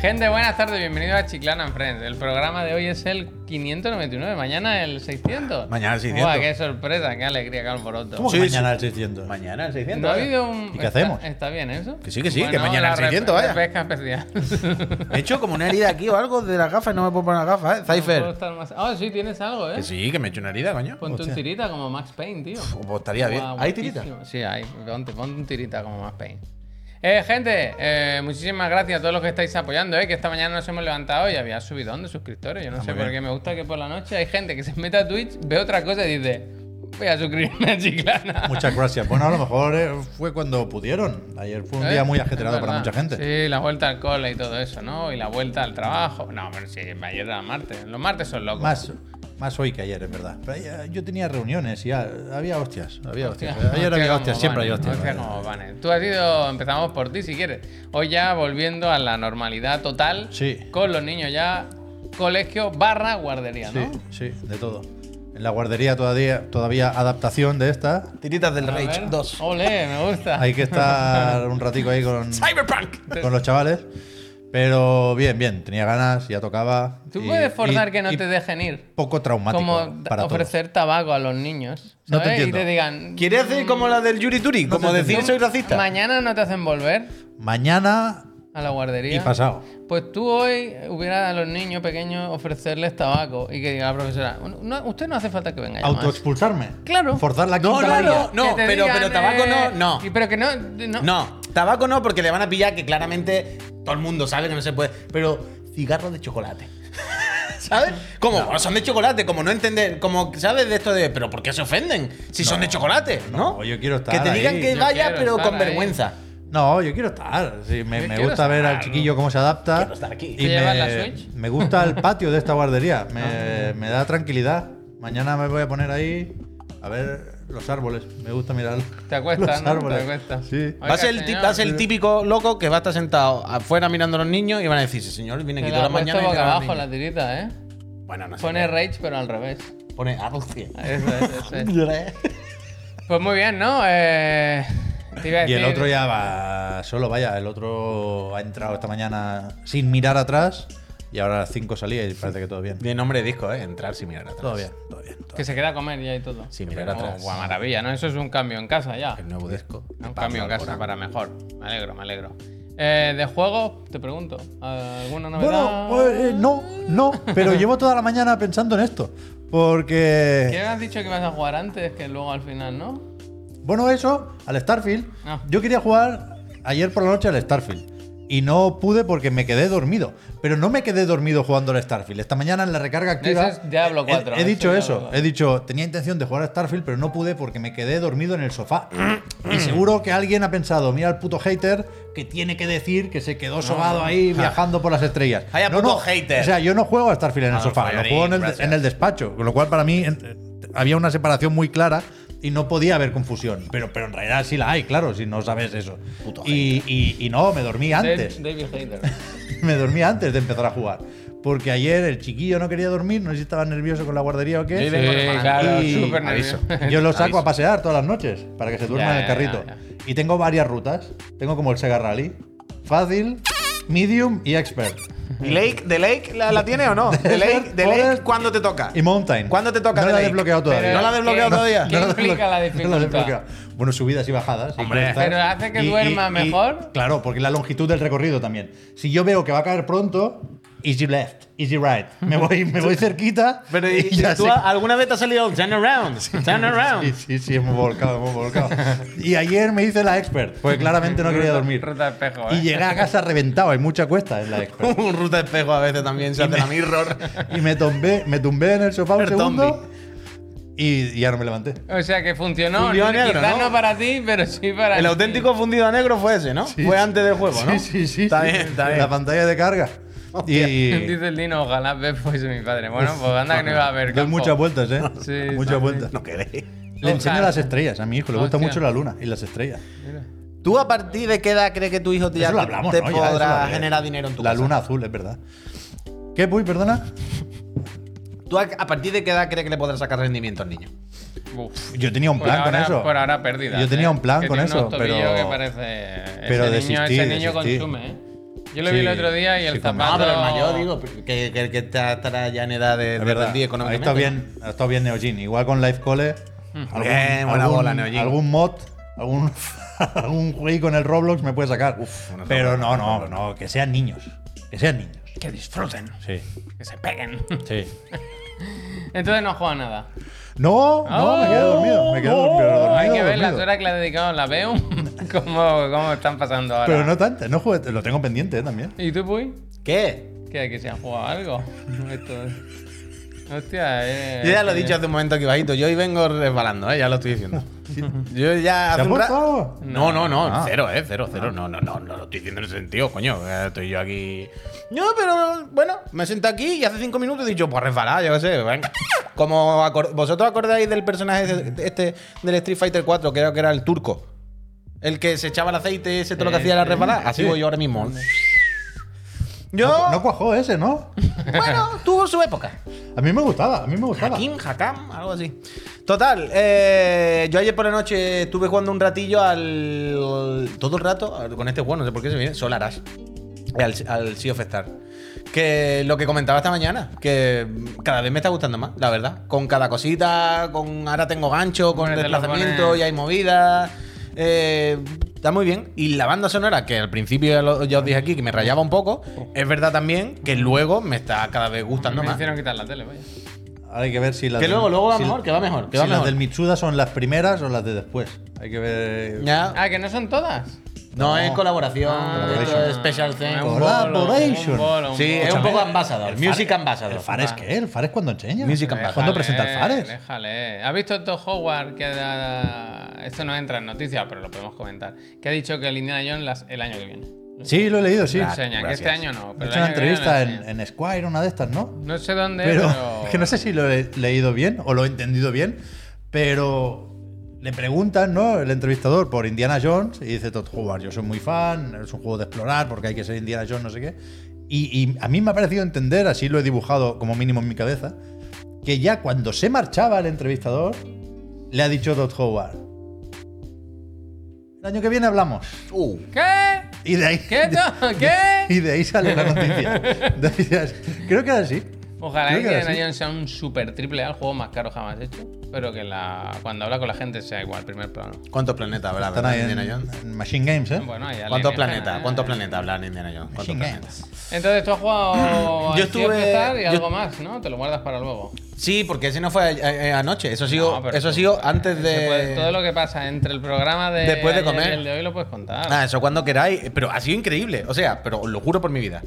Gente, buenas tardes, bienvenidos a Chiclana and Friends. El programa de hoy es el 599, mañana el 600. Mañana el 600. Buah, qué sorpresa, qué alegría, qué alboroto. ¿Cómo que Sí, mañana el 600? Mañana el 600. ¿No ha ¿eh? habido un. ¿Y qué está- hacemos? ¿Está bien eso? Que sí, que sí, que mañana la el 600, rep- vaya. repesca especial. Me he hecho como una herida aquí o algo de las gafas y no me puedo poner las gafas, ¿eh? Puedo Cypher. estar más- Ah, sí, tienes algo, ¿eh? Que sí, que me he hecho una herida, coño. Ponte un tirita como Max Payne, tío. Pues estaría bien. Guau, ¿Hay tirita? guapísimo. Sí, hay. Ponte, ponte un tirita como Max Payne. Eh, gente, eh, muchísimas gracias a todos los que estáis apoyando, eh, que esta mañana nos hemos levantado y había subidón de suscriptores. Yo no sé muy por qué me gusta que por la noche hay gente que se mete a Twitch, ve otra cosa y dice, voy a suscribirme a Chiclana. Muchas gracias. Bueno, a lo mejor eh, fue cuando pudieron. Ayer fue un ¿Eh? día muy Es ajetreado para mucha gente. Sí, la vuelta al cole y todo eso, ¿no? Y la vuelta al trabajo. No, pero sí, ayer era martes. Los martes son locos. Más, más hoy que ayer, es verdad. Pero ayer yo tenía reuniones y ah, había hostias. Había hostias. Hostia, Ayer hostia, había hostias, siempre hay hostias. hostia, cómo van, eh. Tú has ido, empezamos por ti si quieres. Hoy ya volviendo a la normalidad total. Sí. Con los niños ya colegio barra guardería, ¿no? Sí, sí, de todo. En la guardería todavía, todavía adaptación de esta. Tiritas del A Rage ver. 2. Ole, me gusta. Hay que estar un ratico ahí con, Cyberpunk. con los chavales. Pero bien, bien, tenía ganas, ya tocaba. Tú y- puedes forzar y- que no te dejen ir. Poco traumático Como para todos. ofrecer tabaco a los niños. No te ¿sabes? y entiendo. te digan. ¿Quieres hacer como la del Yuri Turi? Como decir entiendo. soy racista. Mañana no te hacen volver Mañana a la guardería. y pasado. Pues tú hoy hubieras a los niños pequeños ofrecerles tabaco y que diga la profesora, "No, usted no hace falta que venga ya más". Autoexpulsarme. Claro. Forzar la No, no, no, no, pero, digan, pero tabaco eh, no, no. y pero que no, no. No, tabaco no, porque le van a pillar que claramente todo el mundo sabe que no se puede. Pero cigarros de chocolate. ¿Sabes? Como "Bueno, son de chocolate, como no entender, como sabes de esto de, pero ¿por qué se ofenden? Si son de chocolate, ¿no? no, yo quiero estar Que te digan ahí. que vaya, pero con ahí. No, yo quiero estar. Sí, me, Yo me quiero gusta ver al chiquillo cómo se adapta. Quiero estar aquí. Y ¿Te llevas me, la Switch? me gusta el patio de esta guardería. Me, me da tranquilidad. Mañana me voy a poner ahí a ver los árboles. Me gusta mirar Te acuestas, los ¿no? árboles. Te acuestas. Sí. Oiga, Va a, ser el, señor, el típico loco que va a estar sentado afuera mirando a los niños y van a decir, sí, señor, viene aquí la toda la mañana. y boca los abajo la niños". tirita, ¿eh? Bueno, no sé. Pone Rage, pero al revés. Pone. Eso eso es. Pues muy bien, ¿no? Eh, te iba a Y el otro ya va solo, vaya. El otro ha entrado esta mañana sin mirar atrás. Y ahora a las 5 salía y parece que todo bien. Bien nombre de disco, ¿eh? Entrar sin mirar atrás. Todo bien, todo bien. todo Que se queda a comer ya y todo. Sin mirar Pero, atrás. guau, maravilla, ¿no? Eso es un cambio en casa ya. El nuevo disco. Un cambio en casa para mejor. Me alegro, me alegro. Eh, de juego, te pregunto, ¿alguna novedad? Bueno, pues, eh, no, no, pero llevo toda la mañana pensando en esto. Porque, ¿Qué has dicho que ibas a jugar antes que luego al final, no? Bueno, eso, al Starfield. Ah. Yo quería jugar ayer por la noche al Starfield. Y no pude porque me quedé dormido. Pero no me quedé dormido jugando al Starfield. Esta mañana en la recarga activa. Ese es Diablo he- 4, He, dicho ese es eso. He dicho, tenía intención de jugar a Starfield, pero no pude porque me quedé dormido en el sofá. y seguro que alguien ha pensado, mira el puto hater que tiene que decir que se quedó sobado ahí viajando por las estrellas. Vaya puto hater. O sea, yo no juego a Starfield en el Ah, sofá, lo juego en el, en el despacho. Con lo cual, para mí, había una separación muy clara y no podía haber confusión. Pero, pero en realidad sí la hay, claro, si no sabes eso. Puto Y, y- y no, me dormí antes. David me dormí antes de empezar a jugar. Porque ayer el chiquillo no quería dormir, no sé si estaba nervioso con la guardería o qué. Sí, Sí, claro, Y- súper aviso. nervioso. Yo lo saco Aviso. a pasear todas las noches para que se duerma Ya, en el carrito. ya, ya. Y tengo varias rutas. Tengo como el Sega Rally. Fácil, medium y expert. ¿Y Lake? ¿De Lake la, la tiene o no? ¿De Lake? ¿De Lake cuándo te toca? Y mountain. ¿Cuándo te toca No de la he desbloqueado todavía. Pero- ¿No la has desbloqueado ¿qué- todavía? ¿Qué No implica la. No dificultad? Bueno, subidas y bajadas. Hombre. Pero hace que duerma mejor. claro, porque la longitud del recorrido también. Si yo veo que va a caer pronto, easy left, easy right. Me voy, me voy cerquita. Pero ¿y, y ya ¿tú sé- alguna vez te ha salido turn around? Turn around. Sí, sí, sí, hemos volcado, hemos volcado. Y ayer me hice la expert, porque claramente no quería dormir. Ruta de espejo, ¿eh? Y llegué a casa reventado, hay mucha cuesta en la expert. Un ruta de espejo a veces también se hace la mirror. Y me tumbé, me tumbé en el sofá un El segundo y y ya no me levanté. O sea que funcionó. Fundió negro, Quizás ¿no? no para ti, pero sí para El ti. auténtico fundido a negro fue ese, ¿no? fue antes del juego, ¿no? Sí, sí, sí. Está sí. bien, está bien. La pantalla de carga. Y Dice el Dino, ojalá Pep fuese mi padre. Bueno, pues anda que no iba a haber. doy campo. muchas vueltas, ¿eh? Sí, muchas vueltas. No quedé. Le enseño Ojalá. las estrellas a mi hijo, le gusta Hostia. mucho la luna y las estrellas. Mira. ¿Tú a partir de qué edad crees que tu hijo te, ya hablamos, te ¿no? Ya, podrá hablé. generar dinero en tu La casa? luna azul, es verdad. ¿Qué, Puy? Perdona. ¿Tú a, a partir de qué edad crees que le podrás sacar rendimiento al niño? Uf. Yo tenía un Por plan con ahora- eso. Por ahora perdida. Yo tenía un plan que con eso, pero- que parece. pero ese niño, desistí, ese niño desistí. consume, ¿eh? Yo lo vi Sí, el otro día y el sí, zapato. No, pero el mayor, digo, que, que, que está- estará ya en edad de, de verdad. rendir Ahí económicamente. está bien, estado bien Neogin. Igual con Life Cole. Algún, Bien, buena algún- bola, Neogin. algún mod, algún, algún juego con el Roblox me puede sacar. una Pero sola, no, no, no, que sean niños. Que sean niños. Que disfruten. Sí, Que se peguen. sí. Entonces no juega nada. No, no, me quedé dormido. Me quedé Oh, dormido. dormido, Hay que ver las dormido. horas que le ha dedicado a la veo. cómo, cómo están pasando ahora. Pero no tanto, no jugué, lo tengo pendiente eh, también. ¿Y tú, Puy? ¿Qué? ¿Qué? ¿Que se han jugado algo? Esto es- Hostia, eh. Yo ya lo he eh, dicho hace un momento aquí bajito. Yo hoy vengo resbalando, ¿eh? ya lo estoy diciendo. Yo ya ¿Te hace un ra-? No, no, no, Ah. cero, eh, cero, cero. No, no, no, no lo estoy diciendo en ese sentido, coño. eh, Estoy yo aquí. No, pero bueno, me senté aquí y hace cinco minutos he dicho, pues resbalar, yo qué sé, venga. Como acor- vosotros acordáis del personaje de- este del Street Fighter 4, creo que era el turco. El que se echaba el aceite, ese todo lo que Sí, hacía era sí. resbalar. Así Sí. voy yo ahora mismo. Yo, No, no cuajó ese, ¿no? bueno, tuvo su época. A mí me gustaba, a mí me gustaba. Hakim, Hakam, algo así. Total, eh, yo ayer por la noche estuve jugando un ratillo al. Todo el rato, con este juego, no sé por qué se viene, Solar Ash. Al, al Sea of Star. Que lo que comentaba esta mañana, que cada vez me está gustando más, la verdad. Con cada cosita, con ahora tengo gancho, con el desplazamiento y hay movidas. eh, está muy bien. Y la banda sonora, que al principio ya, lo- ya os dije aquí que me rayaba un poco, es verdad también que luego me está cada vez gustando Me más. hicieron quitar la tele, vaya. Ahora hay que ver si las Que del- luego, luego va si- mejor, que va mejor, que si va las mejor. del Mitsuda son las primeras o las de después. Hay que ver. Ya. Ah, que no son todas. No, No. es colaboración, Ah, esto es special thing. Collaboration. bolo, Sí, es un poco ambassador, el music ambassador. ¿El Fares qué? ¿El Fares cuando enseña? Music ambassador. ¿Cuándo presenta el Fares? Déjale. ¿Has visto Todd Howard que da- Esto no entra en noticias, pero lo podemos comentar. Que ha dicho que el Indiana Jones las- el año que viene. Sí, lo he leído, sí. Enseña, que este año no. Pero hecho una entrevista en, en Squire, una de estas, ¿no? No sé dónde, Pero pero. es que no sé si lo he leído bien o lo he entendido bien, pero le preguntan, ¿no? El entrevistador por Indiana Jones y dice Todd Howard, yo soy muy fan, es un juego de explorar porque hay que ser Indiana Jones, no sé qué. Y, y a mí me ha parecido entender, así lo he dibujado como mínimo en mi cabeza, que ya cuando se marchaba el entrevistador, le ha dicho Todd Howard, el año que viene hablamos. Uh, ¿Qué? Y de ahí, ¿Qué? no? ¿Qué? y de ahí sale la noticia. Creo que era así. Ojalá Creo que sea un super triple A, el juego más caro jamás hecho. Pero que la, cuando habla con la gente sea igual, primer plano. ¿Cuántos planetas habrá? Están ahí en, Indiana Jones? en Machine Games, ¿eh? Bueno, hay ¿Cuántos planetas? ¿eh? ¿Cuántos planetas hablan en Indiana Jones? ¿Cuántos Machine planetas? Entonces tú has jugado Yo estuve- y yo- algo más, ¿no? Te lo guardas para luego. Sí, porque ese no fue eh, eh, anoche. Eso ha sido, No, eso ha sido antes se puede- de. todo lo que pasa entre el programa de Después de comer. y el de hoy lo puedes contar. Ah, eso cuando queráis. Pero ha sido increíble. O sea, pero os lo juro por mi vida.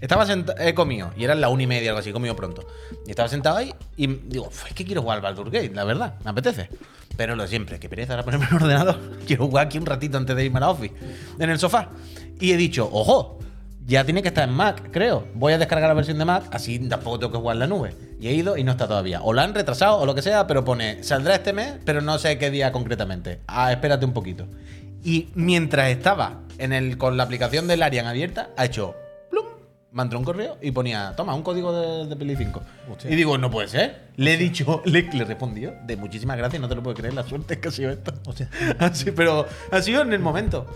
Estaba sentado, he comido, y eran la una y media, algo así, he comido pronto. Y estaba sentado ahí y digo, "Uf, es que quiero jugar al Baldur Gate, la verdad, me apetece. Pero lo siempre, que pereza ahora ponerme el ordenador. Quiero jugar aquí un ratito antes de irme a la office, en el sofá. Y he dicho, ojo, ya tiene que estar en Mac, creo. Voy a descargar la versión de Mac, así tampoco tengo que jugar en la nube. Y he ido y no está todavía. O la han retrasado o lo que sea, pero pone, saldrá este mes, pero no sé qué día concretamente. Ah, espérate un poquito. Y mientras estaba en el, con la aplicación del Arian abierta, ha hecho entró un correo y ponía, toma, un código de, de Play 5. Hostia. Y digo, no puede ser. Le he dicho, le, le respondió, de muchísimas gracias, no te lo puedo creer, la suerte que ha sido esto. Hostia. Así, pero ha sido en el momento.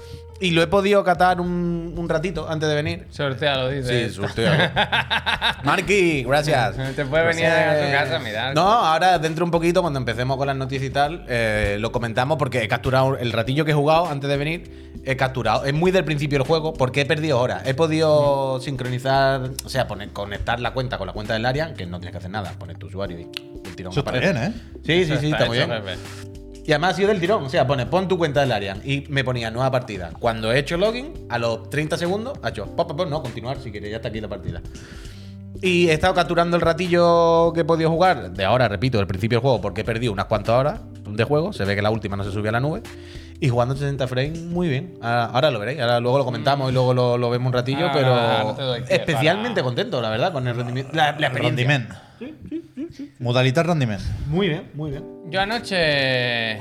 Y lo he podido catar un, un ratito antes de venir. Sortea lo dice. Sí, sorteo. Marky, gracias. Te puede venir a tu casa a mirar. No, ahora dentro un poquito, cuando empecemos con las noticias y tal, eh, lo comentamos porque he capturado el ratillo que he jugado antes de venir. He capturado. Es muy del principio del juego porque he perdido horas. He podido sincronizar, o sea, poner, conectar la cuenta con la cuenta del área, que no tienes que hacer nada, poner tu usuario y el tirón Eso está bien, ¿eh? Sí, sí, Eso sí, está, muy hecho, bien. jefe. Y además ha sido del tirón. O sea, pone, pon tu cuenta del área. Y me ponía nueva partida. Cuando he hecho login, a los 30 segundos, ha hecho, pop, pop, pop, no, continuar si quieres, ya está aquí la partida. Y he estado capturando el ratillo que he podido jugar, de ahora, repito, del principio del juego, porque he perdido unas cuantas horas de juego. Se ve que la última no se subió a la nube. Y jugando 60 frames, muy bien. Ahora, ahora lo veréis, ahora luego lo comentamos y luego lo, lo vemos un ratillo, Ahora, pero que especialmente para- contento, la verdad, con el rendimiento. La, la experiencia. Rendiment. Modalidad rendiment. Muy bien, muy bien. Yo anoche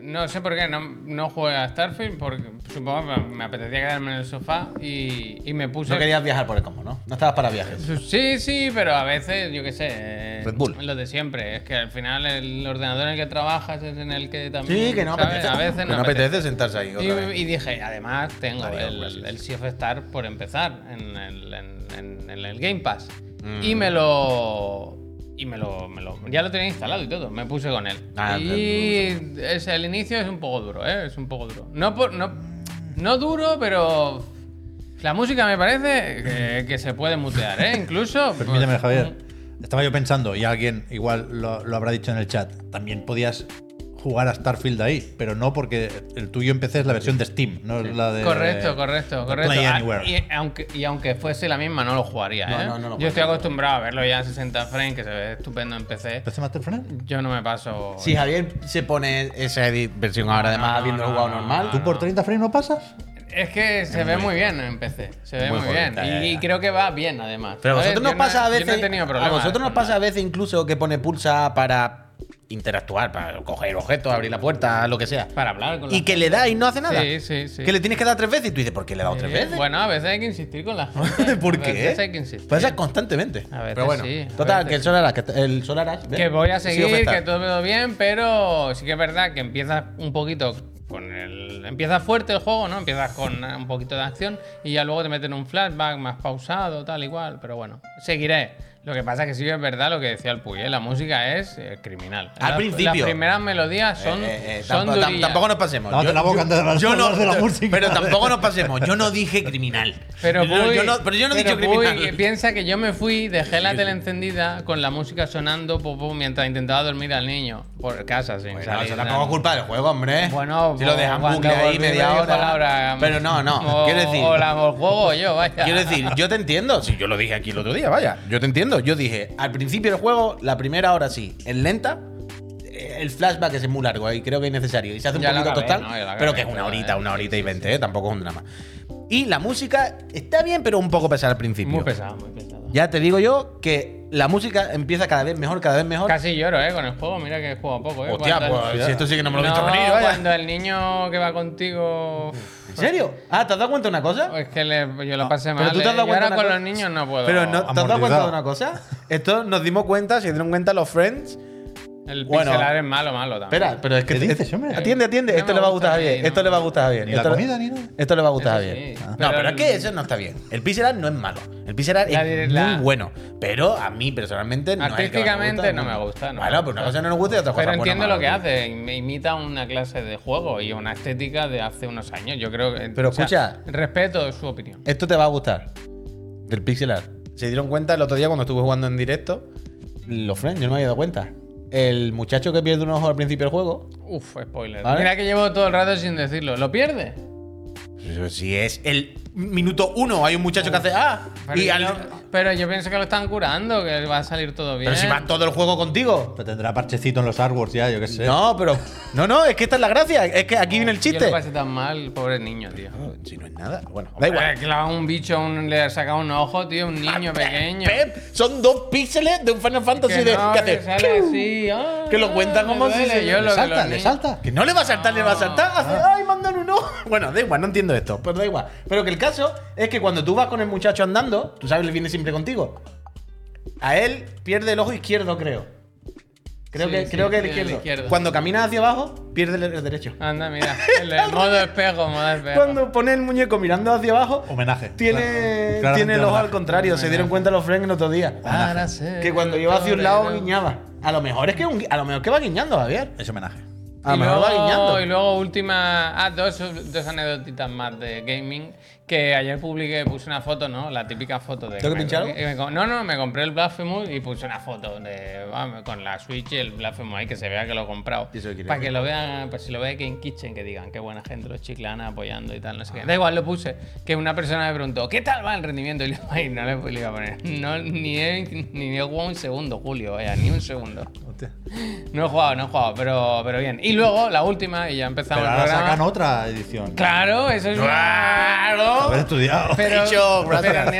no sé por qué no, no jugué a Starfield, porque supongo que me apetecía quedarme en el sofá y, y me puse. No querías viajar por el combo, ¿no? No estabas para viajes. Sí, sí, pero a veces, yo qué sé. eh, Red Bull. Lo de siempre. Es que al final el ordenador en el que trabajas es en el que también. Sí, que no ¿sabes? apetece. A veces que no, no apetece sentarse ahí. Y, Otra vez. y dije, además tengo Adiós, el, el Sea of Star por empezar en el, en- en- en el Game Pass. Mm. Y me lo. Y me lo, me lo- Ya lo tenía instalado y todo. Me puse con él. Ah, y es, el inicio es un poco duro, ¿eh? Es un poco duro. No, por, no, no duro, pero. La música me parece que, que se puede mutear, ¿eh? Incluso. Permíteme, Javier. Estaba yo pensando, y alguien igual lo, lo habrá dicho en el chat, también podías jugar a Starfield ahí, pero no porque el tuyo en PC es la versión de Steam, no es la de. Correcto, correcto, de correcto. Play Ah, Anywhere. y, aunque, y aunque fuese la misma, no lo jugaría. No, ¿eh? no, no lo Yo estoy acostumbrado a verlo ya en 60 frames, que se ve estupendo en PC. ¿PC Master Friend? Yo no me paso. Si Javier se pone esa versión ahora, además, no, habiendo no, jugado no, normal. ¿Tú por 30 frames no pasas? Es que se ve muy bien en PC. Se ve Muy bien. Y, creo que va bien, además. Pero a vosotros nos pasa a yo veces. no he tenido problemas. a vosotros nos pasa a veces incluso que pone pulsa para interactuar, para coger objetos, abrir la puerta, lo que sea. Para hablar con la Y que le da y no hace nada. Sí, sí, sí. Que le tienes que dar tres veces y tú dices, ¿por qué le he dado tres veces? Bueno, a veces hay que insistir con la gente. ¿Por A veces hay que qué? insistir. Pasa constantemente. A veces Pero bueno, sí, a total, veces que el Solar Ash, que el Solar Ash, ¿ves? Que voy a seguir, que todo bien, pero sí que es verdad que empiezas un poquito con el. Empieza fuerte el juego, ¿no? Empiezas con un poquito de acción y ya luego te meten un flashback más pausado, tal igual. Pero bueno, seguiré. Lo que pasa es que sí que es verdad lo que decía el Puy, ¿eh? la música es eh, criminal. Al principio. Las primeras melodías son, Eh, eh, son durillas. tampoco nos pasemos. Lávate la boca antes de hablar- yo no, de la música. Pero tampoco nos pasemos. Yo no dije criminal. Pero, yo, Puy, yo no, pero yo no he dicho Puy criminal. piensa que yo me fui, dejé la tele encendida con la música sonando pum, pum, mientras intentaba dormir al niño por casa sin Bueno, salir. eso tampoco es culpa del juego, hombre. Bueno, si lo dejan bucle ahí media hora. Pero no, no. o- quiero decir. O la o el juego o yo, vaya. Quiero decir, yo te entiendo. Si yo lo dije aquí el otro día, vaya. Yo te entiendo. Yo dije, al principio del juego, la primera hora sí, es lenta. eh, El flashback es muy largo y creo que es necesario. Y se hace un Ya lo poquito acabé, total. pero que es una horita, una horita y veinte, ¿eh? tampoco es un drama. Y la música está bien, pero un poco pesada al principio. Muy pesado, muy pesado. Ya te digo yo que la música empieza cada vez mejor, cada vez mejor. Casi lloro, eh, con el juego. Mira que juego poco, eh. Hostia, Cuando el- pues si esto sí que no me lo he visto No, venir, vaya. Cuando el niño que va contigo. ¿En serio? Ah, ¿te has dado cuenta de una cosa? Es que le- yo lo pasé mal. Pero tú te has eh. dado ahora cuenta de con una los cosa? niños no puedo. Pero no, ¿te has dado cuenta de una cosa? Esto nos dimos cuenta, se dieron cuenta los friends. El Bueno. pixelar es malo, malo también. Espera, pero es que. ¿Qué dices, hombre? Atiende, atiende. Esto me le va a gusta gustar a no Esto me le va a gustar a la Esto le- comida ni nada. Esto le va a gustar a Eso Javier. sí. No, Pero es que ese no está bien. El pixel art no es malo. El pixel art es muy bueno. Pero a mí personalmente no Artísticamente me no me gusta. no bueno, me pues una cosa no nos gusta y otra cosa Pero buena, entiendo lo que hace. im- Imita una clase de juego y una estética de hace unos años. Yo creo que. Pero o sea, escucha. respeto su opinión. Esto te va a gustar. Del pixel art. Se dieron cuenta el otro día cuando estuve jugando en directo. Los friends, yo no me había dado cuenta. El muchacho que pierde un ojo al principio del juego. Uf, spoiler. ¿Vale? Mira que llevo todo el rato sin decirlo. ¿Lo pierde? Pero si es el minuto uno, hay un muchacho que hace. ¡Ah! Pero, Y yo, al- lo- pero yo pienso que lo están curando, que va a salir todo bien. Pero si va todo el juego contigo. Pero tendrá parchecito en los artworks ya, yo qué sé. No, pero. No, no, es que esta es la gracia. Es que aquí viene el chiste. pasé tan mal, pobre niño, tío. Si no es nada. Bueno, da igual. Clava un bicho, un, le ha sacado un ojo, tío, un niño pequeño. Pep, son dos píxeles de un Final Fantasy que de. no, que hace. sale así. ah, Que lo cuenta me como si duele. Yo le lo salta, le salta. Que no le va a saltar, le va a saltar. Hace. ¡Ay, mandan un ojo! Bueno, da igual, no entiendo esto. Pero da igual. Pero que el caso es que cuando tú vas con el muchacho andando, tú sabes, él viene siempre contigo. A él pierde el ojo izquierdo, creo. Creo Sí, que, sí, creo que el izquierdo. Cuando camina hacia abajo, pierde el, el derecho. Anda, mira. El, el modo espejo, modo espejo. Cuando pone el muñeco mirando hacia abajo, Homenaje. tiene, tiene el ojo homenaje. al contrario. Se dieron cuenta los friends el otro día. Para ser Que cuando iba hacia un lado guiñaba. A lo mejor es que un- a lo mejor que va guiñando, Javier. Es homenaje. A lo y, mejor va luego, guiñando. y luego última. Ah, dos, dos anécdotitas más de gaming. Que ayer publiqué, puse una foto, ¿no? La típica foto de. ¿Tengo que pinchar no, no, me compré el Blasphemous y puse una foto de. vamos, con la Switch y el Blasphemous ahí, que se vea que lo he comprado. ¿Y eso qué quiere Para que lo vean, pues si lo ve Game Kitchen, que digan qué buena gente los chiclanas apoyando y tal, no sé qué. Da igual, lo puse. Que una persona me preguntó, ¿qué tal va el rendimiento? Y le, no le, le iba a poner. No, ni he, ni he jugado un segundo, Julio, vaya, ni un segundo. Hostia. No he jugado, no he jugado, pero, pero bien. Y luego la última, y ya empezamos Pero el ahora programa. sacan otra edición. Claro, eso es. ¡Claro! Haber estudiado. Pero, Dicho,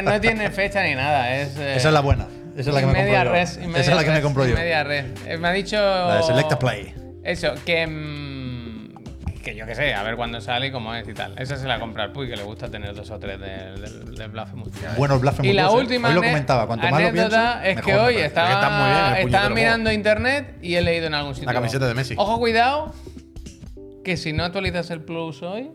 no tiene fecha ni nada. Es, eh, Esa es la buena. Esa es la que me compro yo. res, Esa es la que me compro yo. Media res. Eh, Me ha dicho. La de Selecta Play. Eso, que. mm, que yo qué sé, a ver cuándo sale y cómo es y tal. Esa se la compra al Puy, que le gusta tener dos o tres del, del Blasphemous. Buenos Blasphemous Y la 2, ¿eh? última Hoy lo comentaba. Cuanto más lo anécdota pienso, es que mejor hoy estaba, Es que está muy bien el puñetero estaba mirando internet y he leído en algún sitio. camiseta de Messi. Ojo, cuidado, que si no actualizas el Plus hoy,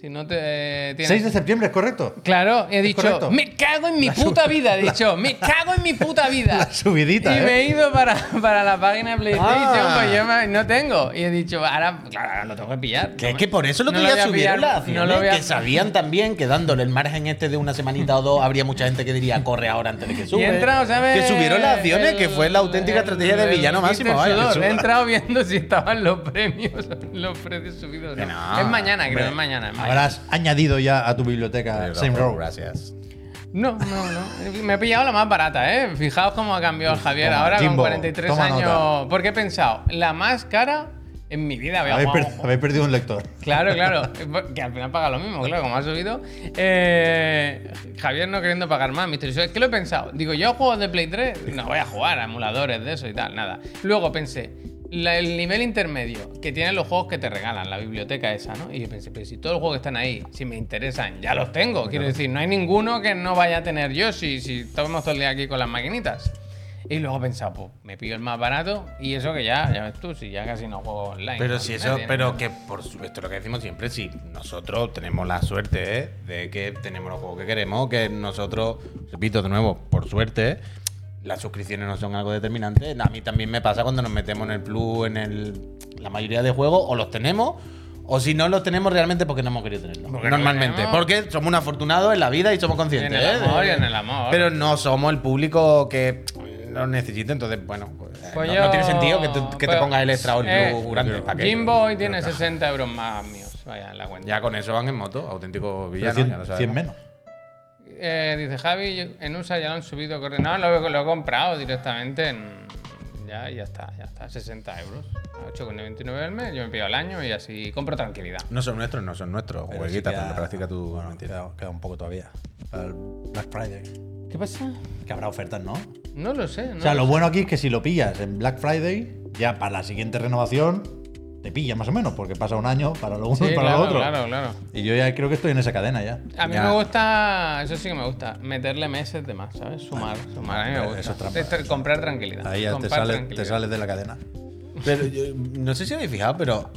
si no te tienes... 6 de septiembre, ¿es correcto? Claro, he dicho, correcto? me cago en mi puta vida, he dicho, me cago en mi puta vida. La subidita, y ¿eh? me he ido para, para la página de PlayStation, Ah. pues yo me- no tengo. Y he dicho, ahora, claro, ahora lo tengo que pillar. Que No es que por eso lo no que ya subieron las no lo voy a- que sabían también que dándole el margen este de una semanita o dos habría mucha gente que diría corre ahora antes de que sube. Y he entrado, ¿sabes? Que subieron las acciones, El- que fue la auténtica el- estrategia de villano máximo. vaya, suba. He entrado viendo si estaban los premios, los precios subidos. Es mañana, creo, es mañana. es mañana. Habrás añadido ya a tu biblioteca Same Row. Gracias. No, no, no. Me he pillado la más barata, ¿eh? Fijaos cómo ha cambiado Javier. Toma, Ahora con Jimbo, 43 toma años. nota. Porque he pensado, la más cara en mi vida había Habéis, per- jugado- habéis perdido un lector. Claro, claro. Que al final paga lo mismo, claro, como ha subido. Eh, Javier no queriendo pagar más, misterioso. Es que lo he pensado. Digo, yo juego de Play 3, no voy a jugar a emuladores de eso y tal, nada. Luego pensé, la- el nivel intermedio que tienen los juegos que te regalan, la biblioteca esa, ¿no? Y yo pensé, pero si todos los juegos que están ahí, si me interesan, ya los tengo. Quiero decir, no hay ninguno que no vaya a tener yo si, si estamos todo el día aquí con las maquinitas. Y luego he pensado, pues me pillo el más barato y eso que ya, ya ves tú, si ya casi no juego online. Pero si eso, pero que por su- esto es lo que decimos siempre, si nosotros tenemos la suerte ¿eh? de que tenemos los juegos que queremos, que nosotros, repito de nuevo, por suerte, las suscripciones no son algo determinante. A mí también me pasa cuando nos metemos en el Plus, en el, la mayoría de juegos, o los tenemos, o si no los tenemos realmente porque no hemos querido tenerlos. Porque Normalmente. porque somos un afortunados en la vida y somos conscientes. En el ¿eh? amor y en el amor. Pero no somos el público que lo necesita, entonces, bueno, pues, Pues no, yo- no tiene sentido que, te- que pues, te pongas el extra o el eh, Plus grande. Jimbo hoy tiene 60 euros más míos. Vaya, en la cuenta. Ya con eso van en moto, auténtico villano. 100, ya lo 100 sabemos. menos. Eh, dice Javi, en USA ya lo han subido. No, lo, lo he comprado directamente en. Ya, ya está, ya está. 60 euros. A 8,99 al mes. Yo me pido al año y así compro tranquilidad. No son nuestros, no son nuestros. Pero Jueguitas, sí pero queda- practica tu bueno, mentira. queda, queda un poco todavía. Para el Black Friday. ¿Qué pasa? Que habrá ofertas, ¿no? No lo sé. No o sea, lo lo sé. bueno aquí es que si lo pillas en Black Friday, ya para la siguiente renovación, te pilla más o menos, porque pasa un año para lo uno Sí, y para claro, lo otro. claro, claro. Y yo ya creo que estoy en esa cadena ya. A mí Ya. me gusta, eso sí que me gusta, meterle meses de más, ¿sabes? Sumar, sumar, a mí me Eso gusta. es trampa. Comprar tranquilidad. Ahí ya te tranquilidad. te sales de la cadena. Pero yo- no sé si habéis fijado, pero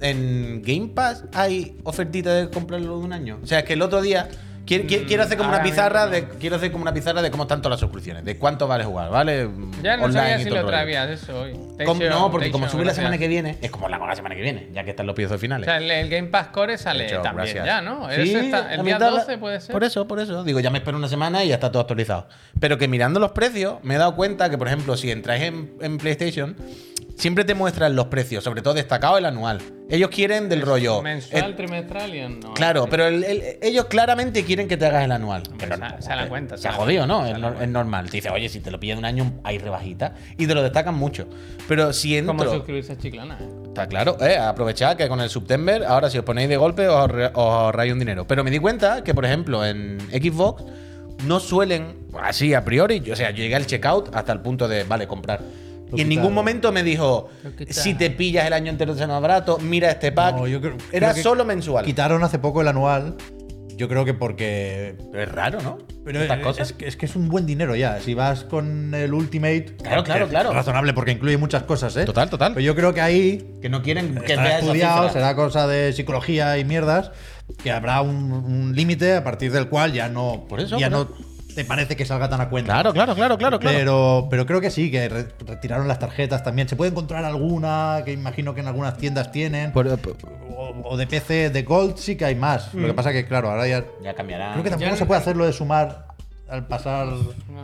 en Game Pass hay ofertita de comprarlo de un año. O sea, es que el otro día quiero, hacer como una pizarra de quiero hacer como una pizarra de cómo están todas las suscripciones, de cuánto vale jugar, ¿vale? Ya no Online sabía si lo traías eso hoy. Com- no, porque como Techo, sube la semana gracias. que viene, es como la la semana que viene, ya que están los piezos O finales. sea, el, el Game Pass Core sale también gracias. ya, ¿no? Sí, está- el día mitad de- 12 puede ser. Por eso, por eso. Digo, ya me espero una semana y ya está todo actualizado. Pero que mirando los precios, me he dado cuenta que, por ejemplo, si entráis en, en PlayStation, siempre te muestran los precios, sobre todo destacado el anual. Ellos quieren del rollo. Mensual, trimestral y anual. claro, pero el- el- ellos claramente quieren que te hagas el anual. Pero se- no, se eh, cuenta, Se se ha jodido, ¿no? Es, normal. Te dice, oye, si te lo pillas de un año, hay rebajita. Y te lo destacan mucho. Pero si entro. ¿Cómo suscribirse a Chiclana? Está claro, eh, aprovechad que con el September, ahora si os ponéis de golpe, os, os ahorráis un dinero. Pero me di cuenta que, por ejemplo, en Xbox no suelen, así a priori, o sea, yo llegué al checkout hasta el punto de, vale, comprar. Lo y en ningún momento me dijo, si te pillas el año entero de más barato, mira este pack. No, yo creo- Era creo solo mensual. Quitaron hace poco el anual. Yo creo que porque. Pero es raro, ¿no? Pero Estas es, cosas. es que, es que es un buen dinero ya. Si vas con el Ultimate. Claro, claro, que claro. Es razonable porque incluye muchas cosas, ¿eh? Total, total. Pero yo creo que ahí Que no quieren que veas estudiado, será cosa de psicología y mierdas, que habrá un, un límite a partir del cual ya no, Por eso, ya por no te parece que salga tan a cuenta. Claro, claro, claro, claro, claro. Pero, pero creo que sí, que re- retiraron las tarjetas también. Se puede encontrar alguna, que imagino que en algunas tiendas tienen. Por- por- o, o de PC, de Gold sí que hay más. Lo que pasa que, claro, ahora ya... ya cambiará. Creo que tampoco Ya se puede hacer lo de sumar al pasar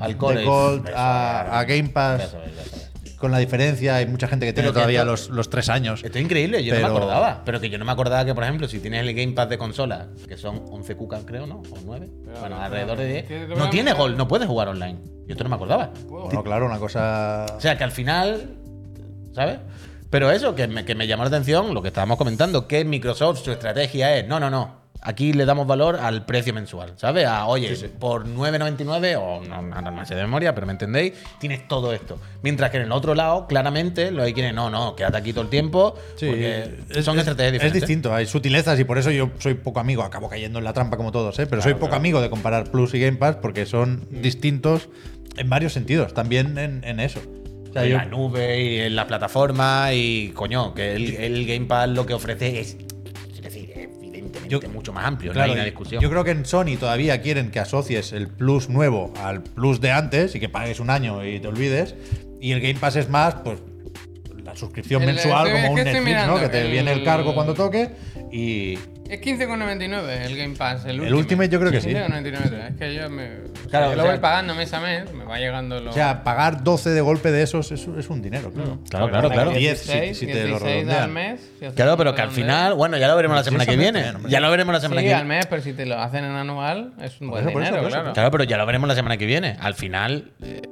Al de Gold a Game Pass. ya sabes, ya sabes. Con la diferencia, hay mucha gente que tiene todavía esto- los, los tres años. Esto es increíble, yo no me acordaba. Pero que yo no me acordaba que, por ejemplo, si tienes el Game Pass de consola, que son 11 cucas, creo, ¿no? O 9. Pero, bueno, pero, alrededor de 10. tiene- No tiene gol, no puedes jugar online. Yo esto no me acordaba. Bueno, claro, una cosa... O sea, que al final, ¿sabes? Pero eso, que me, que me llamó la atención, lo que estábamos comentando, que Microsoft, su estrategia es, no, no, no, Aquí le damos valor al precio mensual, ¿sabes? A, oye, por 9.99 o no, no, no sé de memoria, pero me entendéis, tienes todo esto. Mientras que en el otro lado, claramente, lo hay quienes no, no, quédate aquí todo el tiempo, Sí, porque es- son es- estrategias Es diferentes. distinto, hay sutilezas y por eso yo soy poco amigo, acabo cayendo en la trampa como todos, ¿eh? pero soy poco amigo de comparar Plus y Game Pass porque son distintos en varios sentidos, también en, en eso. O sea, en yo- la nube y en la plataforma y coño, que el, el Game Pass lo que ofrece es, es Yo- mucho más amplio, Claro, no hay una y discusión. Yo creo que en Sony todavía quieren que asocies el Plus nuevo al Plus de antes y que pagues un año y te olvides. Y el Game Pass es más, pues, la suscripción El- mensual estoy- como un Netflix, ¿no? Que te el- viene el cargo cuando toque. Y Es 15,99 el Game Pass. El, El Ultimate yo creo que sí. 15,99. Es que yo me. Claro, o sea, yo o lo sea- voy pagando mes a mes, me va llegando lo. o sea, pagar 12 de golpe de esos es, es un dinero, claro. Claro, claro, claro. 10 si- si te lo 16 al redondean. mes. si Claro, pero que al final, bueno, ya lo veremos la semana que viene. Ya lo veremos la semana Sí, que al viene. mes, pero si te lo hacen en anual, es un buen dinero, claro. Claro, pero ya lo veremos la semana que viene. Al final, eh,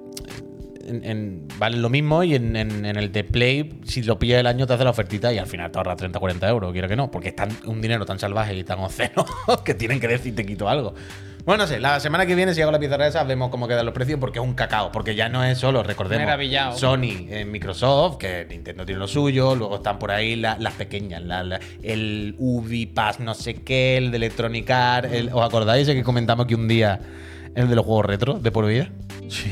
en, en- vale lo mismo y en, el de Play, si lo pillas el año, te hace la ofertita y al final te ahorras 30 40 euros, quiero que no, porque es tan- un dinero tan salvaje y tan oceno que tienen que decir te quito algo. Bueno, no sé, la semana que viene, si hago la pizarra esa, vemos cómo quedan los precios, porque es un cacao, porque ya no es solo, recordemos, Maravillado. Sony, eh, Microsoft, que Nintendo tiene lo suyo, luego están por ahí la- las pequeñas, la- la- el Ubi Pass no sé qué, el de Electronic Arts, ¿os acordáis de que comentamos que un día el de los juegos retro de por vida? Sí.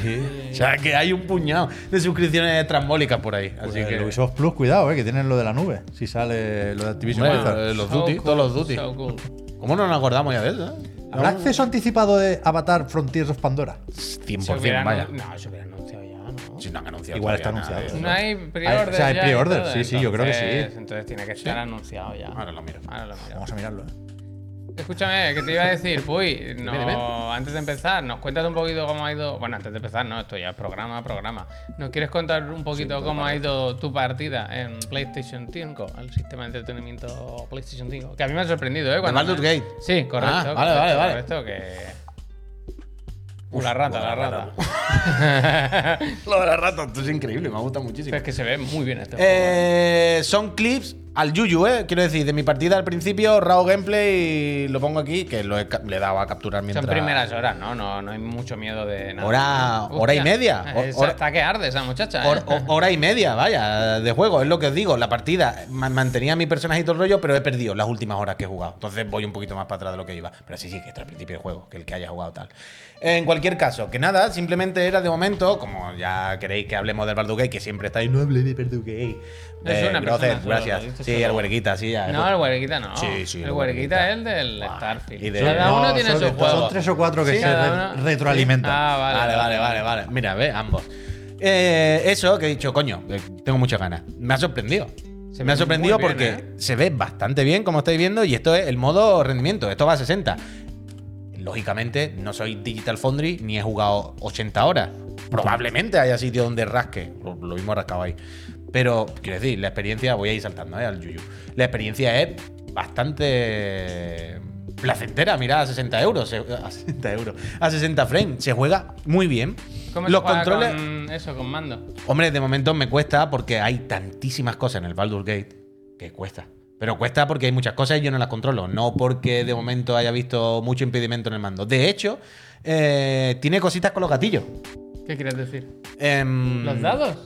O sea, que hay un puñado de suscripciones trambólicas por ahí. Así Pues que. Ubisoft Plus, cuidado, eh, que tienen lo de la nube. Si sale lo de Activision Blizzard. eh, los So Duty, cool, todos los Duty. so cool. ¿Cómo no nos acordamos ya de eso? eh? ¿Habrá acceso anticipado de Avatar Frontiers of Pandora? 100%, Se hubiera vaya. No, se hubiera anunciado ya, ¿no? Si no han anunciado. Igual está anunciado. No hay pre-order. o sea, hay pre-order, sí, sí, yo creo que sí. entonces- Entonces tiene que estar anunciado ya. Ahora lo miro. Ahora lo miro. Vamos a mirarlo. eh. Escúchame, que te iba a decir, Puy, no, antes de empezar, nos cuentas un poquito cómo ha ido. Bueno, antes de empezar, no, esto ya es programa a programa. ¿Nos quieres contar un poquito cómo ha ido tu partida en PlayStation 5, el sistema de entretenimiento PlayStation 5? Que a mí me ha sorprendido, ¿eh? Cuando me- Gate? Sí, correcto. Ah, vale, correcto, vale, vale. Correcto, que. La rata, la rata. Lo de la rata, esto es increíble, me gusta muchísimo. Pero es que se ve muy bien este. ¿eh? Eh, son clips al Yuyu, ¿eh? Quiero decir, de mi partida al principio, raw gameplay, lo pongo aquí, que lo he le he dado a capturar mientras. Son primeras horas, ¿no? ¿no? No hay mucho miedo de nada. Hora- hora y media. Hora- hasta que arde esa muchacha. ¿eh? ho- hora y media, vaya, de juego, es lo que os digo. La partida ma- mantenía mi personaje y todo el rollo, pero he perdido las últimas horas que he jugado. Entonces voy un poquito más para atrás de lo que iba. Pero sí, sí, que está al principio del juego, que el que haya jugado tal. En cualquier caso, que nada, simplemente era de momento, como ya queréis que hablemos del Baldur's que siempre estáis, no hablé de Baldur's Gate. Es Eh, una Grocet, persona solo, gracias. Sí, solo. el huerguita, sí, ya. No, el huerguita no. Sí, sí, El huerguita. es el del Starfield. y de- Cada uno No, tiene son- su juego. Son tres o cuatro que Sí, se uno- retroalimentan. Ah, vale. Vale, vale, vale, vale. Mira, ve, ambos. Eh, eso que he dicho, coño, eh, tengo muchas ganas. Me ha sorprendido. Se me ha sorprendido bien, porque ¿eh? se ve bastante bien, como estáis viendo, y esto es el modo rendimiento. Esto va a 60. Lógicamente, no soy Digital Foundry ni he jugado 80 horas. Probablemente haya sitio donde rasque. Lo, mismo rascado ahí. Pero, quiero decir, la experiencia, voy a ir saltando ¿eh? al Yuyu. La experiencia es bastante placentera. Mira, a 60 euros. A 60 euros. A 60 frames. Se juega muy bien. ¿Cómo Los juega controles. con eso, con mando? Hombre, de momento me cuesta porque hay tantísimas cosas en el Baldur's Gate que cuesta. Pero cuesta porque hay muchas cosas y yo no las controlo. No porque de momento haya visto mucho impedimento en el mando. De hecho, eh, tiene cositas con los gatillos. ¿Qué quieres decir? Em, ¿Los dados?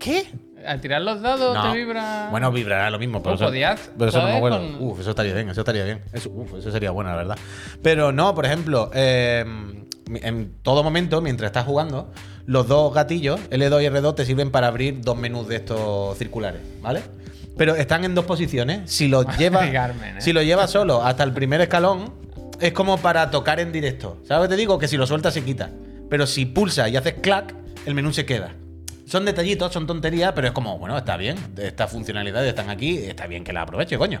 ¿Qué? Al tirar los dados No. te vibra. Bueno, vibrará lo mismo, pero eso, podías, pero eso no me bueno. Con- Uf, eso estaría bien, eso estaría bien. Eso, uf, eso sería bueno, la verdad. Pero no, por ejemplo, eh, en todo momento, mientras estás jugando, los dos gatillos, L2 y R2, te sirven para abrir dos menús de estos circulares, ¿vale? Pero están en dos posiciones. Si llevas Carmen, ¿eh? si lo llevas solo hasta el primer escalón, es como para tocar en directo. ¿Sabes lo que te digo? Que si lo sueltas se quita. Pero si pulsas y haces clac, el menú se queda. Son detallitos, son tonterías, pero es como, bueno, está bien. Estas funcionalidades están aquí, está bien que las aproveche, coño.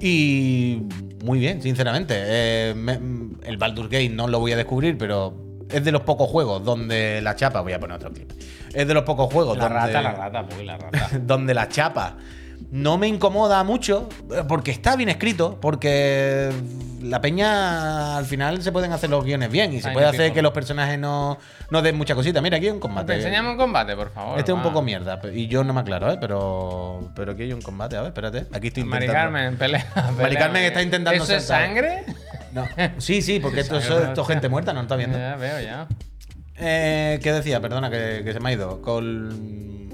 Y muy bien, sinceramente. Eh, me- el Baldur's Gate no lo voy a descubrir, pero es de los pocos juegos donde la chapa. Voy a poner otro clip. Es de los pocos juegos La donde, rata, la rata, pues la rata. donde la chapa no me incomoda mucho eh, porque está bien escrito, porque la peña al final se pueden hacer los guiones bien y se Ay, puede hacer que los personajes no, no den mucha cosita. Mira, aquí hay un combate. Te enseñamos un combate, por favor. Este es un poco mierda y yo no me aclaro, ¿eh? Pero, pero aquí hay un combate. A ver, espérate. Aquí estoy Mari intentando. Carmen, pelea. pelea. Carmen está intentando ¿Eso es sangre? No. Sí, sí, porque esto, es gente muerta, no lo está viendo. Ya veo, ya. Eh, ¿Qué decía? Perdona, que, que se me ha ido. Con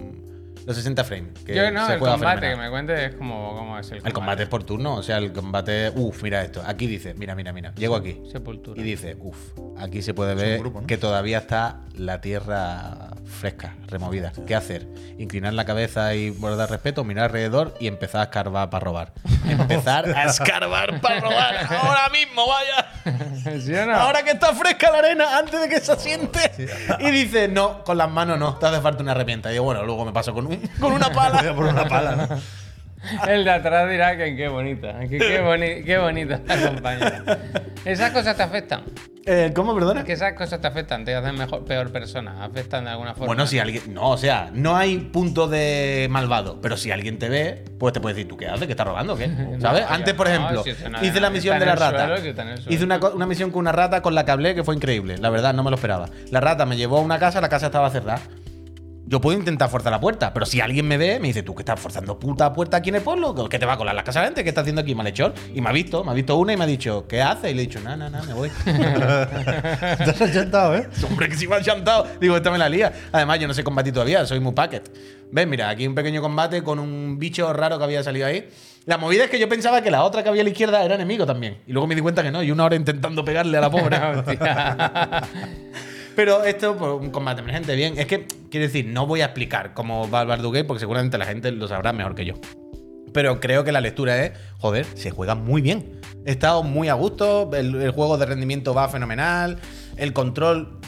los 60 frames. que Yo no, se el juega combate, fenomenal. que me cuentes cómo, cómo es el combate. El combate es por turno, o sea, el combate. Uf, mira esto. Aquí dice, mira, mira, mira. Llego aquí. Sepultura. Y dice, uf, aquí se puede ver grupo, ¿no? que todavía está la tierra fresca, removida. ¿Qué hacer? Inclinar la cabeza y guardar respeto, mirar alrededor y empezar a escarbar para robar. Empezar a escarbar para robar. Ahora mismo, vaya. ¿Sí o no? Ahora que está fresca la arena, antes de que se asiente. Y dice, no, con las manos no, te hace falta una herramienta. Y digo, bueno, luego me paso con, un- con una Voy pala. a por una pala, ¿no? El de atrás dirá que qué bonita, que qué, boni qué bonita la compañera. Esas cosas te afectan. Eh, ¿Cómo, perdona? Que esas cosas te afectan, te hacen mejor, peor persona, afectan de alguna forma. Bueno, si alguien. No, o sea, no hay punto de malvado. Pero si alguien te ve, pues te puede decir, ¿tú qué haces? ¿Que estás robando qué? ¿Sabes? Antes, por no, ejemplo, si hice la misión de la rata. suelo, si. Hice una, una misión con una rata con la que hablé que fue increíble. La verdad, no me lo esperaba. La rata me llevó a una casa, la casa estaba cerrada. Yo puedo intentar forzar la puerta, pero si alguien me ve, me dice, ¿tú que estás forzando puta puerta aquí en el pueblo? ¿Qué te va a colar la casa de gente? ¿Qué estás haciendo aquí, malhechor? Y me ha visto, me ha visto una y me ha dicho, ¿qué haces? Y le he dicho, no, no, no, me voy. Te has achantado, ¿eh? Hombre, que si me han chantado. Digo, esta me la lía. Además, yo no sé combatir todavía, soy muy packet. ¿Ves? Mira, aquí un pequeño combate con un bicho raro que había salido ahí. La movida es que yo pensaba que la otra que había a la izquierda era enemigo también. Y luego me di cuenta que no, y una hora intentando pegarle a la pobre. Pero esto, pues, un combate emergente, bien. Es que, quiero decir, no voy a explicar cómo va el Baldur's porque seguramente la gente lo sabrá mejor que yo. Pero creo que la lectura es, joder, se juega muy bien. He estado muy a gusto, el, el juego de rendimiento va fenomenal, el control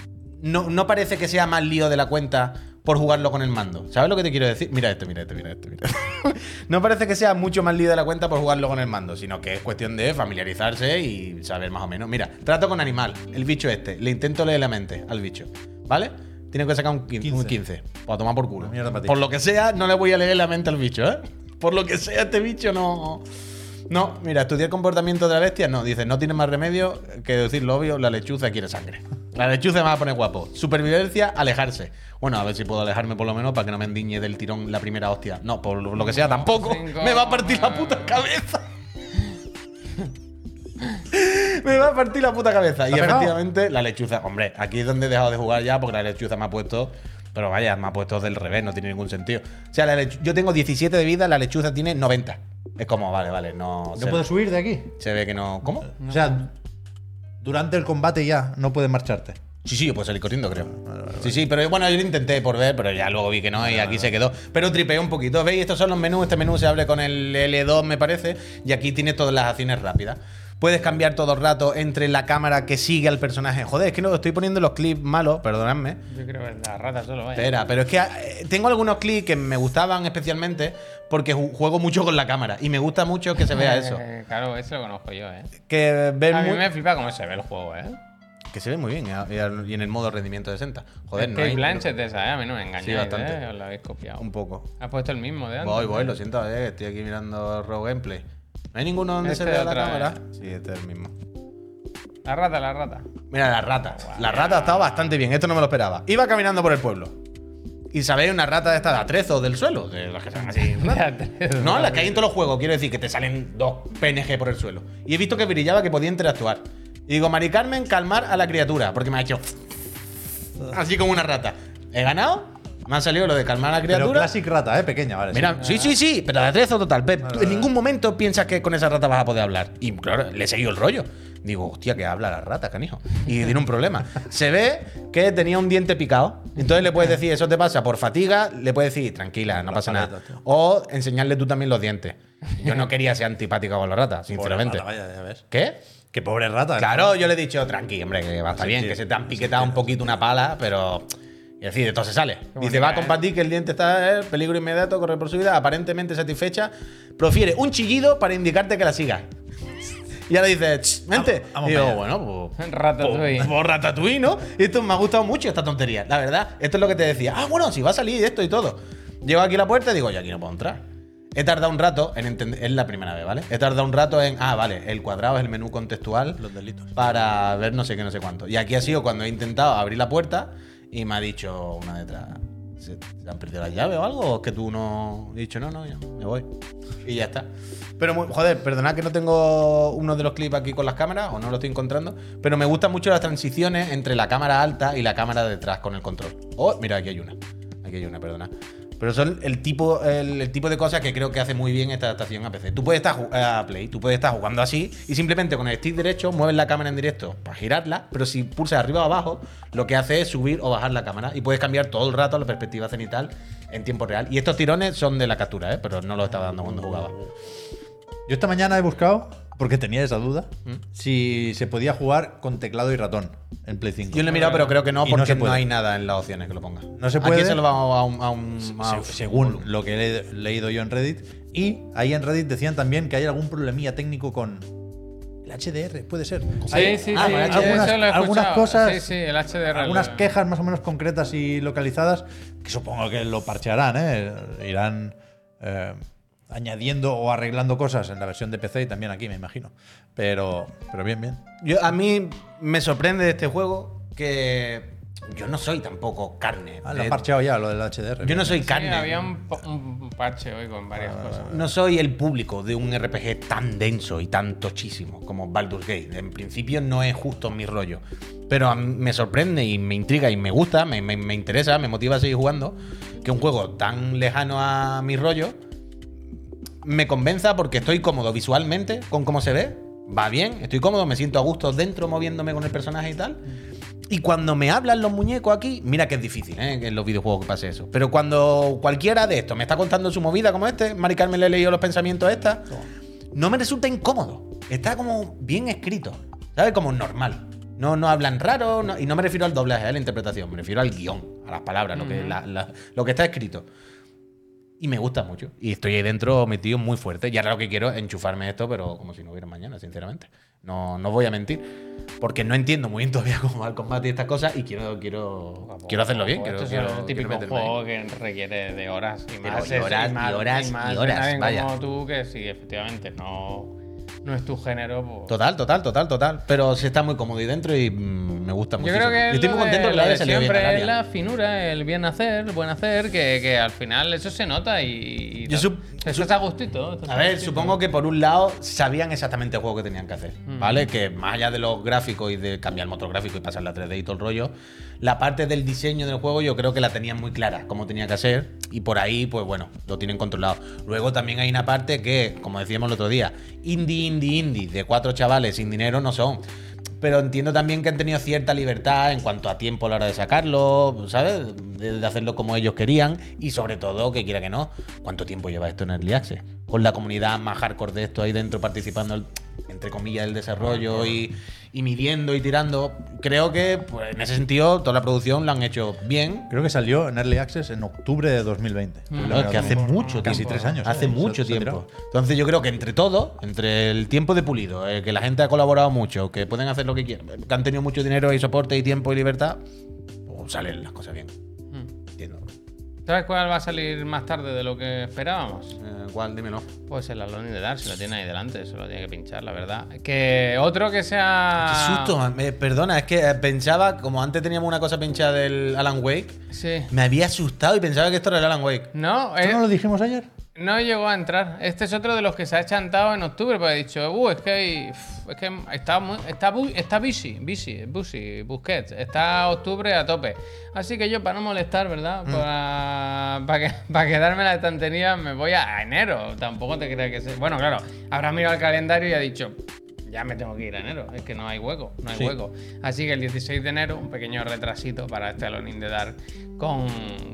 no, no parece que sea más lío de la cuenta por jugarlo con el mando. ¿Sabes lo que te quiero decir? Mira este, mira este, mira este, mira. no parece que sea mucho más lío de la cuenta por jugarlo con el mando, sino que es cuestión de familiarizarse y saber más o menos. Mira, trato con animal, el bicho este, le intento leer la mente al bicho, ¿vale? Tiene que sacar un 15. 15. Un 15 para tomar por culo. Por lo que sea, no le voy a leer la mente al bicho, ¿eh? Por lo que sea, este bicho no. No, mira, estudiar comportamiento de la bestia, no. Dice, no tiene más remedio que decir lo obvio, la lechuza quiere sangre. La lechuza me va a poner guapo. Supervivencia, alejarse. Bueno, a ver si puedo alejarme por lo menos para que no me endiñe del tirón la primera hostia. No, por lo que sea, tampoco. Cinco, Me va a partir la puta cabeza. Me va a partir la puta cabeza. Y efectivamente, la lechuza. Hombre, aquí es donde he dejado de jugar ya porque la lechuza me ha puesto. Pero vaya, me ha puesto del revés, no tiene ningún sentido. O sea, la yo tengo 17 de vida, la lechuza tiene 90. Es como, vale, vale, no. ¿No puedes subir de aquí? se ve que no. ¿Cómo? O sea, durante el combate ya no puedes marcharte. Sí, sí, yo puedo salir corriendo, creo. Sí, sí, pero bueno, yo lo intenté por ver, pero ya luego vi que no y aquí se quedó. Pero tripeé un poquito. ¿Veis? Estos son los menús. Este menú se abre con el L2, me parece. Y aquí tiene todas las acciones rápidas. Puedes cambiar todo el rato entre la cámara que sigue al personaje. Joder, es que no estoy poniendo los clips malos, perdonadme. Yo creo que es la rata solo, vaya. Espera, pero es que eh, tengo algunos clips que me gustaban especialmente porque ju- juego mucho con la cámara y me gusta mucho que se vea eso. Eh, claro, eso lo conozco yo, ¿eh? Que ver A mí muy- me flipa cómo se ve el juego, ¿eh? que se ve muy bien y a- y en el modo rendimiento 60. Joder, no Kate hay Blanchett esa, ¿eh? A mí no me engañáis, Sí, bastante. ¿eh? Os lo habéis copiado. un poco. Has puesto el mismo de antes. Voy, voy, ¿eh? lo siento, eh, estoy aquí mirando Raw Gameplay. ¿No hay ninguno donde Este se vea la otra cámara? vez. Sí, este es el mismo. La rata, la rata. Mira, la rata. La rata estaba bastante bien, esto no me lo esperaba. Iba caminando por el pueblo. Y sabéis, una rata de estas de atrezo del suelo, de las que llaman así. No, las que hay en todos los juegos, quiero decir que te salen dos PNG por el suelo. Y he visto que brillaba que podía interactuar. Y digo, Mari Carmen, calmar a la criatura, porque me ha hecho. Así como una rata. He ganado, me ha salido lo de calmar a la Pero criatura. Classic Rata, ¿eh? Pequeña, vale. Mira, sí, sí, sí, pero de atrezo total. Pep. Tú en ningún momento piensas que con esa rata vas a poder hablar. Y claro, le he seguido el rollo. Digo, hostia, que habla la rata, canijo. Y tiene un problema. Se ve que tenía un diente picado. Entonces le puedes decir, eso te pasa por fatiga. Le puedes decir, tranquila, no pasa nada. O enseñarle tú también los dientes. Yo no quería ser antipático con la rata, Pobre sinceramente. rata, vaya, ya ves. ¿Qué? Qué pobre rata. ¿eh? Claro, yo le he dicho, tranqui, hombre, que va a estar Sí, bien, sí. que se te han piquetado un poquito una pala, pero. Y decir, de todo se sale. Dice, va a ¿eh? compartir que el diente está en peligro inmediato, corre por su vida, aparentemente satisfecha. Profiere un chillido para indicarte que la sigas. Y ahora dice, "Ch, vente. Vamos- vamos y digo, bueno, pues. Ratatouille. Pues, pues Ratatouille, ¿no? Y esto me ha gustado mucho esta tontería. La verdad, esto es lo que te decía. Ah, bueno, si va a salir esto y todo. Llego aquí a la puerta y digo, ya aquí no puedo entrar. He tardado un rato en entender. Es la primera vez, ¿vale? He tardado un rato en. Ah, vale, el cuadrado es el menú contextual. Los delitos. Para ver no sé qué, no sé cuánto. Y aquí ha sido cuando he intentado abrir la puerta y me ha dicho una detrás. ¿Se han perdido las llaves o algo? ¿O es que tú no.? He dicho, no, no, ya, me voy. Y ya está. Pero, joder, perdonad que no tengo uno de los clips aquí con las cámaras, o no lo estoy encontrando. Pero me gustan mucho las transiciones entre la cámara alta y la cámara de detrás con el control. Oh, mira, aquí hay una. Aquí hay una, perdona. Pero son el tipo, el, tipo de cosas que creo que hace muy bien esta adaptación a PC. Tú puedes estar a Play, tú puedes estar jugando así y simplemente con el stick derecho mueves la cámara en directo para girarla, pero si pulsas arriba o abajo, lo que hace es subir o bajar la cámara y puedes cambiar todo el rato la perspectiva cenital en tiempo real. Y estos tirones son de la captura, ¿eh? pero no los estaba dando cuando jugaba. Yo esta mañana he buscado, porque tenía esa duda, si se podía jugar con teclado y ratón en Play 5. Yo lo he mirado, pero creo que no, Y no porque se no, puede. hay nada en las opciones que lo ponga. No se puede. Aquí se lo vamos a un. a un- a Se- un- según lo que he le- leído yo en Reddit. Y ahí en Reddit decían también que hay algún problemilla técnico con el HDR, puede ser. Sí, Hay sí, ah, sí. bueno, eso algunas- lo he algunas escuchado. cosas- Sí, sí, el HDR. algunas lo- quejas más o menos concretas y localizadas que supongo que lo parchearán, ¿eh? irán eh, añadiendo o arreglando cosas en la versión de PC y también aquí, me imagino. Pero, pero bien, bien. Yo, a mí me sorprende de este juego que yo no soy tampoco carne. Ah, lo han parcheado ya, lo del HDR. yo no soy Sí, carne. había un, un parche hoy con varias cosas. No soy el público de un RPG tan denso y tan tochísimo como Baldur's Gate. En principio no es justo mi rollo. Pero a mí me sorprende y me intriga y me gusta, me, me- me interesa, me motiva a seguir jugando. Que un juego tan lejano a mi rollo me convenza porque estoy cómodo visualmente con cómo se ve. Va bien, estoy cómodo, me siento a gusto dentro moviéndome con el personaje y tal. Y cuando me hablan los muñecos aquí, mira que es difícil, ¿eh? en los videojuegos que pase eso. Pero cuando cualquiera de estos me está contando su movida como este, Mari Carmen le he leído los pensamientos a esta, no me resulta incómodo. Está como bien escrito, ¿sabes? Como normal. No, no hablan raro, no- y no me refiero al doblaje, a la interpretación, me refiero al guion, a las palabras, lo, que, la- la- lo que está escrito. Y me gusta mucho. Y estoy ahí dentro metido muy fuerte. Y ahora lo que quiero es enchufarme esto, pero como si no hubiera mañana, sinceramente. No, no voy a mentir. Porque no entiendo muy bien todavía cómo va el combate y estas cosas. Y quiero, quiero, quiero hacerlo bien. Quiero, Esto quiero, es el típico ahí. juego que requiere de horas y Pero más. y horas, y y más, horas, más y horas, vaya. como tú, que sí, efectivamente, no, no es tu género. pues- Total, total, total, total. Pero sí está muy cómodo ahí dentro y mm, me gusta mucho. Yo creo que estoy muy contento de- que haya de salido bien siempre es Larian. la finura, el bien hacer, el buen hacer, que, que al final eso se nota y, y Yo sup- estás a gustito. A ver, gustito. supongo que por un lado sabían exactamente el juego que tenían que hacer, Mm. ¿vale? Que más allá de los gráficos y de cambiar el motor gráfico y pasar la 3D y todo el rollo, la parte del diseño del juego yo creo que la tenían muy clara, cómo tenía que hacer, y por ahí, pues bueno, lo tienen controlado. Luego también hay una parte que, como decíamos el otro día, indie, indie, indie, de cuatro chavales sin dinero no son. Pero entiendo también que han tenido cierta libertad en cuanto a tiempo a la hora de sacarlo, ¿sabes? De hacerlo como ellos querían y sobre todo, que quiera que no, ¿cuánto tiempo lleva esto en Early Access? Con la comunidad más hardcore de esto ahí dentro participando, el- entre comillas, del desarrollo y, y midiendo y tirando. Creo que pues, en ese sentido toda la producción la han hecho bien. Creo que salió en Early Access en octubre de 2020. Mm. No, es que hace mucho Casi tiempo. tres años. Hace ¿eh? mucho Se- tiempo. Entonces yo creo que entre todo, entre el tiempo de pulido, eh, que la gente ha colaborado mucho, que pueden hacer lo que quieran, que han tenido mucho dinero y soporte y tiempo y libertad, pues salen las cosas bien. ¿Sabes cuál va a salir más tarde de lo que esperábamos? Eh, ¿Cuál? Dímelo. Pues el Alone the Dark, si lo tiene ahí delante, se lo tiene que pinchar, la verdad. Que otro que sea. Qué susto. Eh, perdona, es que eh, pensaba, como antes teníamos una cosa pinchada del Alan Wake, Sí. me había asustado y pensaba que esto era el Alan Wake. No, ¿Esto eh, no lo dijimos ayer? No llegó a entrar. Este es otro de los que se ha chantado en octubre, porque he dicho, uh, es que hay- es que está muy, está, bu- está busy, busy, busy, Busquets, está octubre a tope. Así que yo para no molestar, ¿verdad? Para, para, que, para quedarme en la estantería me voy a, enero. Tampoco te creas que sea. Bueno, claro, habrá mirado el calendario y ha dicho, ya me tengo que ir a enero, es que no hay hueco, no hay Sí. hueco. Así que el 16 de enero, un pequeño retrasito para este Alone in the Dark con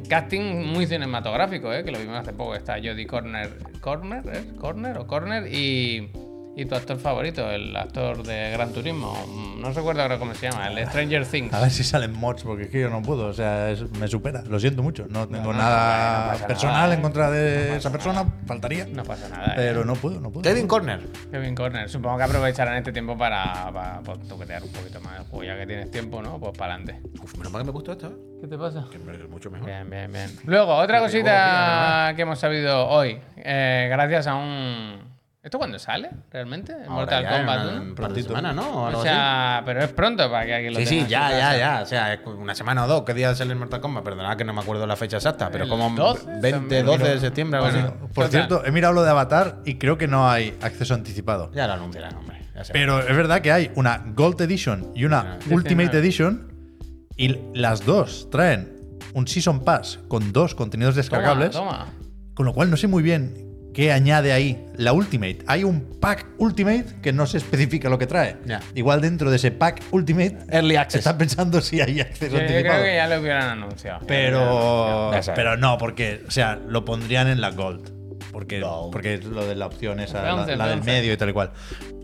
casting muy cinematográfico, ¿eh? que lo vimos hace poco. Está Jodie Corner, Corner, ¿eh? Corner o Corner y, ¿Y tu actor favorito? El actor de Gran Turismo. Mm, No recuerdo ahora cómo se llama. El Stranger Things. A ver si salen mods, porque es que yo no puedo. O sea, es- me supera. Lo siento mucho. No tengo no, nada no personal nada, en eh. contra de No esa persona. Faltaría. No pasa nada. ¿eh? Pero no puedo, no puedo. Kevin Corner. Kevin Corner. Supongo que aprovecharán este tiempo para, para, pues, toquetear un poquito más el juego. Ya que tienes tiempo, ¿no? Pues para adelante. Uf, menos mal que me he puesto esto, ¿eh? ¿Qué te pasa? Que es mucho mejor. Bien, bien, bien. Luego, otra cosita que hemos sabido hoy. eh, gracias a un. ¿Esto cuándo sale? ¿Realmente? ¿En Ahora Mortal ya, en Kombat una- 1? en un par de semanas, ¿no? O algo O sea, pero es pronto para que alguien lo Sí, tenga sí, ya, ya, casa. ya. O sea, es una semana o dos. ¿Qué día sale el Mortal Kombat? Perdonad que no me acuerdo la fecha exacta, pero como 12 20, también. 12 de septiembre, algo Bueno, así. Por Total. cierto, he mirado lo de Avatar y creo que no hay acceso anticipado. Ya lo anunciarán, hombre. Pero es verdad que hay una Gold Edition y una. Ultimate 19. Edition y las dos traen un Season Pass con dos contenidos descargables, Toma, toma. con lo cual no sé muy bien qué añade ahí la Ultimate. Hay un pack Ultimate que no se especifica lo que trae. Ya. Igual dentro de ese pack Ultimate Early se access. está pensando si hay acceso Yo, yo anticipado. creo que ya lo hubieran anunciado. Pero, Ya sabes. pero no, porque, o sea, lo pondrían en la Gold. Porque, porque es lo de la opción esa, la, del medio y tal y cual.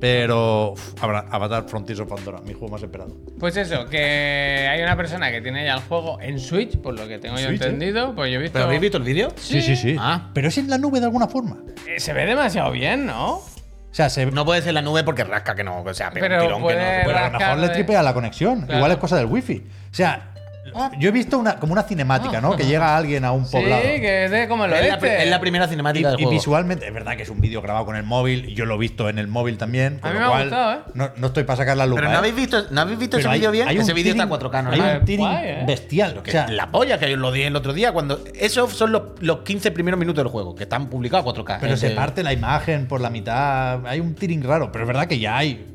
Pero uf, Avatar Frontiers of Pandora, mi juego más esperado. Pues eso, que hay una persona que tiene ya el juego en Switch, por lo que tengo yo Switch, ¿eh? entendido. Pues yo he visto. ¿Pero habéis visto el vídeo? Sí, sí, sí. Ah. Pero es en la nube de alguna forma. Eh, Se ve demasiado bien, ¿no? O sea, se, No puede ser la nube porque rasca que no. O sea, pega Pero un tirón que no. pero a lo mejor le de- tripea la conexión. Claro. Igual es cosa del wifi. O sea, yo he visto una, como una cinemática, ¿no? Que llega alguien a un Sí, poblado. que es de como el Es la, oeste. es la primera Y, cinemática del y juego. visualmente, es verdad que es un vídeo grabado con el móvil, yo lo he visto en el móvil también. con A mí lo me ha cual gustado, ¿eh? No, no estoy para sacar la lupa. Pero no ¿eh? habéis visto, ¿no habéis visto Pero ese hay- vídeo bien? hay un Ese vídeo está a tearing- 4K, ¿no? Hay un Guay, tearing ¿eh? bestial. Que o sea, la polla que yo lo dije el otro día cuando esos son los, los 15 primeros minutos del juego que están publicados a 4K pero se Ese- parte la imagen por la mitad. Hay un tearing raro. Pero es verdad que ya hay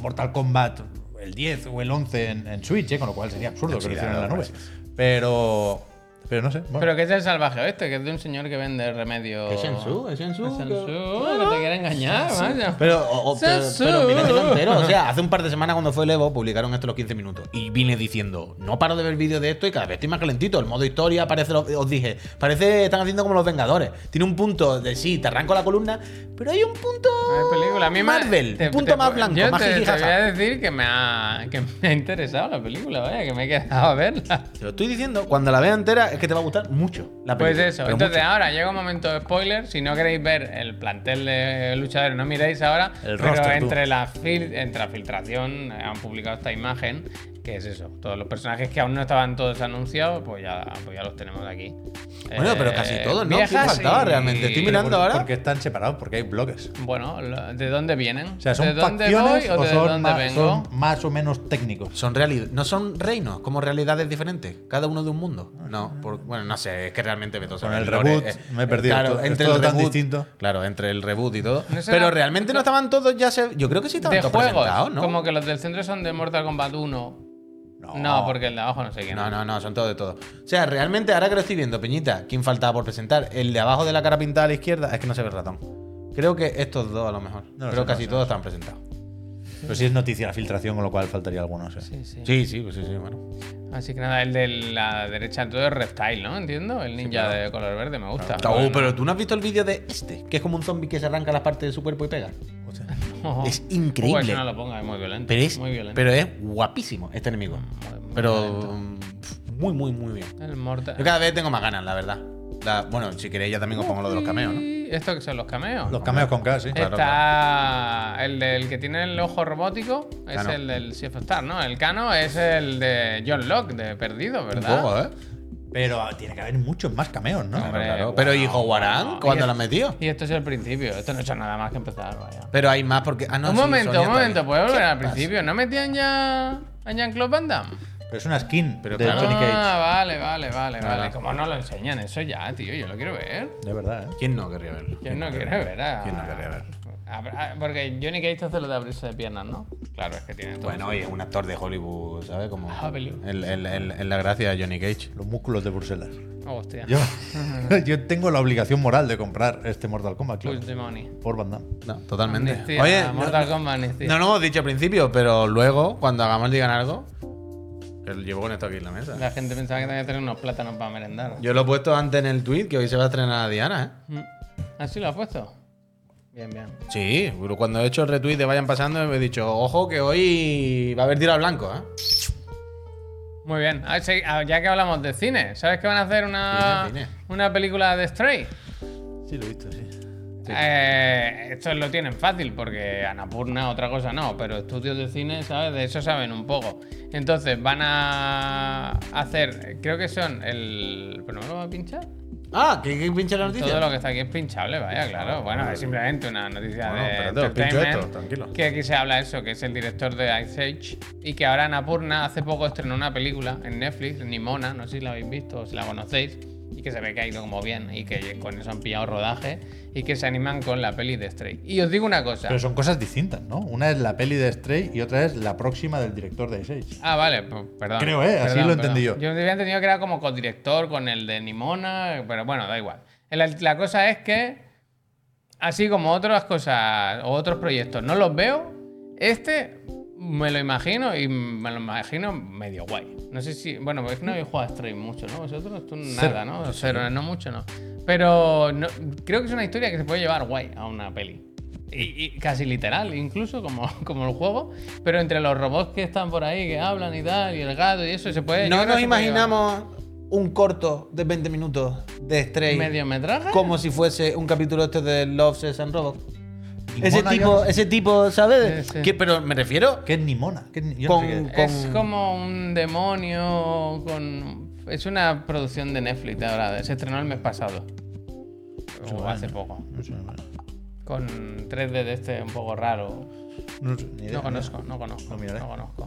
Mortal Kombat el 10 o el 11 en, en Switch, ¿eh? con lo cual sería absurdo que lo hicieran en la nube. pues Pero. Pero no sé. bueno. Pero que es el salvaje oeste, que es de un señor que vende remedio. Es Shensu, es Shensu, Es que- Shensu, que te quiere engañar, vaya. Pero, o- o- pero, pero entero. O sea, hace un par de semanas cuando fue el Evo publicaron esto los 15 minutos. Y vine diciendo, no paro de ver vídeos de esto y cada vez estoy más calentito. El modo historia parece, lo- os dije, parece están haciendo como los Vengadores. Tiene un punto de sí, te arranco la columna, pero hay un punto Hay película. A mí me- Marvel, te- un punto te- más blanco, yo más te, te voy a decir que me, ha, que me ha interesado la película, vaya, que me he quedado a verla. Te lo estoy diciendo, cuando la veas entera es que te va a gustar mucho la Pues película. eso, pero entonces mucho. ahora llega un momento de spoiler. Si no queréis ver el plantel de luchadores, no miréis ahora. El pero roster, entre la, fil- entre la filtración han publicado esta imagen, que es eso. Todos los personajes que aún no estaban todos anunciados, pues ya, pues ya los tenemos aquí. Bueno, pero Eh, casi todos, ¿no? ¿Quién faltaba y- realmente? Estoy Pero mirando por- ahora. Porque están separados, porque hay bloques. Bueno, ¿de dónde vienen? O sea, son ¿De dónde facciones voy o o de son, dónde más, vengo? son más o menos técnicos. Son realidad, no son reinos, como realidades diferentes, cada uno de un mundo. No, por- bueno, no sé, es que realmente sabe Con el lore, reboot eh, me he perdido, Claro, es entre todo el tan reboot, distinto. Claro, entre el reboot y todo. ¿No será- Pero realmente no estaban todos ya se, yo creo que sí estaban de todos juegos, presentados, ¿no? como que los del centro son de Mortal Kombat 1. No, porque el de abajo no sé quién. No, no, no, son todos de todo. O sea, realmente ahora que lo estoy viendo, Peñita, ¿quién faltaba por presentar? El de abajo de la cara pintada a la izquierda, es que no se ve el ratón. Creo que estos dos a lo mejor. No lo Pero sé, casi no sé. todos están presentados. Pero sí es noticia la filtración, con lo cual faltaría alguno. no sé. Sí, sí. Sí, sí, pues sí, sí, bueno. Así que nada, el de la derecha todo es Reptile, ¿no? Entiendo. El ninja de color verde me gusta. Oh, Bueno. pero tú no has visto el vídeo de este, que es como un zombie que se arranca las partes de su cuerpo y pega. Hostia. Ojo. Es increíble. no lo ponga, es muy violento. Pero es, muy violento. pero es guapísimo este enemigo. Muy- muy pero violento. mm, muy, muy, muy bien. El Mortal. Yo cada vez tengo más ganas, la verdad. La- bueno, si queréis ya también os pongo lo de los cameos, ¿no? ¿Esto que son los cameos? Los cameos con K, sí. Claro, Está el del que tiene el ojo robótico, es Cano. el del Sea of Star, ¿no? El Cano es el de John Locke, de Perdido, Un ¿verdad? poco, ¿eh? Pero tiene que haber muchos más cameos, ¿no? Hombre, Claro. Pero ¿y Howard guau. ¿Cuándo lo has metido? Y esto es el principio, esto no ha hecho nada más que empezar, vaya. Pero hay más porque. Ah, no, un sí, momento, un momento, ¿puedo volver ¿Qué al principio? ¿No metían ya a Jean-Claude Van Damme? Pero es una skin Pero de claro. Johnny Cage. Ah, vale, vale, vale, vale. ¿Cómo no lo enseñan eso ya, tío? Yo lo quiero ver. De verdad, ¿eh? ¿Quién no querría verlo? ¿Quién no quiere ver? a- ¿Quién no querría ver? A- Porque Johnny Cage hace lo de abrirse de piernas, ¿no? Claro, es que tiene todo. Bueno, oye, un actor de Hollywood, ¿sabes? Como. Hollywood. El, el- el- el- la gracia de Johnny Cage. Los músculos de Bruselas. Oh, hostia. Yo, yo tengo la obligación moral de comprar este Mortal Kombat, claro. The money. Por Van Damme. No, totalmente. Amnistía, Oye, no, Mortal Kombat amnistía. no lo hemos dicho al principio, pero luego, cuando hagamos digan algo, que llevo con esto aquí en la mesa. La gente pensaba que tenía que tener unos plátanos para merendar. Yo lo he puesto antes en el tweet que hoy se va a estrenar a Diana, ¿eh? Mm. ¿Así lo has puesto? Bien, bien. Sí, pero cuando he hecho el retweet de vayan pasando, me he dicho, ojo que hoy va a haber tiro al blanco, ¿eh? Muy bien. Ah, sí, ah, ya que hablamos de cine, ¿sabes que van a hacer una, Cine, cine. una película de Stray? Sí, lo he visto, sí. Eh, esto lo tienen fácil porque Anapurna otra cosa no, pero estudios de cine, ¿sabes? De eso saben un poco. Entonces van a hacer, creo que son el... ¿Pero no lo va a pinchar? Ah, ¿qué, qué pinche la noticia? Todo lo que está aquí es pinchable, vaya, claro. Bueno, es simplemente una noticia Bueno, de entertainment, esto, tranquilo. Que aquí se habla eso, que es el director de Ice Age y que ahora Anapurna hace poco estrenó una película en Netflix, Nimona, no sé si la habéis visto o si la conocéis, y que se ve que ha ido como bien y que con eso han pillado rodaje y que se animan con la peli de Stray. Y os digo una cosa. Pero son cosas distintas, ¿no? Una es la peli de Stray y otra es la próxima del director de Ice. Ah, vale, pues, perdón. Creo, ¿eh? Así lo entendí yo. Yo había entendido que era como codirector con el de Nimona, pero bueno, da igual. La, la cosa es que, así como otras cosas o otros proyectos no los veo, este me lo imagino y me lo imagino medio guay. No sé si. Bueno, es que no habéis jugado a Stray mucho, ¿no? Vosotros, tú nada, ¿no? Cero, no mucho, no. Pero no- creo que es una historia que se puede llevar guay a una peli. Y, y casi literal, incluso como, como el juego. Pero entre los robots que están por ahí, que hablan y tal, y el gato y eso, se puede. No nos imaginamos un corto de 20 minutos de Stray ¿Mediometraje? como si fuese un capítulo este de Love, Sex and Robots. ¿Y Ese tipo, ese tipo, ¿sabes? Sí, sí. Que- pero me refiero ¿Qué es Nimona? ¿Qué es ni- yo no sé con, qué es. Es con- como un demonio con. Es una producción de Netflix ahora. Se estrenó el mes pasado. O hace poco. No sé, no, Con 3D de este un poco raro. no sé, ni idea, No ni conozco, no conozco. No conozco.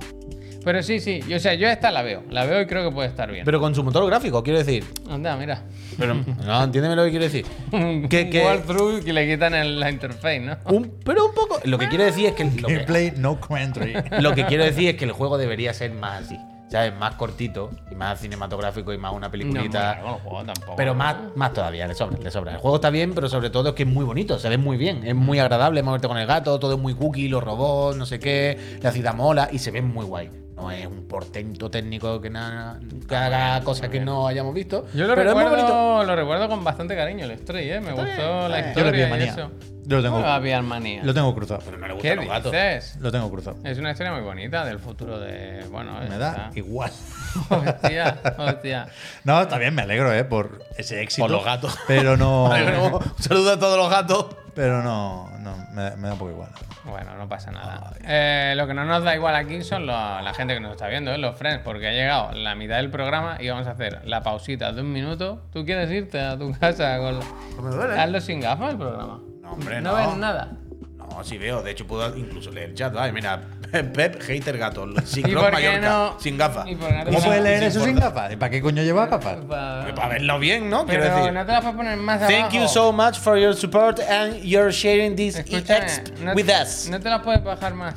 Pero sí, sí. Yo, o sea, yo esta la veo. La veo y creo que puede estar bien. Pero con su motor gráfico, quiero decir. Anda, mira. Pero, no, entiéndeme lo que quiero decir. Un Que- que- walkthrough que le quitan el- la interface, ¿no? Un- pero un poco. Lo que quiero decir es que lo que, Gameplay, no commentary. lo que quiero decir es que el juego debería ser más así. ¿Sabes? Más cortito y más cinematográfico y más una No, peliculita. el juego tampoco. Pero más, más todavía, le sobra, le sobra. El juego está bien, pero sobre todo es que es muy bonito, se ve muy bien, es muy agradable moverte con el gato, todo es muy cookie, los robots, no sé qué, la ciudad mola y se ve muy guay. No es un portento técnico que, nada, que haga cosas que no hayamos visto. Yo lo pero es muy bonito. recuerdo, lo recuerdo con bastante cariño el Stray, ¿eh? Me gustó la. Yo historia pillo y manía. eso. Yo lo tengo-. Lo tengo cruzado. Pero no le ¿Qué gustan los gatos. dices? Lo tengo cruzado. Es una historia muy bonita del futuro de... Bueno, Me da igual. Hostia, hostia. No, está bien, me alegro, ¿eh? Por ese éxito. Por los gatos. Pero no. Un saludo a todos los gatos. pero no, no me, me da un poco igual. Bueno, no pasa nada. Eh, lo que no nos da igual aquí son lo- la gente que nos está viendo, ¿eh? los friends, porque ha llegado la mitad del programa y vamos a hacer la pausita de un minuto. ¿Tú quieres irte a tu casa con... me duele. Hazlo sin gafas el programa. No, hombre, no. no. ves nada. No, sí veo, de hecho puedo incluso leer el chat. Ay, mira, Pep, hater gato, sin ¿Y Croc por qué Mallorca, no- sin gafas. no ¿Cómo puedes leer eso sin gafas? ¿Y para qué coño llevas gafas? Pa- Para verlo bien, ¿no? Quiero Pero decir. no te la puedes poner más Thank abajo. you so much for your support and your sharing this Escúchame, no, with us. no te la puedes bajar más.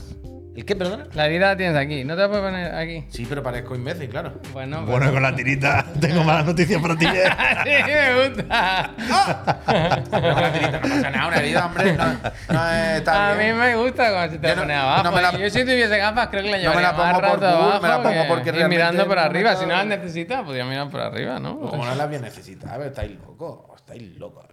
¿El qué, perdona? La herida la tienes aquí, no te la puedes poner aquí. Sí, pero parezco imbécil, claro. Bueno, Bueno, y con la tirita tengo malas noticias para ti. ¿eh? sí, me gusta. Pero con la tirita no pasa nada, una herida, hombre. No, no está A mí me gusta cuando se te Yo no- pone abajo. no me la- Yo si tuviese gafas creo que la No me llevaría la pongo más por rato abajo me la pongo que- porque y realmente mirando por no arriba. Si no las necesitas, podría mirar por arriba, ¿no? Como no las bien necesitas, a ver, estáis locos. Estáis locos.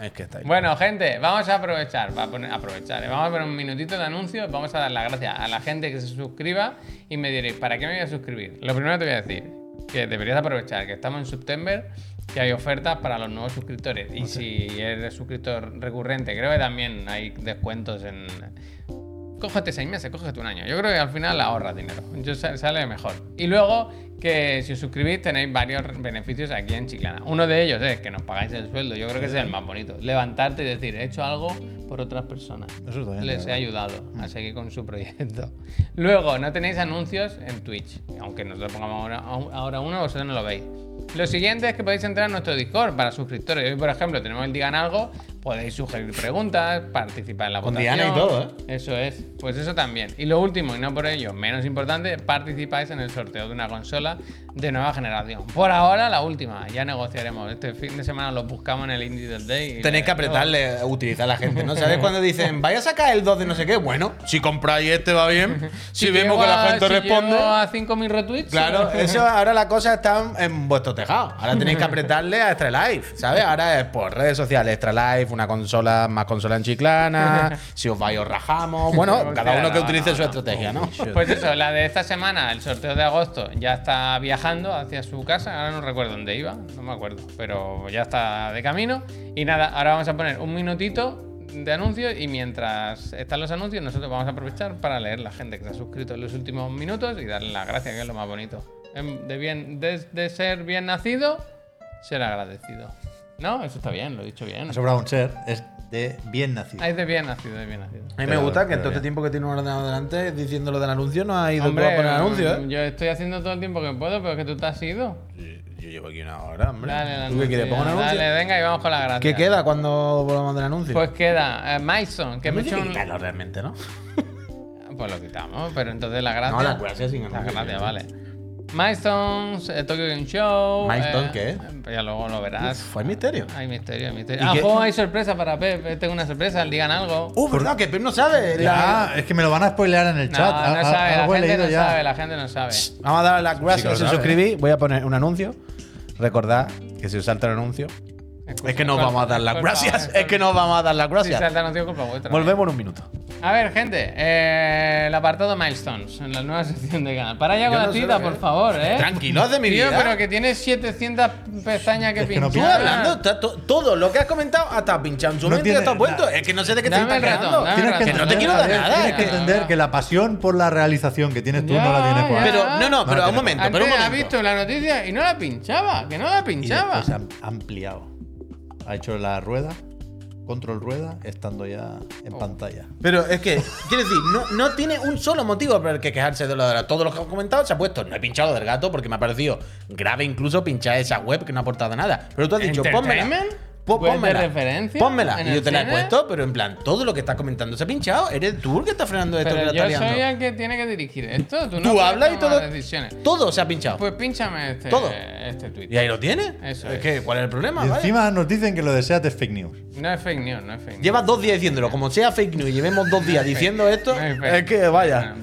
Es que estáis Bueno, gente, vamos a aprovechar, va a poner, aprovechar, ¿eh? vamos a poner un minutito de anuncios, vamos a dar las gracias a la gente que se suscriba y me diréis, ¿para qué me voy a suscribir? Lo primero que te voy a decir, que deberías aprovechar, que estamos en September, que hay ofertas para los nuevos suscriptores y si eres suscriptor recurrente, creo que también hay descuentos en... Cógete seis meses, cógete un año. Yo creo que al final ahorras dinero. Yo sa- sale mejor. Y luego que si os suscribís tenéis varios beneficios aquí en Chiclana. Uno de ellos es que nos pagáis el sueldo. Yo creo que ese es el más bonito. Levantarte y decir, he hecho algo por otras personas. Eso también, Les he ayudado a seguir con su proyecto. Luego, no tenéis anuncios en Twitch. Aunque nosotros pongamos ahora, ahora uno, vosotros no lo veis. Lo siguiente es que podéis entrar a nuestro Discord para suscriptores. Hoy, por ejemplo, tenemos el Digan Algo. Podéis sugerir preguntas, participar en la Con votación. Diana y todo, ¿eh? Eso es. Pues eso también. Y lo último, y no por ello menos importante, participáis en el sorteo de una consola de nueva generación. Por ahora, la última. Ya negociaremos. Este fin de semana lo buscamos en el Indie del Day. Tenéis que le- apretarle utilizar a la gente, ¿no? ¿Sabes cuando dicen, vaya a sacar el 2 de no sé qué? Bueno, si compráis este va bien. Si, vemos que la gente si responde. llego a 5.000 retweets. Claro, eso ahora la cosa está en vuestro tejado. Ahora tenéis que apretarle a Extra Life, ¿sabes? Ahora es por redes sociales, Extra Life, una consola, más consola en chiclana, si os vais os rajamos. Bueno, cada uno que utilice su estrategia, ¿no? Pues eso, la de esta semana, el sorteo de agosto, ya está viajando hacia su casa. Ahora no recuerdo dónde iba, no me acuerdo, pero ya está de camino. Y nada, ahora vamos a poner un minutito de anuncios y mientras están los anuncios, nosotros vamos a aprovechar para leer la gente que se ha suscrito en los últimos minutos y darle las gracias, que es lo más bonito. Em, De, bien, de, de ser bien nacido, ser agradecido. ¿No? Eso está bien, lo he dicho bien. Ha sobrado un ser, es de bien nacido. Ah, Es de bien nacido, de bien nacido. A mí me Pero- gusta que pero en todo este bien. tiempo que tiene un ordenador delante diciendo lo del anuncio no ha ido tú Hombre, a poner anuncio, ¿eh? yo estoy haciendo todo el tiempo que puedo, pero es que tú te has ido. Yo llevo aquí una hora, hombre. Dale, el ¿Tú qué anuncio, quieres? ¿Pongo un anuncio? Dale, venga y vamos con la gracia. ¿Qué queda cuando volvamos del anuncio? Pues queda eh, Mason, que me he hecho un... quitarlo realmente, ¿no? Pues lo quitamos, pero entonces la gracia... No, la gracia sin La anuncio. gracia, vale. Milestones, eh, Tokyo Game Show... Milestone, eh, ¿qué? ya luego lo verás. Fue misterio. Hay misterio, hay misterio. ¿Y Ah, juego, hay sorpresa para Pep. Tengo una sorpresa, digan algo. Uh, ¿verdad? Que Pep no sabe. Ya, es que me lo van a spoilear en el no, chat. no A- a- sabe, la gente no ya. sabe, la gente no sabe. Vamos a dar las gracias si os suscribís. Voy a poner un anuncio. Recordad que si os salta el anuncio. Es que nos culpa- vamos a dar las culpa- gracias. Es que nos vamos a dar las gracias. salta el anuncio, culpa vuestra. Volvemos en un minuto. A ver, gente, eh, el apartado Milestones, en la nueva sección de canal. Para ya con la no tita, por favor, ¿eh? Tranquilos de mi Tío, vida. pero que tienes 700 pestañas que Es que no Tú pinchar. pincha. hablando, está to- todo lo que has comentado hasta pinchado en su No y tiene vuelto. Es que no sé de qué te estás dame Tienes que no te entender, quiero dar nada, Tienes es que que- entender que la pasión por la realización que tienes tú no la tienes por Pero, no, no, pero No, un momento, Antes pero un ha momento. visto la noticia y no la pinchaba, que no la Y pinchaba. después ha ampliado. Ha hecho la rueda, control rueda, estando ya en Oh. pantalla. Pero es que, quiero decir, no, no tiene un solo motivo el que quejarse de lo de la- Todo lo que has comentado se ha puesto. No he pinchado del gato porque me ha parecido grave incluso pinchar esa web que no ha aportado nada. Pero tú has dicho, pónmela. ¿Entertainment? Po- ¿Web de pónmela. referencia? Pónmela. ¿En Y yo te la he puesto, pero en plan, todo lo que estás comentando se ha pinchado. Eres tú el que está frenando esto que Pero la yo está liando. soy el que tiene que dirigir esto. Tú, no Tú hablas y todo. decisiones. Todo se ha pinchado. Pues pínchame este, Todo. este tweet. y ahí lo tienes. Eso es es. que, ¿cuál es el problema? Y Vale. encima nos dicen que lo de SEAT es fake news. No es fake news, no es fake news. Llevas dos días diciéndolo. Como sea fake news y llevemos dos días diciendo esto, No es que vaya.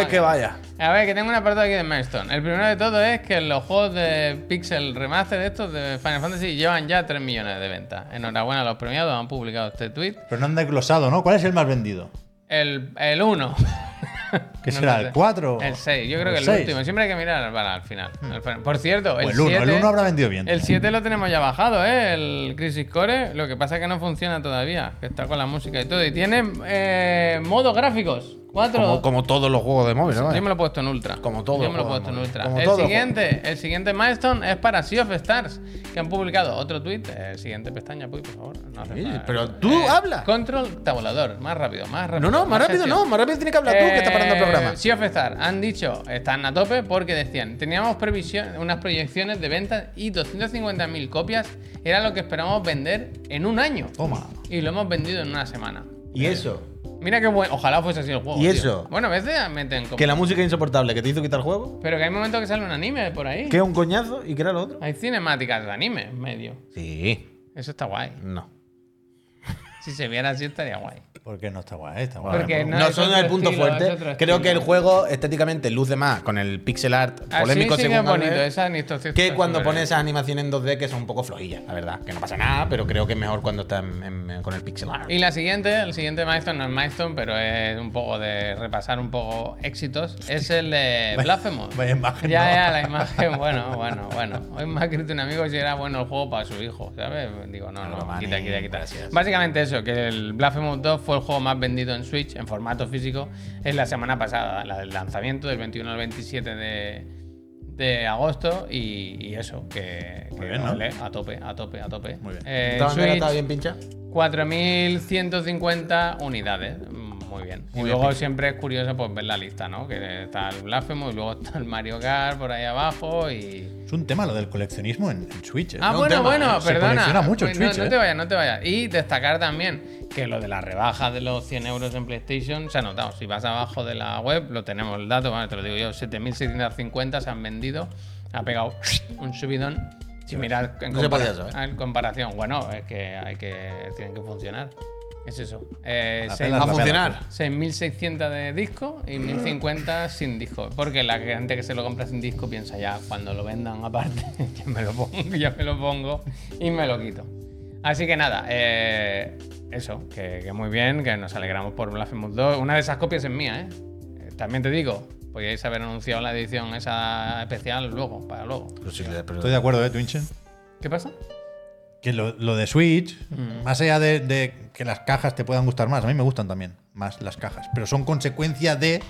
Es que vaya. A ver, que tengo un apartado aquí de Milestone. El primero de todo es que los juegos de Pixel Remaster de estos de Final Fantasy llevan ya 3 millones de ventas. Enhorabuena a los premiados, han publicado este tweet. Pero no han desglosado, ¿no? ¿Cuál es el más vendido? El, el 1. ¿Qué será, el cuatro? El 6, yo creo ¿El que el último. Siempre hay que mirar para al final. Al final. Por cierto, O el el 1. 7. El 1 habrá vendido bien. El 7 lo tenemos ya bajado, ¿eh? El Crisis Core. Lo que pasa es que no funciona todavía. Que está con la música y todo. Y tiene eh, modos gráficos. Cuatro. Como, como todos los juegos de móvil, ¿no? Yo me lo he puesto en ultra. Como todo Yo me lo he puesto en ultra. Como el siguiente, el siguiente milestone es para Sea of Stars, que han publicado otro tweet. El siguiente pestaña, pues, por favor. No hace Sí, falta. pero tú habla. Control tabulador, más rápido, más rápido. No, no, más rápido gestión. no. Más rápido tiene que hablar tú, que está parando el Eh, programa. Sea of Stars han dicho, están a tope porque decían, teníamos previsión, unas proyecciones de ventas y 250.000 copias era lo que esperábamos vender en un año. Toma. Y lo hemos vendido en una semana. Y eso. Mira qué bueno, ojalá fuese así el juego. ¿Y tío. eso? Bueno, a veces meten como... Que la música es insoportable, que te hizo quitar el juego. Pero que hay momentos que sale un anime por ahí. Que es un coñazo y que era lo otro. Hay cinemáticas de anime en medio. Sí. Eso está guay. No. Si se viera así estaría guay. Porque no está guay, está guay. Porque No, No, es son el punto estilo, fuerte. Creo que el juego estéticamente luce más con el pixel art polémico Así es según bonito, esa que cuando bien. esas animaciones en 2D que son un poco flojillas, la verdad. Que no pasa nada, pero creo que es mejor cuando está en- en- con el pixel art. Y la siguiente, el siguiente milestone no es milestone, pero es un poco de repasar un poco éxitos. Es el de Blasphemous. vaya imagen, Ya, ¿no? ya, la imagen, bueno, bueno, bueno. Hoy me ha escrito un amigo si era bueno el juego para su hijo, ¿sabes? Digo, no, no, quita, quita, quita. gracias. Básicamente eso, que el Blasphemous 2 fue el juego más vendido en Switch, en formato físico, en la semana pasada, la del lanzamiento, del 21 al 27 de, de agosto, y, y eso, que, que bien, ¿no? ole, a tope, a tope, a tope. Muy bien. Eh, ¿Esta bandera Switch, estaba bien pincha? 4.150 unidades. Muy bien. y luego siempre es curioso pues, ver la lista, ¿no? Que está el Blasphemous y luego está el Mario Kart por ahí abajo y... Es un tema lo del coleccionismo en, en Switch. ¿eh? Ah, un bueno, tema, bueno, ¿eh? Se perdona. colecciona mucho en Pues no, Switch, no ¿eh? te vayas, no te vayas. Y destacar también que lo de la rebaja de los 100 euros en PlayStation se ha notado. Si vas abajo de la web, lo tenemos el dato, vale, te lo digo yo, 7.650 se han vendido. Ha pegado un subidón. Si miras en, No se compara- saber. en comparación, bueno, es que hay que tienen que funcionar. Es eso. Eh, seis- pela A funcionar. 6.600 de disco y 1.050 sin disco. Porque la gente que se lo compra sin disco piensa ya, cuando lo vendan aparte, ya me lo pongo, ya me lo pongo y me lo quito. Así que nada, eh, eso, que, que muy bien, que nos alegramos por Blasphemous 2. Una de esas copias es mía, ¿eh? Eh, También te digo, podíais haber anunciado la edición esa especial luego, para luego. Pero sí, pero- Estoy de acuerdo, ¿eh, Twinchen? ¿Qué pasa? Que lo, lo de Switch, Mm. más allá de, de que las cajas te puedan gustar más, a mí me gustan también más las cajas, pero son consecuencia de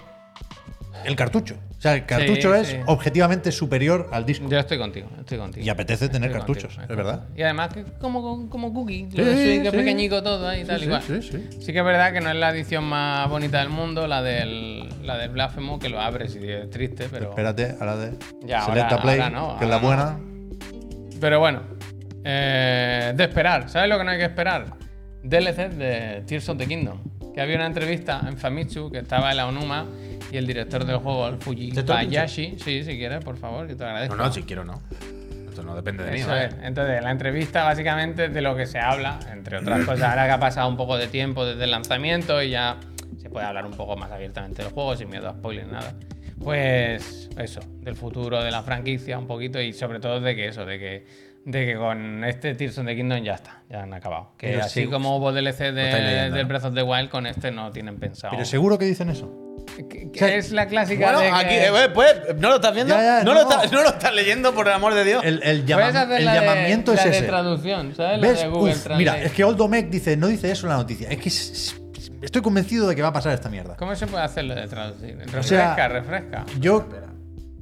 el cartucho. O sea, el cartucho Sí, es sí. objetivamente superior al disco. Yo estoy contigo, estoy contigo. Y apetece tener Estoy cartuchos, contigo, es verdad. Y además que como, como cookie, Sí, lo de es pequeñico todo ahí y Sí, tal sí, igual. sí, que es verdad que no es la edición más bonita del mundo, la del, la del Blasphemous, que lo abres y es triste, pero... Espérate a la de Ya, Selecta ahora- Play, ahora no, que es la buena. Pero bueno, eh, de esperar. ¿Sabes lo que no hay que esperar? DLC de Tears of the Kingdom. Que había una entrevista en Famitsu que estaba en la Onuma y el director del juego, el Fuji ¿Te toca, Bayashi. Sí, si quieres, por favor, que te agradezco. No, no, si quiero no. Esto no depende de mí. Es. Entonces, la entrevista básicamente de lo que se habla, entre otras cosas, ahora que ha pasado un poco de tiempo desde el lanzamiento y ya se puede hablar un poco más abiertamente del juego, sin miedo a spoiler, nada. Pues eso, del futuro de la franquicia un poquito y sobre todo de que eso, de que, de que con este Tears of the Kingdom ya está, ya han acabado. Que Pero así sí, como hubo DLC de, leyendo, del ¿no? Breath of the Wild, con este no tienen pensado. Pero seguro que dicen eso. Que- que sea, es la clásica Bueno, de que- aquí, eh, pues, ¿no lo estás viendo? Ya, ya, no, no, lo estás, no. lo estás leyendo, por el amor de Dios. El, el llama- la de- llamamiento la es de ese. traducción, ¿sabes? La ¿Ves? de Google Uf, Translate. mira, es que Oldomec dice, no dice eso en la noticia. Es que es- es- estoy convencido de que va a pasar esta mierda. ¿Cómo se puede hacer lo de traducir? Refresca, sea, refresca. Yo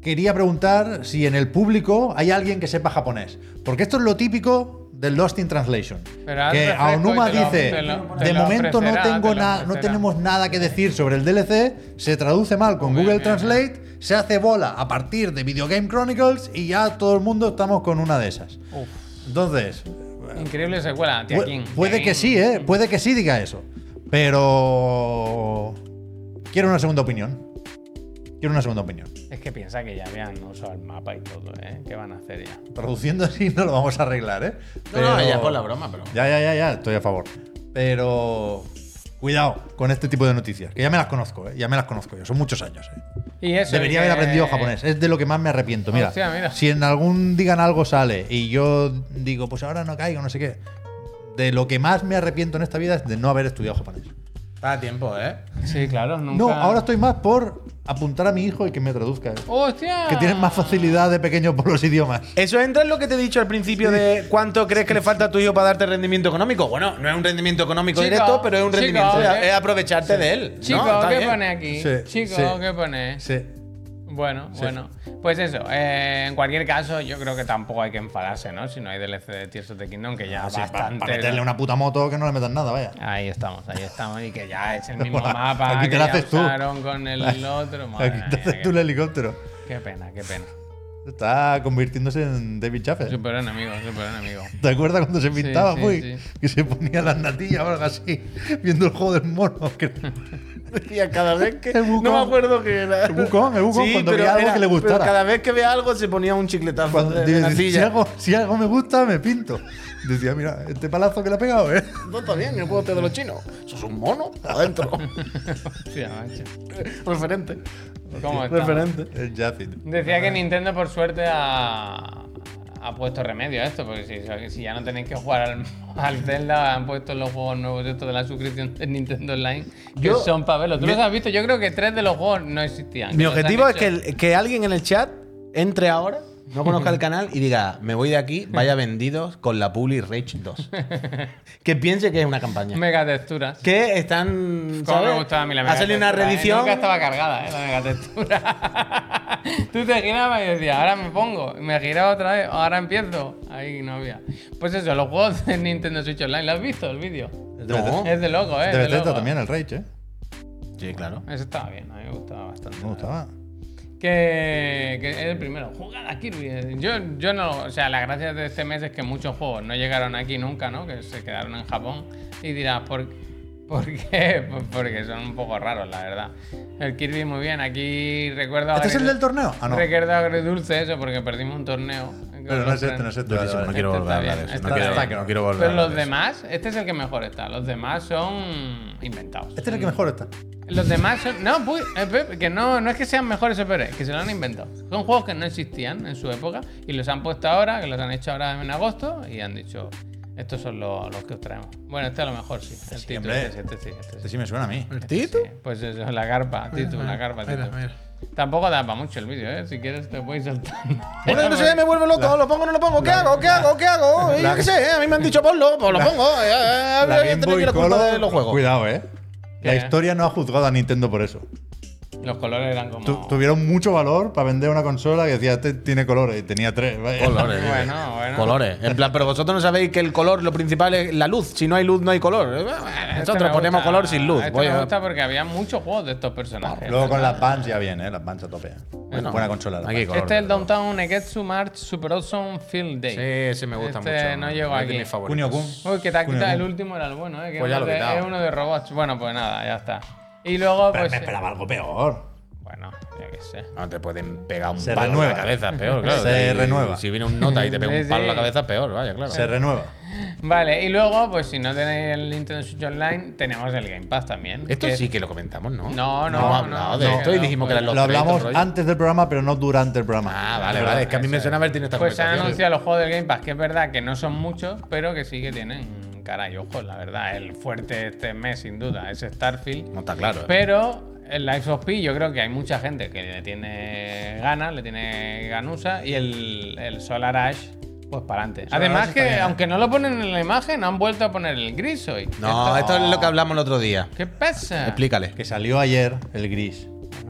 quería preguntar si en el público hay alguien que sepa japonés. Porque esto es lo típico del Lost in Translation. Pero que Aonuma dice, te lo- te de lo momento no tengo te no ofrecerá". tenemos nada que decir sobre el DLC, se traduce mal con Muy Google bien, Translate, se hace bola a partir de Video Game Chronicles y ya todo el mundo estamos con una de esas. Uf, Entonces, increíble secuela, Pu- Tiakin. puede que sí, ¿eh? Puede que sí diga eso. Pero. Quiero una segunda opinión. Quiero una segunda opinión. Es que piensa que ya habían usado el mapa y todo, ¿eh? ¿Qué van a hacer ya? Traduciendo así no lo vamos a arreglar, ¿eh? No, no, ya por la broma, pero. Ya, ya, ya, ya, estoy a favor. Pero. Cuidado con este tipo de noticias, que ya me las conozco, ¿eh? Ya me las conozco yo, son muchos años, ¿eh? Y eso. Debería que- haber aprendido japonés. Es de lo que más me arrepiento. Mira, Hostia, mira. si en algún digan algo sale y yo digo, pues ahora no caigo, no sé qué. De lo que más me arrepiento en esta vida es de no haber estudiado japonés. Está a tiempo, ¿eh? Sí, claro, nunca. No, ahora estoy más por apuntar a mi hijo y que me traduzca. ¡Hostia! Que tienen más facilidad de pequeño por los idiomas. Eso entra en lo que te he dicho al principio de cuánto crees que le falta a tu hijo para darte rendimiento económico. Bueno, no es un rendimiento económico Chico, directo, pero es un chico, rendimiento. ¿eh? es aprovecharte de él. Chico, ¿qué bien. pone aquí? Sí, Chico, sí. ¿qué pone? Sí. Bueno, bueno. Pues eso, eh, en cualquier caso, yo creo que tampoco hay que enfadarse, ¿no? Si no hay DLC de Tears of the Kingdom, que ya Así, para, bastante. meterle una puta moto que no le metan nada, vaya. Ahí estamos, ahí estamos. Y que ya es el mismo mapa Aquí te que lo ya haces tú. usaron con el otro. Madre Aquí te haces tú el helicóptero. qué pena, qué pena. Está convirtiéndose en David Chaffee. Super enemigo, super enemigo. ¿Te acuerdas cuando se pintaba, sí, muy? sí. Que se ponía las natillas o algo así, viendo el juego del mono. Decía cada vez que. No me acuerdo que era. El Wukong, el Wukong, cuando veía algo era- que le gustara. pero cada vez que veía algo se ponía un chicletazo Cuando- de, de dice, si, algo, si algo me gusta, me pinto. Decía, mira, este palazo que le ha pegado, ¿eh? No está bien, el juego de los chinos. Eso es un mono adentro. Macho. Referente. ¿Cómo está? Referente. El Jafit. Decía que Nintendo, por suerte, ha, ha puesto remedio a esto, porque si, si ya no tenéis que jugar al, al Zelda, han puesto los juegos nuevos estos de la suscripción de Nintendo Online, que Yo- son para verlo. ¿Tú mi- los has visto? Yo creo que tres de los juegos no existían. Mi objetivo es que, el- que alguien en el chat entre ahora, no conozca el canal y diga, me voy de aquí, vaya vendidos con la Publi Rage 2. que piense que es una campaña. Mega texturas. Que están. ¿sabes? me gustaba a mí la Ha mega salido una ¿eh? reedición. Nunca estaba cargada, ¿eh? La mega textura. Tú te girabas y decías, ahora me pongo. Y me giraba otra vez, ahora empiezo. Ahí no había. Pues eso, los juegos de Nintendo Switch Online. ¿Lo has visto el vídeo? No. Es de loco, ¿eh? De Bethesda también, el Rage, ¿eh? Sí, claro. Eso estaba bien, a mí me gustaba bastante. Me gustaba. Que, que es el primero. Jugad a Kirby. Yo, yo no. O sea, la gracia de este mes es que muchos juegos no llegaron aquí nunca, ¿no? Que se quedaron en Japón. Y dirás, ¿por, ¿por qué? Pues porque son un poco raros, la verdad. El Kirby muy bien. Aquí recuerdo. ¿Este es el del torneo? Ah, no. Recuerdo agridulce eso porque perdimos un torneo. Pero no es este, no es este. vale, Durísimo, vale. no quiero Este volver a hablar de eso. este No quiero, no quiero volver a Pero los de eso. demás, este es el que mejor está. Los demás son inventados. Este es el que mejor está. Los demás son. No, pues, que no, no es que sean mejores o peores, que se lo han inventado. Son juegos que no existían en su época y los han puesto ahora, que los han hecho ahora en agosto y han dicho. Estos son los, los que os traemos. Bueno, este a lo mejor sí. El sí, hombre. este sí, este sí, este sí. Este sí me suena a mí. ¿El Tito? Sí, Pues eso, la carpa, Titu, la carpa, Mira, mira. Tampoco da para mucho el vídeo, ¿eh? Si quieres te puedes saltar. Bueno, no sé, me vuelvo loco, lo pongo o no lo pongo, ¿qué hago? ¿Qué hago? ¿Qué hago? Yo qué sé, a mí me han dicho ponlo, pues lo pongo. eh, eh, La eh, Game Boy la Color, de los juegos. Cuidado, eh. La historia no ha juzgado a Nintendo por eso. Los colores eran como. Tu- tuvieron mucho valor para vender una consola que decía, este tiene colores y tenía tres. vaya. Colores. Bueno, bueno. Colores. En plan, pero vosotros no sabéis que el color, lo principal es la luz. Si no hay luz, no hay color. Este Nosotros me ponemos gusta- color sin luz. Este Voy me a- gusta porque había muchos juegos de estos personajes. Luego con las Vans ya bien, eh. Las Vans a tope. Bueno, Buena consola. la aquí color, Este es el. Downtown Negetsu March Super Awesome Field Day. Sí, ese me gusta Este mucho. no llegó Es de aquí. mis favoritos. Kunio Kun. Uy, que te ha quitado el último, era el bueno, ¿eh? Que Pues ya lo he de- quitado. es uno de robots. Bueno, pues nada, ya está. Y luego, Pero pues. me esperaba algo peor. Bueno, ya que sé. No te pueden pegar un Se palo en la renueva. cabeza, peor, claro. Se Y- renueva. Si viene un nota y te pega Sí, un palo en la sí. cabeza, peor, vaya, claro. Se renueva. Vale, y luego, pues si no tenéis el Nintendo Switch Online, tenemos el Game Pass también. Esto que- sí que lo comentamos, ¿no? No, no, hemos no, hablado de no, esto y no, dijimos que eran los Lo hablamos rollo. antes del programa, pero no durante el programa. Ah, vale, vale. Es que a mí me suena haber tenido esta Pues se han conversación. anunciado los juegos del Game Pass, que es verdad que no son muchos, pero que sí que tienen cara y ojos, la verdad. El fuerte este mes, sin duda, es Starfield. No está claro. ¿eh? Pero el Life of Pi, yo creo que hay mucha gente que le tiene ganas, le tiene ganusa, y el, el Solar Ash, pues para adelante. Además que, aunque no lo ponen en la imagen, han vuelto a poner el gris hoy. No, esto es lo que hablamos el otro día. ¿Qué pasa? Explícale. Que salió ayer el gris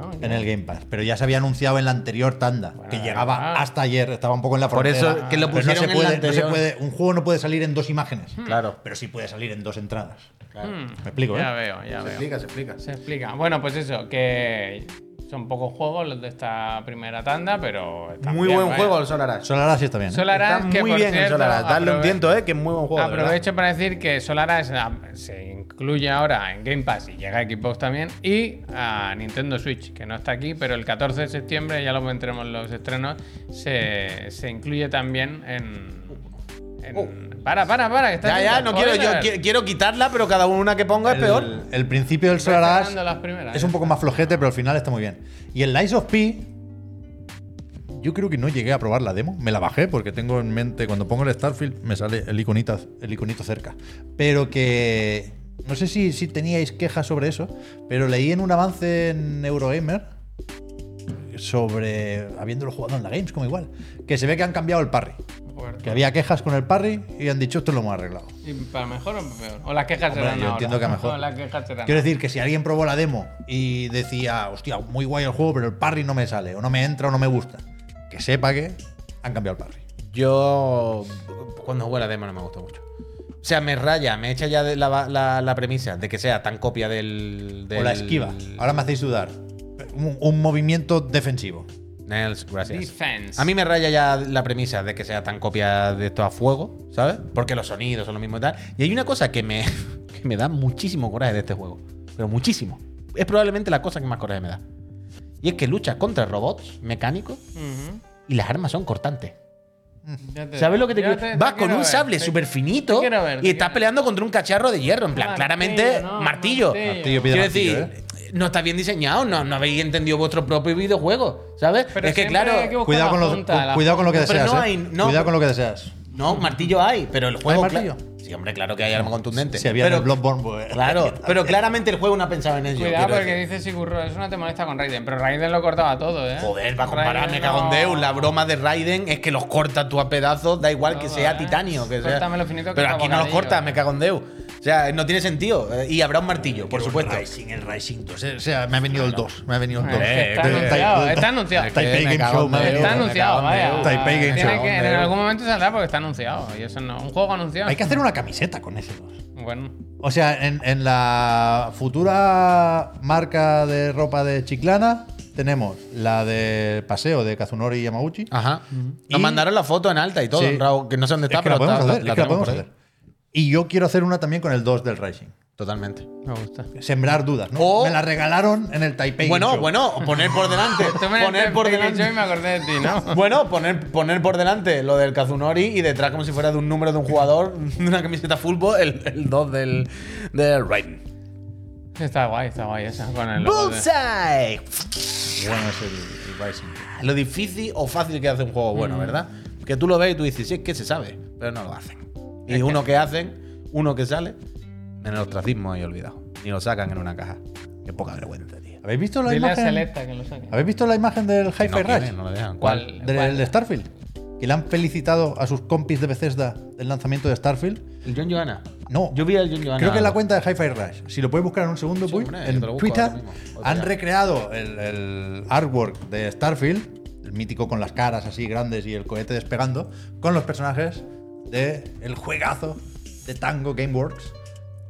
Bueno, en el Game Pass, pero ya se había anunciado en la anterior tanda, que llegaba ah. hasta ayer, estaba un poco en la Por frontera. eso que lo Pero no pusieron se en la puede, no se anterior. puede- un juego no puede salir en dos imágenes, Claro. pero sí puede salir en dos entradas. Hmm, Me explico, Ya ¿eh? veo, ya veo. se explica. Se explica. Bueno, pues eso, que son pocos juegos los de esta primera tanda, pero. están Muy bien, buen vaya. juego el Solar Ash. Solar Ash está bien. ¿eh? Solar Ash, Está que muy por bien el cierto, Solar Ash. Darle un tiento, eh, que es muy buen juego. de. Aprovecho para decir que Solar Ash ah, se incluye ahora en Game Pass y llega a Xbox también y a Nintendo Switch, que no está aquí, pero el 14 de septiembre, ya lo vendremos los estrenos, se, se incluye también en... en- Para, para, para, que está Ya, ya, no quiero, yo quiero, quitarla, pero cada una que ponga es peor. El, principio del Solar Ash es un poco más flojete, pero al final está muy bien. Y el Lies of P, yo creo que no llegué a probar la demo. Me la bajé porque tengo en mente, cuando pongo el Starfield, me sale el iconito, el iconito cerca. Pero que. No sé si, si teníais quejas sobre eso, pero leí en un avance en Eurogamer sobre. habiéndolo jugado en la Games, como igual, que se ve que han cambiado el parry. Fuerte. Que había quejas con el parry y han dicho esto lo hemos arreglado. ¿Y para mejor o para peor? O las quejas Hombre, serán yo ahora. entiendo que a mejor. O las quejas serán Quiero decir que si alguien probó la demo y decía, hostia, muy guay el juego, pero el parry no me sale, o no me entra, o no me gusta, que sepa que han cambiado el parry. Yo, cuando jugué la demo, no me gustó mucho. O sea, me raya, me echa ya de la, la- la premisa de que sea tan copia del. O la del- esquiva. Ahora me hacéis dudar. Un, un movimiento defensivo. Nels, gracias. Defense. A mí me raya ya la premisa de que sea tan copia de esto a fuego, ¿sabes? Porque los sonidos son lo mismo y tal. Y hay una cosa que me, que me da muchísimo coraje de este juego. Pero muchísimo. Es probablemente la cosa que más coraje me da. Y es que lucha contra robots mecánicos y las armas son cortantes. Te- ¿Sabes lo que te quiero? te Vas con quiero un ver, sable súper finito ver, y estás quiero peleando contra un cacharro de hierro. En plan, Martillo, claramente, no, martillo. martillo. Martillo, piedra, Quiero decir, ¿eh? No está bien diseñado, no, no habéis entendido vuestro propio videojuego, ¿sabes? Pero es que, claro, hay que buscar Cuidado con, lo, punta, la cuidado con lo que Pero deseas. no ¿eh? hay- no, cuidado con lo que deseas. no, martillo hay, pero el juego. ¿Hay martillo? Sí, hombre, claro que hay arma contundente. Si había pero, en el Bloodborne, pues. Claro, pero claramente el juego no ha pensado en ello. Cuidado porque decir. dice Sigurro, eso no te molesta con Raiden, pero Raiden lo cortaba todo, ¿eh? Joder, va a comparar, me cago en Deus. La broma de Raiden es que los corta tú a pedazos, da igual que sea ¿eh? titanio. Que sea. Lo finito que Pero aquí no los corta, me cago en Deus. O sea, no tiene sentido. Eh, Y habrá un martillo, por supuesto. El Rising, el Rising 2. O sea, me ha venido el 2. Me ha venido el 2. Eh, está anunciado, está anunciado. Está anunciado, vaya. Taipei Game Show. en algún momento saldrá porque está anunciado. Y eso no. Un juego anunciado. Hay que hacer una camiseta con ese 2. Bueno. O sea, en, en la futura marca de ropa de Chiclana tenemos la de paseo de Kazunori Yamauchi. Ajá. Y- Nos mandaron la foto en alta y todo, Sí. Raúl, que no sé dónde Es está, la pero podemos está- hacer, es que la podemos ahí. hacer. Y yo quiero hacer una también con el 2 del Rising. Totalmente. Me gusta. Sembrar dudas, ¿no? O- Me la regalaron en el Taipei. Bueno, Show. bueno, poner por delante. Poner por Yo delante. me acordé de ti, ¿no? Bueno, poner, poner por delante lo del Kazunori y detrás, como si fuera de un número de un jugador, de una camiseta fútbol, el, el 2 del, del Raiden. Está guay, está guay esa. Con el logo de- ¡Bullseye! Bueno, es el, el Rising. Lo difícil o fácil que hace un juego bueno, ¿verdad? Que tú lo ves y tú dices, sí, es que se sabe, pero no lo hacen. Y uno que hacen, uno que sale, en el ostracismo ahí olvidado. Ni lo sacan en una caja. Qué poca vergüenza, tío. ¿Habéis visto la Dile a imagen? Selecta que lo saque. ¿Habéis visto la imagen del Hi-Fi no Rush? quieren, no lo dejan. ¿Cuál? ¿Cuál? Del ¿Cuál? de Starfield. Que le han felicitado a sus compis de Bethesda del lanzamiento de Starfield. ¿El John Johanna? No. Yo vi al John Johanna. Creo que en la cuenta de Hi-Fi Rush. Si lo puedes buscar en un segundo, Sí, hombre, en Twitter han ya. recreado el, el artwork de Starfield, el mítico con las caras así grandes y el cohete despegando, con los personajes de el juegazo de Tango Gameworks.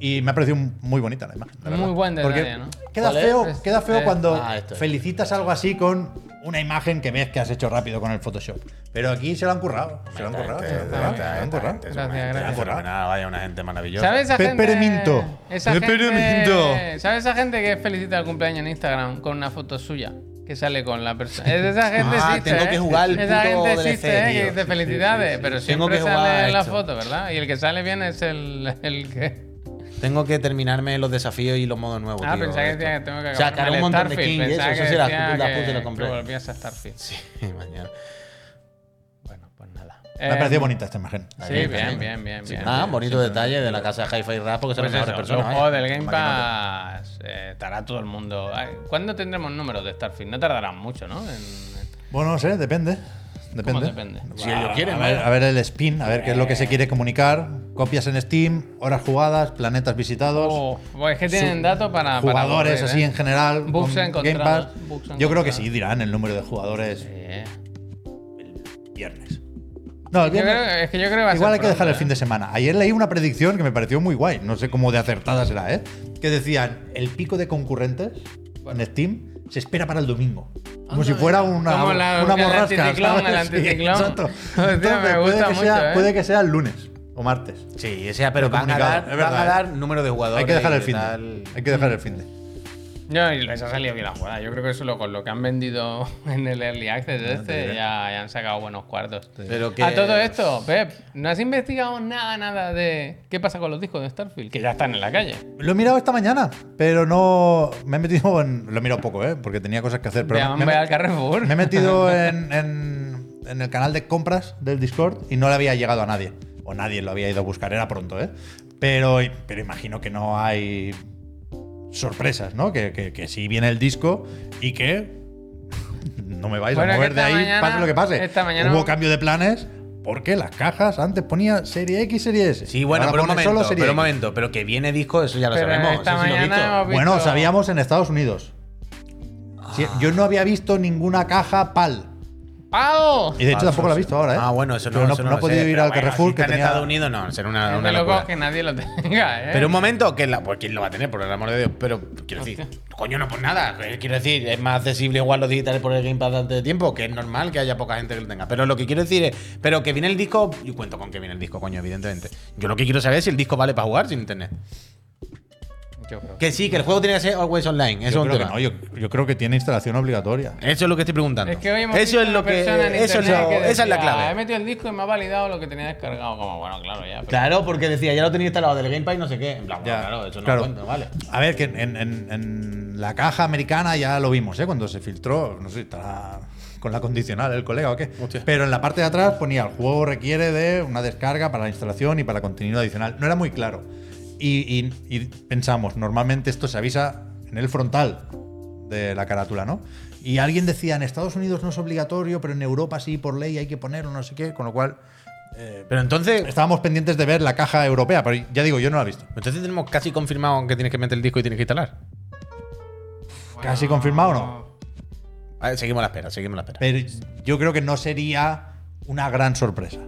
Y me ha parecido muy bonita la imagen. la Muy verdad. buen detalle, Porque ¿no? Queda feo, Es- queda feo es- cuando ah, felicitas algo así con una imagen que ves que has hecho rápido con el Photoshop. Pero aquí se lo han currado. Se lo han currado. Se lo han- se lo han currado. Gracias, gracias. Vaya una gente maravillosa. ¿Sabes esa gente? Pepperminto. Esa gente. ¿Sabes esa gente que felicita el cumpleaños en Instagram con una foto suya? Que sale con la persona. Es esa gente Ah, existe. tengo ¿eh? que jugar el Esa puto gente DLC, existe, ¿eh? Que dice Sí, felicidades, sí, sí. pero Tengo siempre que jugar sale en la esto. foto, ¿verdad? Y el que sale bien es el, el que. Tengo que terminarme los desafíos y los modos nuevos. Ah, tío, pensaba que decía que tengo que Sacar acabarme un el montón de Starfield. King y eso, eso sí las puse y las que compré. volvías a Starfield. Sí, mañana. Bueno, pues nada. Me ha Eh, parecido bonita esta imagen. Sí, bien, bien, bien, bien. Sí, bien, ah, bien. bonito detalle de la casa de Hi-Fi Rap porque son Pues las mejores personas. juegos vaya. del Game. Pass eh, estará todo el mundo. ¿Cuándo tendremos números de Starfield? No tardarán mucho, ¿no? En- en- Bueno, no sé, depende. Depende. depende? Si ellos quieren, a ver, vaya. a ver el spin, a ver qué es lo que se quiere comunicar. Copias en Steam, horas jugadas, planetas visitados. Oh, es que tienen datos para. para jugadores así ¿eh? en general. Bugs con Game Pass. bugs Yo creo que sí, dirán el número de jugadores Sí. viernes. No, el viernes. creo- es que yo creo que va Igual hay que dejar el fin ¿eh? de semana. Ayer leí una predicción que me pareció muy guay. No sé cómo de acertada será, ¿eh? Que decían: el pico de concurrentes en Steam se espera para el domingo. Como si fuera una, Como la- una el borrasca. anticiclón, el Sí, anticiclón. exacto. Hostia, me Entonces, puede, gusta que mucho, sea, ¿eh? puede que sea el lunes o martes. Sí, o sea, pero van a, dar, es van verdad, a ¿eh? dar número de jugadores. Hay que dejar el fin tal. de. Hay que dejar el fin de. No, y les ha salido bien la jugada. Yo creo que eso lo, con lo que han vendido en el Early Access de este ya, ya han sacado buenos cuartos. Pero que- A todo esto, Pep, ¿no has investigado nada, nada de qué pasa con los discos de Starfield? Que ya están en la calle. Lo he mirado esta mañana, pero no. Me he metido en. Lo he mirado poco, ¿eh? Porque tenía cosas que hacer. Pero me, voy me- al Carrefour. me he metido en, en- en el canal de compras del Discord y no le había llegado a nadie. O nadie lo había ido a buscar, era pronto, ¿eh? Pero, pero imagino que no hay sorpresas, ¿no? Que, que, que sí viene el disco y que no me vais Bueno, a mover de ahí, mañana- pase lo que pase. esta mañana- Hubo cambio de planes porque las cajas antes ponía serie X, serie S. Sí, bueno, pero un momento, solo serie pero un momento, pero que viene disco, eso ya lo Pero sabemos. esta eso sí lo he mañana visto. hemos visto- Bueno, sabíamos en Estados Unidos. Sí, yo no había visto ninguna caja PAL. ¡Pau! Y de hecho Ah, tampoco la he sí. visto ahora, ¿eh? Ah, bueno, eso no, Pero no, eso no no he lo podido sé, ir al bueno, Carrefour si que está en. Estados Unidos no, será una, una locura. que nadie lo tenga, ¿eh? Pero un momento, que la, pues quién lo va a tener, por el amor de Dios. Pero quiero decir, Hostia. coño, no por nada. Eh, Quiero decir, es más accesible igual los digitales por el Game Pass antes de tiempo, que es normal que haya poca gente que lo tenga. Pero lo que quiero decir es, pero que viene el disco, yo cuento con que viene el disco, coño, evidentemente. Yo lo que quiero saber es si el disco vale para jugar sin internet. Yo creo. Que sí, que el juego tiene que ser always online. Eso Yo es un creo que no, yo, yo creo que tiene instalación obligatoria. Eso es lo que estoy preguntando. Es que hoy hemos eso visto es lo que. Eso es internet lo- que esa es la decía, He clave. metido el disco y me ha validado lo que tenía descargado. Como, bueno, claro, ya. pero- Claro, porque decía, ya lo tenía instalado del Game Pass y no sé qué. En plan, bueno, Ya, claro, eso no claro. cuenta, vale. A ver, que en, en- en la caja americana ya lo vimos, ¿eh? Cuando se filtró, no sé, estará con la condicional el colega o qué. Hostia. Pero en la parte de atrás ponía, el juego requiere de una descarga para la instalación y para contenido adicional. No era muy claro. Y, y- y pensamos, normalmente esto se avisa en el frontal de la carátula, ¿no? Y alguien decía, en Estados Unidos no es obligatorio, pero en Europa sí, por ley hay que ponerlo, no sé qué, con lo cual Pero entonces, estábamos pendientes de ver la caja europea, pero ya digo, yo no la he visto. entonces tenemos casi confirmado que tienes que meter el disco y tienes que instalar. ¿Casi confirmado o no? A ver, seguimos la espera, seguimos la espera. Pero yo creo que no sería una gran sorpresa.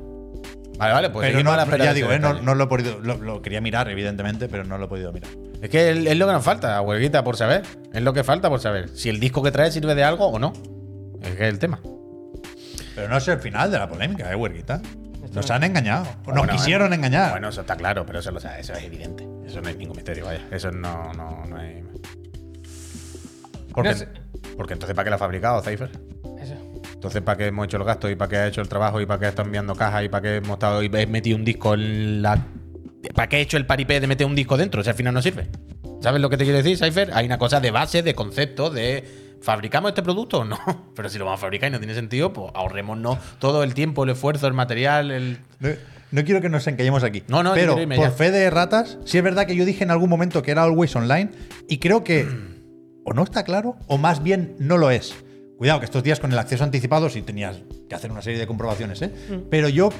Vale, vale, pues pero no, la ya digo, eh, no, no lo he podido. Lo, lo quería mirar, evidentemente, pero no lo he podido mirar. Es que es lo que nos falta, huelguita, por saber. Es lo que falta por saber. Si el disco que trae sirve de algo o no. Es que es el tema. Pero no es el final de la polémica, ¿eh, huerguita? Nos han engañado. O nos Bueno, quisieron eh, engañar. Bueno, eso está claro, pero eso, lo sabe, eso es evidente. Eso no es ningún misterio, vaya. Eso no, no, no hay. Porque, No sé. porque entonces, ¿para qué lo ha fabricado, Cypher? Entonces, ¿para qué hemos hecho el gasto y para qué ha hecho el trabajo y para qué está enviando cajas y para qué hemos estado y he metido un disco en la. ¿Para qué he hecho el paripé de meter un disco dentro? Si al final no sirve. ¿Sabes lo que te quiero decir, Cypher? Hay una cosa de base, de concepto, de ¿fabricamos este producto o no? Pero si lo vamos a fabricar y no tiene sentido, pues ahorrémonos todo el tiempo, el esfuerzo, el material, el. No, no quiero que nos encallemos aquí. No, no, pero irme por ya. fe de ratas, sí es verdad que yo dije en algún momento que era Always Online y creo que o no está claro o más bien no lo es. Cuidado, que estos días con el acceso anticipado sí tenías que hacer una serie de comprobaciones, ¿eh? Pero yo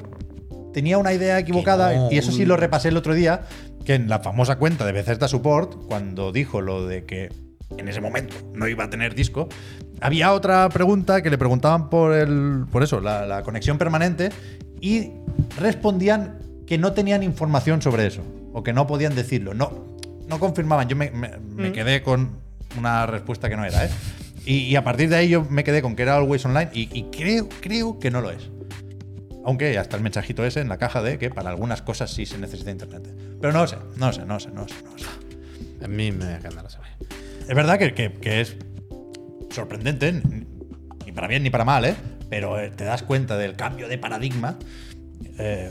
tenía una idea equivocada no. y eso sí lo repasé el otro día, que en la famosa cuenta de Bethesda Support, cuando dijo lo de que en ese momento no iba a tener disco, había otra pregunta que le preguntaban por el por eso, la, la conexión permanente y respondían que no tenían información sobre eso o que no podían decirlo. No, no confirmaban. Yo me, me- me quedé con una respuesta que no era, ¿eh? Y, y a partir de ahí yo me quedé con que era Always Online y, y creo, creo que no lo es. Aunque hasta el mensajito ese en la caja de que para algunas cosas sí se necesita internet. Pero no lo sé, no lo sé, no lo sé, no lo sé. No lo sé. A mí me encanta saber. Es verdad que, que- que es sorprendente, ni para bien ni para mal, ¿eh? Pero eh, te das cuenta del cambio de paradigma eh,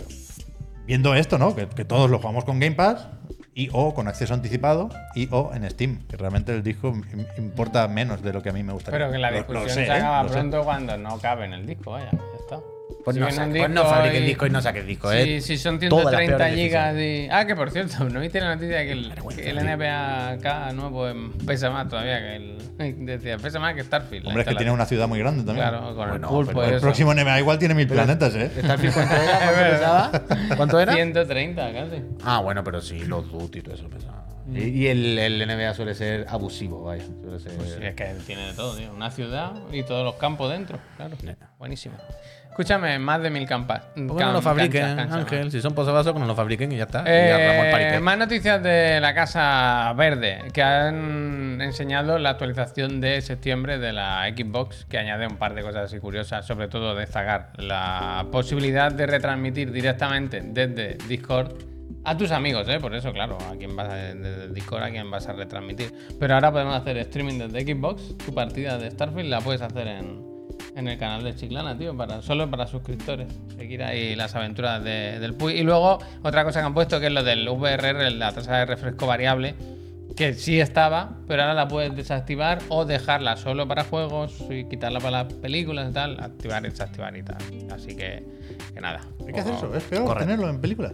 viendo esto, ¿no? Que, que todos lo jugamos con Game Pass y o con acceso anticipado y o en Steam, que realmente el disco im- importa menos de lo que a mí me gustaría. Pero que la Lo- lo discusión sé, se ¿eh? acaba Lo sé. pronto cuando no cabe en el disco, vaya, ya está. Pues, Si no, viene sa- un pues no disco fabriques y- disco y no saques disco, Sí, ¿eh? si son Todas las 130 peores gigas y... Ah, que por cierto, ¿no viste la noticia que el, que el. NBA K nuevo pesa más todavía que el... Decía, pesa más que Starfield. Hombre, es que tiene instalación. una ciudad muy grande también. Claro, con Bueno, el pulpo pero y El eso. próximo NBA igual tiene mil planetas, ¿eh? ¿Starfield cuánto era? ¿Cuánto pesaba? ¿Cuánto era? 130 casi. Ah, bueno, pero sí, los duty y todo eso pesaba. Y, y el, el NBA suele ser abusivo, vaya. Suele ser. Pues sí, es que tiene de todo, tío. Una ciudad y todos los campos dentro. Claro. Neta. Buenísimo. Escúchame, más de mil campas. ¿Por qué no lo fabriquen, Ángel? Si son posavasos, que no lo fabriquen y ya está. y Eh, paripé. más noticias de la Casa Verde, que han enseñado la actualización de septiembre de la Xbox, que añade un par de cosas así curiosas, sobre todo destacar la posibilidad de retransmitir directamente desde Discord a tus amigos, ¿eh? por eso, claro, a quien vas a, desde Discord a quien vas a retransmitir. Pero ahora podemos hacer streaming desde Xbox, tu partida de Starfield la puedes hacer en, en el canal de Chiclana, tío, para, solo para suscriptores. Seguir ahí las aventuras de- del Puy. Y luego, otra cosa que han puesto que es lo del VRR, la tasa de refresco variable, que sí estaba, pero ahora la puedes desactivar o dejarla solo para juegos y quitarla para las películas y tal, activar y desactivar y tal. Así que, que nada. Hay que hacer eso, es peor Correcto. tenerlo en películas.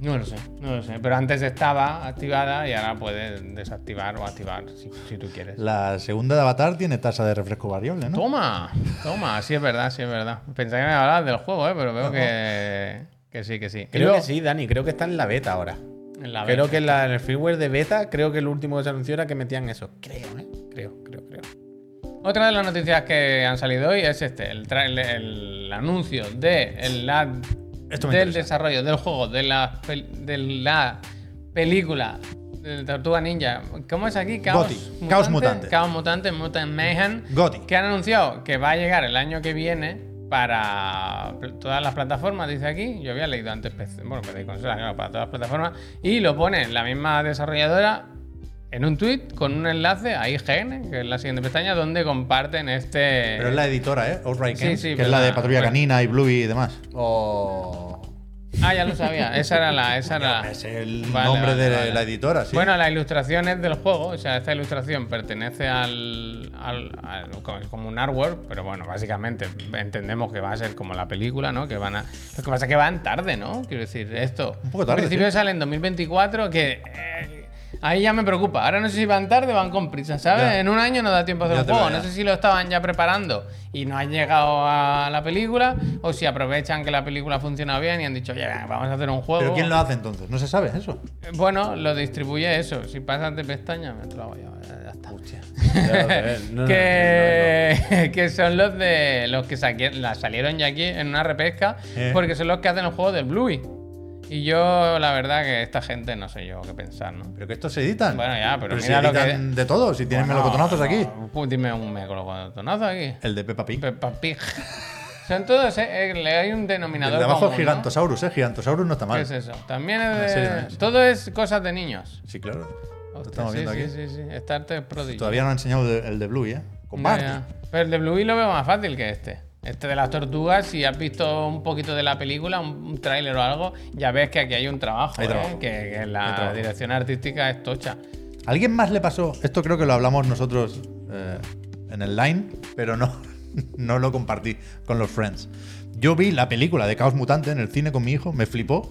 No lo sé, no lo sé. Pero antes estaba activada y ahora puedes desactivar o activar si, si tú quieres. La segunda de Avatar tiene tasa de refresco variable, ¿no? Toma, toma, sí es verdad, sí es verdad. Pensaba que me hablabas del juego, ¿eh? pero veo que, que sí, que sí. Creo luego- que sí, Dani. Creo que está en la beta ahora. En la creo beta. que en, la- en el firmware de beta, creo que el último que se anunció era que metían eso. Creo, ¿eh? Creo, creo, creo. Otra de las noticias que han salido hoy es este, el, tra- el- el anuncio de el- la- Esto del desarrollo del juego, de la, de la película de Tortuga Ninja. ¿Cómo es aquí? Goti. Caos Mutante. Chaos Mutante, Mutant Mayhem. Goti. Que han anunciado que va a llegar el año que viene para todas las plataformas, dice aquí. Yo había leído antes PC, bueno, PC y consola, claro, para todas las plataformas. Y lo pone la misma desarrolladora en un tweet con un enlace a IGN, que es la siguiente pestaña, donde comparten este. Pero es la editora, ¿eh? Outright Sí, Games, sí, que pero es la de la- Patrulla bueno. Canina y Bluey y demás. O. Ah, ya lo sabía. Esa era la. Esa era... Es el Vale, nombre vale, de vale. la editora, sí. Bueno, la ilustración es del juego, o sea, esta ilustración pertenece al, al- al- como- un artwork, pero bueno, básicamente entendemos que va a ser como la película, ¿no? Que van a, lo que pasa es que van tarde, ¿no? Quiero decir, esto. Un poco tarde, En principio sí. sale en 2024, que eh, ahí ya me preocupa. Ahora no sé si van tarde o van con prisa, ¿sabes? Ya. En un año no da tiempo a hacer Ya un juego. veo, No sé si lo estaban ya preparando y no han llegado a la película, o si aprovechan que la película funciona bien y han dicho, ya, vamos a hacer un juego. ¿Pero quién lo hace entonces? ¿No se sabe eso? Eh, Bueno, lo distribuye eso. Si pasas de pestaña, me lo hago ya, ya, está. No, no, que, que son los de los que la salieron ya aquí en una repesca, Eh. porque son los que hacen el juego del Bluey. Y yo, la verdad, que esta gente no sé yo qué pensar, ¿no? ¿Pero que estos se editan? Bueno, ya, pero si mira lo que- de todo, si tienen Bueno, melocotonazos aquí. pues dime un melocotonazo aquí. El de Peppa Pig. Peppa Pig. son todos, eh, eh, le hay un El denominador de abajo común, es ¿no? Gigantosaurus, ¿eh? Gigantosaurus no está ¿Qué mal. es eso? También es serie de. Todo es cosas de niños. Sí, claro. Lo Hostia, estamos sí, viendo sí, aquí. sí, sí. Star Trek Prodigy. Todavía no han enseñado el de, el Bluey, ¿eh? Con ya. Pero el de Bluey lo veo más fácil que este. Este de las tortugas, si has visto un poquito de la película, un, un tráiler o algo, ya ves que aquí hay un trabajo, Hay ¿eh? trabajo. Que, la trabajo. dirección artística es tocha. ¿A ¿Alguien más le pasó? Esto creo que lo hablamos nosotros eh, en el line, pero no, no lo compartí con los friends. Yo vi la película de Caos Mutante en el cine con mi hijo, me flipó.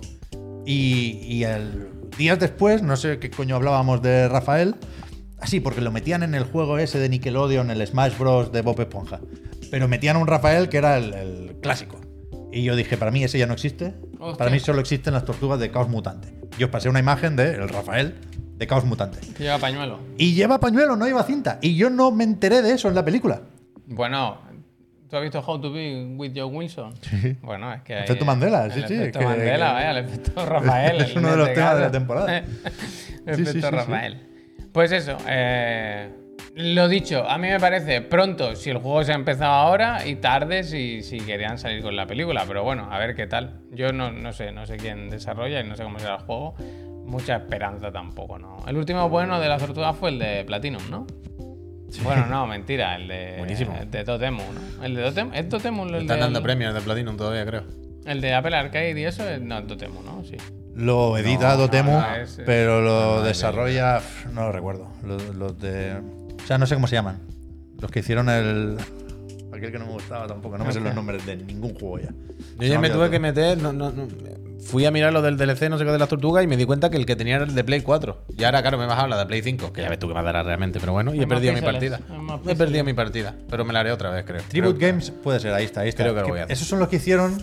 Y, y el, días después, no sé qué coño hablábamos de Rafael. Así, porque lo metían en el juego ese de Nickelodeon, el Smash Bros. de Bob Esponja. Pero metían un Rafael que era el, el clásico. Y yo dije, para mí ese ya no existe. Hostia. Para mí solo existen las tortugas de Caos Mutante. Yo os pasé una imagen de el Rafael de Caos Mutante. Que lleva pañuelo. Y lleva pañuelo, no lleva cinta. Y yo no me enteré de eso en la película. Bueno, ¿tú has visto How to Be with Joe Wilson? Bueno, es que. hay- Efecto Mandela, el sí, sí, efecto que- Mandela, vaya, el efecto Rafael. Es uno de los temas de la temporada. el Sí, sí, efecto sí, sí. Rafael. Pues eso, eh, lo dicho, a mí me parece pronto si el juego se ha empezado ahora y tarde si, si querían salir con la película. Pero bueno, a ver qué tal. Yo no, no sé, no sé quién desarrolla y no sé cómo será el juego. Mucha esperanza tampoco, ¿no? El último bueno de la tortuga fue el de Platinum, ¿no? Bueno, no, mentira, el de. Buenísimo. El de Totemu, ¿no? El de Totemu. ¿Es Totemu el Están dando premios de Platinum todavía, creo. El de Apple Arcade y eso, es- no, Totemu, ¿no? Sí. Lo edita No, Dotemu, no, es- pero lo desarrolla. No lo recuerdo. Los, los de. O sea, no sé cómo se llaman. Los que hicieron el. Aquel que no me gustaba tampoco. No me sé los nombres de ningún juego ya. Yo ya me tuve que meter. no- no- no, fui a mirar lo del DLC, no sé qué de las tortugas, y me di cuenta que el que tenía era el de Play 4. Y ahora, claro, me he bajado la de Play 5, que ya ves tú que me dará realmente, pero bueno, y he perdido mi partida. He perdido mi partida, pero me la haré otra vez, creo. Tribute Creo- Games puede ser, ahí está, ahí está. Creo que lo voy a hacer. Esos son los que hicieron.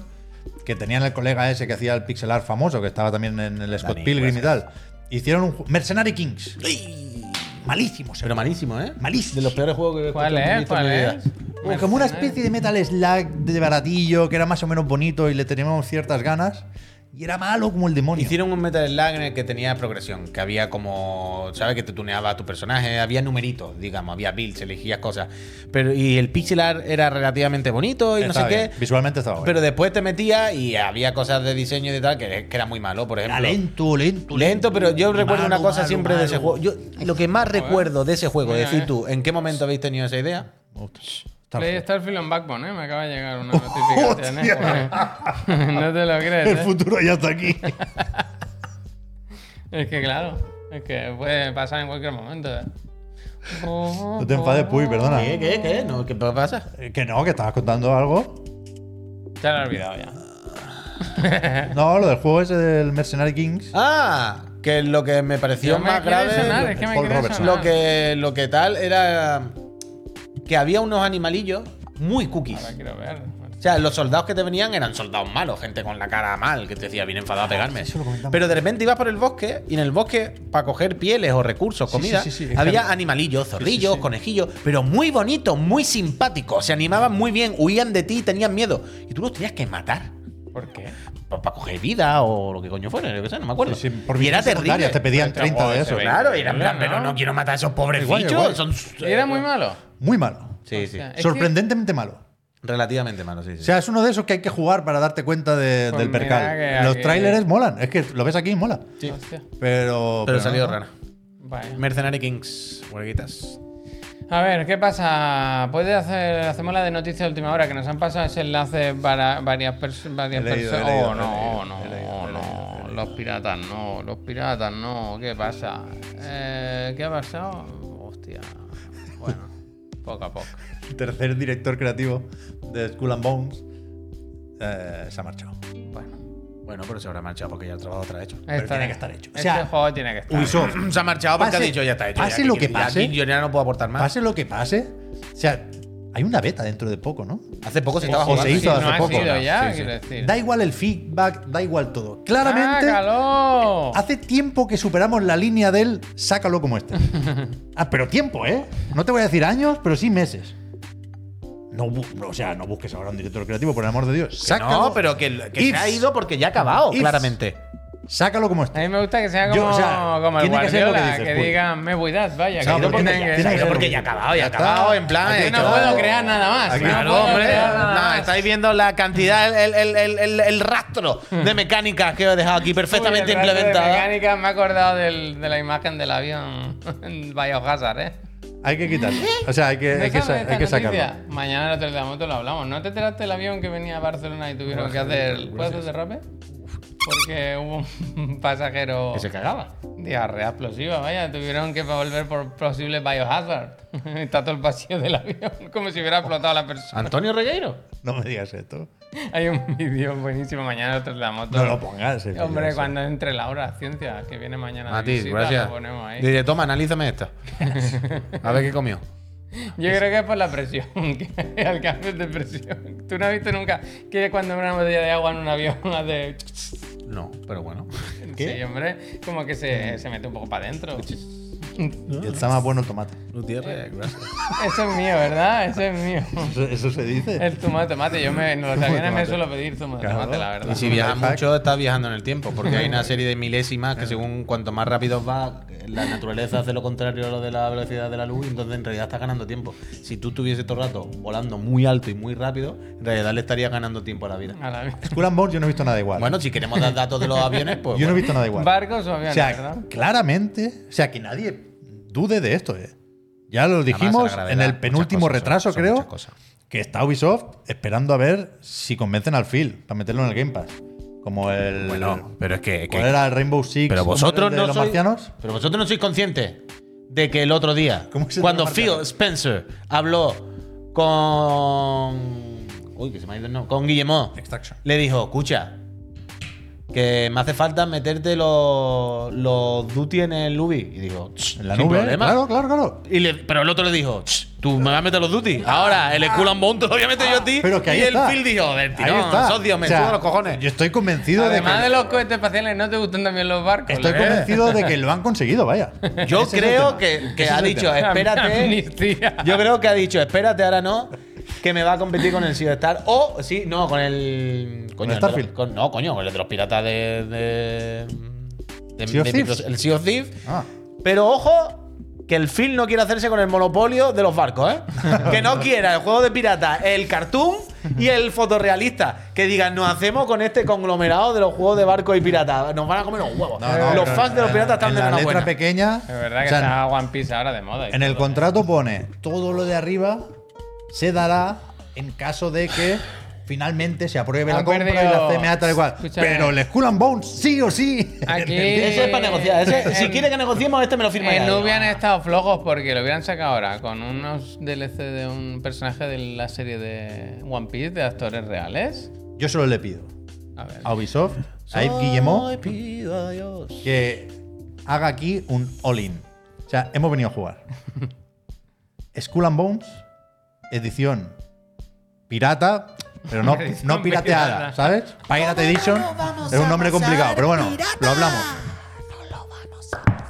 Que tenían el colega ese que hacía el pixel art famoso, que estaba también en el Scott Dani, Pilgrim pues, y tal. Hicieron un Mercenary Kings. Malísimo, se Pero malísimo, ¿eh? Malísimo. De los peores juegos que he ¿Cuál visto en es? mi ¿Cuál vida. es? O como una especie de Metal Slug de baratillo, que era más o menos bonito y le teníamos ciertas ganas. Y era malo como el demonio. Hicieron un Metal Slug en el que tenía progresión, que había como, ¿sabes? Que te tuneaba a tu personaje, había numeritos, digamos, había builds, elegías cosas. Pero, y el pixel art era relativamente bonito y no sé bien, qué. Visualmente estaba bueno. Pero después te metías y había cosas de diseño y tal que, que era muy malo, por ejemplo. Era lento, lento. Lento, pero yo recuerdo una cosa malo, siempre de ese juego. Yo, lo que más recuerdo de ese juego, decir eh. tú, ¿en qué momento habéis tenido esa idea? Play Starfield on Backbone, ¿eh? Me acaba de llegar una notificación, ¿eh? no te lo crees, El ¿eh? futuro ya está aquí. Es que claro, es que puede pasar en cualquier momento. ¿eh? No te enfades, Puy, perdona. ¿Qué, qué, qué? No, ¿Qué pasa? Eh, Que no, que estabas contando algo. Te lo he olvidado ya. No, lo del juego ese del Mercenary Kings. Ah, que lo que me pareció Yo más grave. sonar, lo- es que me Paul quiere Robertson. sonar. Lo que, lo que tal era que había unos animalillos muy cookies. Ahora quiero ver. O sea, los soldados que te venían eran soldados malos, gente con la cara mal, que te decía, bien enfadado a pegarme. eso lo comentamos. Pero de repente ibas por el bosque y en el bosque, para coger pieles o recursos, Sí, comida, sí, sí, sí, es había animalillos, zorrillos, sí, sí. conejillos, pero muy bonitos, muy simpáticos. Se animaban muy bien, huían de ti, tenían miedo. Y tú los tenías que matar. ¿Por qué? Para coger vida o lo que coño fuera, yo qué sé, no me acuerdo. Sí, sí, por y era terrible. te pedían Este 30 de juego eso. Claro, y era en plan, pero ¿no? quiero matar a esos pobres Igual, bichos. igual. Son, ¿Y era muy malo? Muy malo. Sí, sí. Que- Sorprendentemente malo. Relativamente malo, sí, sí. O sea, es uno de esos que hay que jugar para darte cuenta de- Pues del percal. que Los trailers molan. Es que lo ves aquí y mola. Hostia. Pero. pero salió no. Mercenary Kings, huelguitas. A ver, ¿qué pasa? Puede hacer, hacemos la de noticias de última hora, que nos han pasado ese enlace para varias, pers- varias He leído, he personas. Oh, no, no, leído, no. Los piratas no, los piratas no. ¿Qué pasa? Eh, ¿Qué ha pasado? Hostia. Bueno, poco a poco. El tercer director creativo de Skull and Bones eh, se ha marchado. Bueno, Bueno, pero se habrá marchado porque ya el trabajo está hecho. Está tiene que estar hecho. O Este sea, juego tiene que estar. Ubisoft, Se ha marchado porque Pase- ha dicho ya está hecho. pase ya, lo que pase. aquí yo ya no puedo aportar más. pase lo que pase. O sea, hay una beta dentro de poco, ¿no? Hace poco se O- estaba o se jugando. hizo hace ha poco. sido ya, Sí, sí. quiero decir. Da igual el feedback, da igual todo. Claramente, ¡Sácalo! hace tiempo que superamos la línea del sácalo como este. ah, pero tiempo, ¿eh? No te voy a decir años, pero sí meses. No, o sea, no busques ahora un director creativo, por el amor de Dios. Sácalo, No, pero que, que se ha ido porque ya ha acabado, Ifs. claramente. sácalo como A este. mí me gusta que sea como, Yo, o sea, como el tiene que ser lo que Guardiola, que, dices, pues. diga me voy dad, vaya. O sea, que porque no tiene- tienen que- tiene que ser porque ya ha acabado, ya ha Ya acabado. está. En plan, Aquí Yo no hecho- puedo crear nada más. Aquí- no Claro, puedo hombre. crear nada No, más. estáis viendo la cantidad, el, el- el- el- el rastro de mecánicas que he dejado aquí perfectamente Uy, el resto de implementada. mecánica me he acordado del- de la imagen del avión en Biohazard, ¿eh? Hay que quitarlo. O sea, hay que, ¿No hay que, sa- esta hay que sacarlo. Mañana en el de la moto lo hablamos. ¿No te enteraste del avión que venía a Barcelona y tuvieron que hacer. ¿Puedes hacer derrape? Porque hubo un pasajero. Que se cagaba. Diarrea explosiva, vaya, tuvieron que volver por posible biohazard. Está todo el pasillo del avión, como si hubiera explotado la persona. Antonio Regueiro. No me digas esto. Hay un vídeo buenísimo, mañana lo trasladamos No todo. lo pongas. Hombre, cuando entre la hora de ciencia, que viene mañana de A ti, visita, gracias. lo ponemos ahí. Dice, toma, analízame esta. A ver qué comió. Yo creo que es por la presión, que al cambio de presión. ¿Tú no has visto nunca que cuando una botella de agua en un avión hace... No, pero bueno. Sí, hombre, como que se, se mete un poco para adentro. Y está más bueno el tomate. Gutiérrez, gracias. Eso es mío, ¿verdad? Eso es mío. Eso, eso se dice. El zumo de tomate. Yo me, en los aviones me tomate. suelo pedir zumo de Claro. tomate, la verdad. Y si viajas mucho, estás viajando en el tiempo, porque hay una serie de milésimas que según cuanto más rápido va, la naturaleza hace lo contrario a lo de la velocidad de la luz, y entonces en realidad estás ganando tiempo. Si tú estuvieses todo el rato volando muy alto y muy rápido, en realidad le estarías ganando tiempo a la vida. A la vez. Skull and yo no he visto nada igual. Bueno, si queremos dar datos de los aviones, pues. yo no he bueno. visto nada igual. Barcos o O aviones, sea, ¿verdad? claramente, o sea, que nadie dude de esto, ¿eh? Ya lo dijimos en el penúltimo cosas, retraso, son- son creo, que está Ubisoft esperando a ver si convencen al Phil para meterlo en el Game Pass. Como el. Bueno, pero es que. que- ¿Cuál era el Rainbow Six? pero ¿Cómo vosotros no los sois, marcianos? Pero vosotros no sois conscientes de que el otro día, ¿Cómo se cuando Phil? Spencer habló con. Uy, que se me ha ido el nombre. Con Guillemot. Extraction. le dijo, escucha, que me hace falta meterte los, los duty en el Ubi. Y digo, "Ch, En la sin nube. problema". Claro, claro, claro. Y le- pero el otro le dijo, "Ch, tú me vas a meter los duty. Ahora, el Skull and Bone te lo voy a meter yo a ti. Pero que ahí y está. el Phil dijo, del Ahí tirón, está. sos Dios, me O sea, los cojones. Yo estoy convencido de Además que. de los cohetes espaciales, ¿no te gustan también los barcos? Estoy ¿eh? convencido de que lo han conseguido, vaya. Yo creo que, que ha dicho, tema. espérate. Yo creo que ha dicho, espérate, ahora no, que me va a competir con el Sea of Star. O, sí, no, con el. Coño, el el los- Starfield? con- no, coño, con el de los piratas de. de, de- Sea of de Thieves. Microsoft, el Sea of Thieves. Ah. Pero ojo, que el Phil no quiere hacerse con el monopolio de los barcos, ¿eh? que no quiera el juego de pirata, el cartoon y el fotorrealista. Que digan, nos hacemos con este conglomerado de los juegos de barcos y pirata. Nos van a comer los huevos. No, no, los fans de los piratas están en de la letra pequeña. Es verdad que o sea, está One Piece ahora de moda. En el todo. contrato pone todo lo de arriba se dará en caso de que finalmente se apruebe la compra y la CMA tal y cual. Escúchame. Pero el Skull and Bones sí o sí. Aquí- Ese es para negociar. ese- si quiere que negociemos, este me lo firma En ya. no hubieran estado flojos porque lo hubieran sacado ahora con unos DLC de un personaje de la serie de One Piece de actores reales. Yo solo le pido A ver. a Ubisoft, a Yves Guillemot, Ay, pido a Dios. que haga aquí un all-in. O sea, hemos venido a jugar. Skull and Bones, edición pirata, pero no, pirateada, pirata. ¿sabes? Pirate Edition es un nombre complicado, pero bueno, lo hablamos.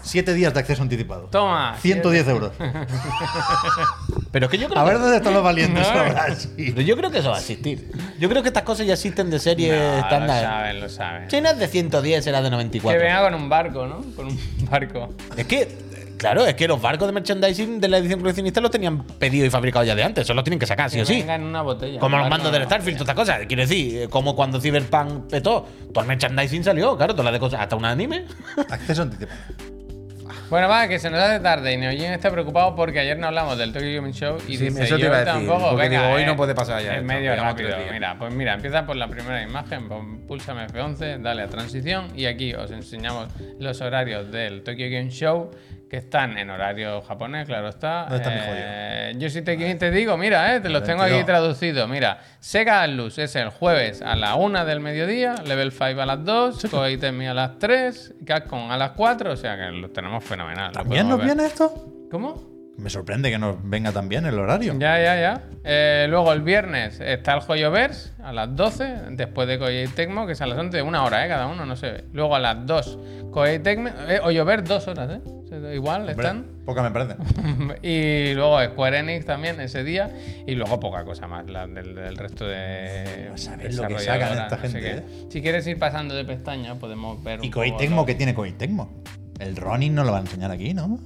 Siete días de acceso anticipado. Toma. 110 euros. Pero es que yo creo A ver que, dónde están los valientes No. ahora. sí. pero yo creo que eso va a existir. Yo creo que estas cosas ya existen de serie No, lo estándar. saben, lo saben. Si no es de 110, era de Que 94. venga con un barco, ¿no? Con un barco. Es que, claro, es que los barcos de merchandising de la edición coleccionista los tenían pedido y fabricado ya de antes. Solo los tienen que sacar, sí Que o sí. en una botella. Como los mandos del Starfield, todas estas cosas. Quiero decir, eh, como cuando Cyberpunk petó, todo el merchandising salió, claro, todas las de cosas, hasta un anime. Acceso anticipado. Bueno, va, que se nos hace tarde y Neojin está preocupado porque ayer no hablamos del Tokyo Game Show y Sí, dice, eso te yo iba a decir, tampoco, porque venga, digo, hoy eh, no puede pasar ya Es esto, medio rápido. Mira, pues mira, empieza por la primera imagen, pulsame F11, dale a transición y aquí os enseñamos los horarios del Tokyo Game Show que están en horario japonés, claro está. ¿Dónde está Eh, Yo sí te, te digo, mira, eh, te los tengo aquí 22. traducidos. Mira, Sega Atlus es el jueves a la 1 del mediodía, Level 5 a las 2, Koei Tecmi a las 3, Capcom a las 4, o sea que lo tenemos fenomenal. ¿También nos viene esto? ¿Cómo? Me sorprende que nos venga tan bien el horario. Ya, ya, ya. Eh, luego el viernes está el Joyoverse a las 12, después de Koei Tecmo, que es a las 11, una hora, ¿eh? Cada uno, no sé. Luego a las 2, Koei Tecmo, eh, Hoyoverse dos horas, ¿eh? Igual están. Poca me parece. y luego Square Enix también ese día. Y luego poca cosa más la del, del resto de. A saber lo que sacan esta no sé gente, qué. Si quieres ir pasando de pestaña, podemos ver. ¿Y Koei Tecmo qué tiene Koei Tecmo? El Ronin no lo va a enseñar aquí, ¿no?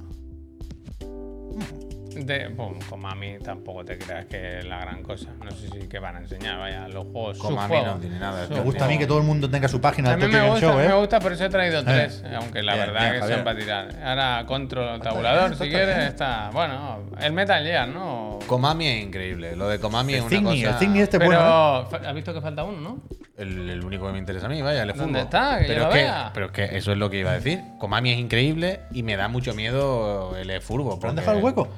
De, Konami tampoco te creas que es la gran cosa. No sé si que van a enseñar, vaya, los juegos. Konami no tiene nada Me gusta a mí que todo el mundo tenga su página A de mí Tokyo me Game gusta, Show, ¿eh? me gusta, por eso he traído tres. Aunque la Bien, verdad bien, que Javier. son para tirar. Ahora control el tabulador, si quieres, está. Bueno, el Metal Gear, ¿no? Konami es increíble. Lo de Konami es una cosa. el Zigny este es Pero, bueno, ¿eh? ¿has visto que falta uno, no? El, el único que me interesa a mí, vaya, el ¿Dónde está? Que yo pero, lo es que, vea. pero es que eso es lo que iba a decir. Konami es increíble y me da mucho miedo el fútbol. ¿Pero han dejado el hueco?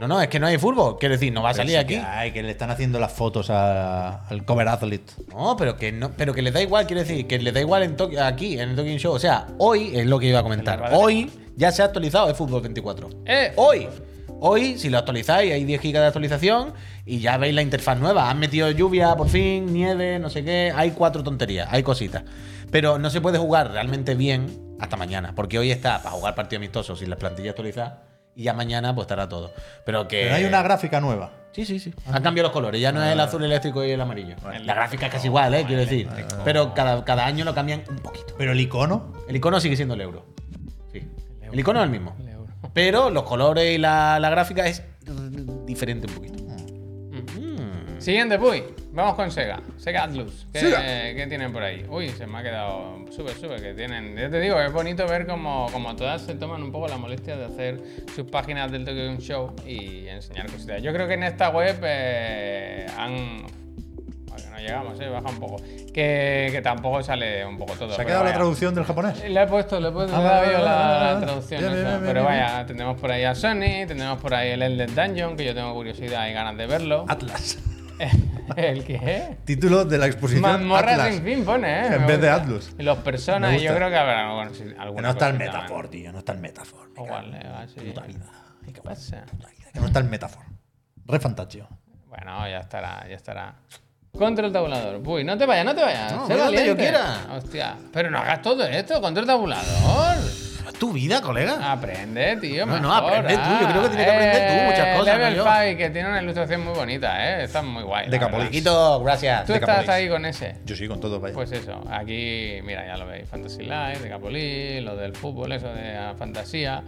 No, no, es que no hay fútbol. Quiero decir, no va a salir Sí aquí. que hay, que le están haciendo las fotos a- al cover athlete. No, pero que no, pero que les da igual, quiero decir, que les da igual en Tokio- aquí, en el Tokyo Show. O sea, hoy es lo que iba a comentar. Hoy ya se ha actualizado el fútbol 24. ¡Eh! Hoy. Hoy, si lo actualizáis, hay 10 GB de actualización y ya veis la interfaz nueva. Han metido lluvia, por fin, nieve, no sé qué. Hay cuatro tonterías, hay cositas. Pero no se puede jugar realmente bien hasta mañana, porque hoy está para jugar partido amistoso sin las plantillas actualizadas y ya mañana pues estará todo. Pero que. Pero hay una gráfica nueva. Sí, sí, sí. Han cambiado los colores. Ya no es el azul eléctrico y el amarillo. La gráfica es casi igual, ¿eh? Quiero decir. Pero cada, cada año lo cambian un poquito. Pero el icono. El icono sigue siendo el euro. Sí. El icono es el mismo. Pero los colores y la, la gráfica es diferente un poquito. Siguiente, Puy. Vamos con Sega. Sega Atlus. ¿Qué, qué tienen por ahí? Uy, se me ha quedado súper, súper. Que tienen. Yo te digo, es bonito ver como, como todas se toman un poco la molestia de hacer sus páginas del Tokyo Game Show y enseñar cositas. Yo creo que en esta web eh, han. Bueno, no llegamos, eh, baja un poco. Que, que tampoco sale un poco todo. ¿Se ha quedado la traducción del japonés? Le he puesto, le he puesto Ah, la, la traducción. Bien, eso. bien, bien, Pero vaya, tenemos por ahí a Sony, tenemos por ahí el Elden Dungeon, que yo tengo curiosidad y ganas de verlo. Atlas. ¿El qué? Título de la exposición. Mazmorra Atlas. sin fin pone, ¿eh? En vez de. Atlus. Y los personas, y yo creo que habrá bueno, sí, Que alguna no está el. Metafor, tío. No está el Metafor. me Igual, eh, va, sí. Vida. ¿Qué pasa? Que no está el Metafor. Re fantachio. Bueno, ya estará, ya estará. Control tabulador. Uy, no te vayas, no te vayas. No, sé donde yo valiente. quiera. Hostia. Pero no hagas todo esto, control tabulador. Tu vida, colega. Aprende, tío. No, no, mejor, aprende tú. ah. Yo creo que tienes que aprender tú muchas Eh, cosas, no Level yo. 5, que tiene una ilustración muy bonita, ¿eh? Está muy guay. De. Chiquito, gracias. Tú de estás ahí con ese. Yo sí, con todo, vaya. Pues eso, aquí, mira, ya lo veis, Fantasy Life, de Capolí, lo del fútbol, eso de la fantasía.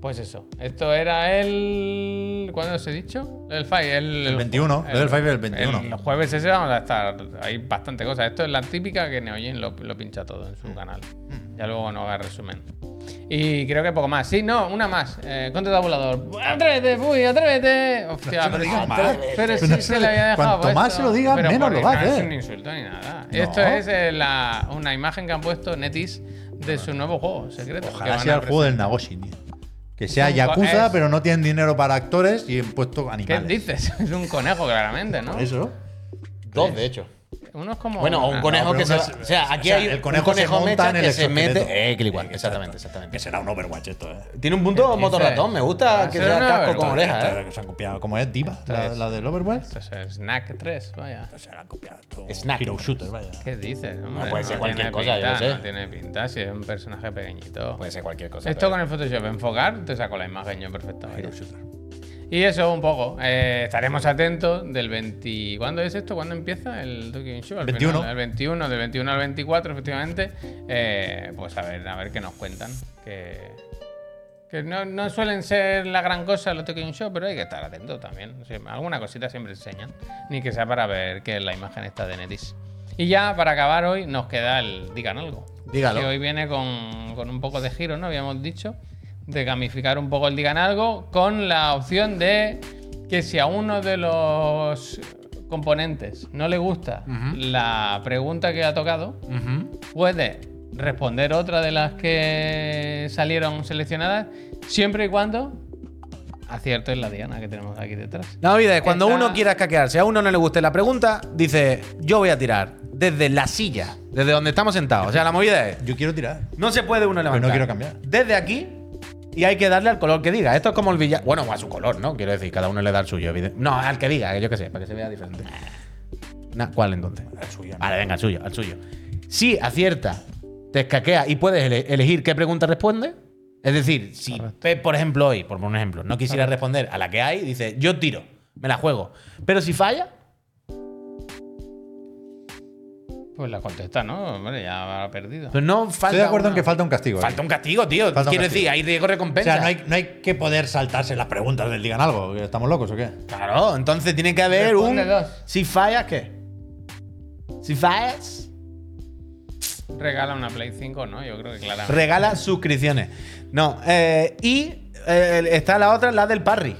Pues eso, esto era el. ¿Cuándo os he dicho? El 5, el, El 21, Level 5 es el 21. El jueves ese vamos a estar. Hay bastante cosas. Esto es la típica que Neoyen lo, lo pincha todo en su Mm. canal. Ya luego no haga resumen. Y creo que poco más. Sí, no, una más. Eh, contra tabulador. ¡Atrévete, Puy, atrévete! Hostia, No pero, más. pero sí No se se- le había dejado. cuanto más se lo Pero menos lo va a no Es hacer. un insulto ni nada. No. Esto es eh, la- una imagen que han puesto Netis de su nuevo juego secreto. que Ojalá van sea el juego del. Nagoshi, tío. Que sea Yakuza, es- pero no tienen dinero para actores y han puesto ¿Qué animales. dices? Es un conejo, claramente, ¿no? Eso. Dos, de hecho. Uno es como. Bueno, o un una- conejo que se no va- O sea, aquí o sea, hay el un conejo se conejo monta mecha en el que se mete. Eh, que igual, Exacto. exactamente, Que exactamente. será un Overwatch esto, eh. Tiene un punto ¿Qué motorratón. Me gusta Ah, que sea casco con oreja, ¿eh? Se han copiado. ¿Cómo es? Diva, la, del Overwatch. Esto es Snack 3, vaya. Se han copiado. Snack. Hero Shooter, vaya. ¿Qué dices? hombre? puede ser cualquier tiene cosa, yo sé. No tiene pinta, si es un personaje pequeñito. Puede ser cualquier cosa. Esto con el Photoshop enfocar te saco la imagen yo perfectamente. Hero Shooter. Y eso un poco. Eh, estaremos atentos del 20. ¿Cuándo es esto? ¿Cuándo empieza el Game Show? Al 21. final, el 21, del 21 al 24, efectivamente. Eh, pues a ver, a ver qué nos cuentan. Que, que no, no suelen ser la gran cosa los Tokyo Show, pero hay que estar atento también. O sea, alguna cosita siempre enseñan. Ni que sea para ver qué es la imagen esta de Netis. Y ya para acabar hoy nos queda el Digan algo. Dígalo. Que hoy viene con, con un poco de giro, ¿no? Habíamos dicho. De gamificar un poco el Digan algo con la opción de que si a uno de los componentes no le gusta la pregunta que ha tocado, puede responder otra de las que salieron seleccionadas, siempre y cuando aciertes la diana que tenemos aquí detrás. La movida es cuando Esta- uno quiera escaquearse, a uno no le guste la pregunta, dice, yo voy a tirar desde la silla, desde donde estamos sentados. O sea, la movida es, Yo quiero tirar. no se puede uno levantar. no quiero cambiar. Desde aquí y hay que darle al color que diga. Esto es como el villano. Bueno, a su color, ¿no? Quiero decir, cada uno le da el suyo. evidente- No, al que diga, que yo qué sé, para que se vea diferente. ¿Cuál entonces? Al suyo. Vale, venga, al suyo, al suyo. Si acierta, te escaquea y puedes ele- elegir qué pregunta responde. Es decir, si Pep, por ejemplo, hoy, por un ejemplo, no quisiera responder a la que hay, dice, yo tiro, me la juego. Pero si falla, Pues la contesta, ¿no? Hombre, ya ha perdido. Pero no falta. Estoy de acuerdo en que falta un castigo. Falta un castigo, tío. Falta Quiero castigo. decir, hay riesgo O recompensa. sea, no hay, no hay que poder saltarse las preguntas del digan algo. ¿Estamos locos o qué? Claro, entonces tiene que haber un. Dos. Si fallas, ¿qué? Si fallas, Regala una Play 5, ¿no? Yo creo que claramente. regala suscripciones. No, eh, y eh, está la otra, la del parry.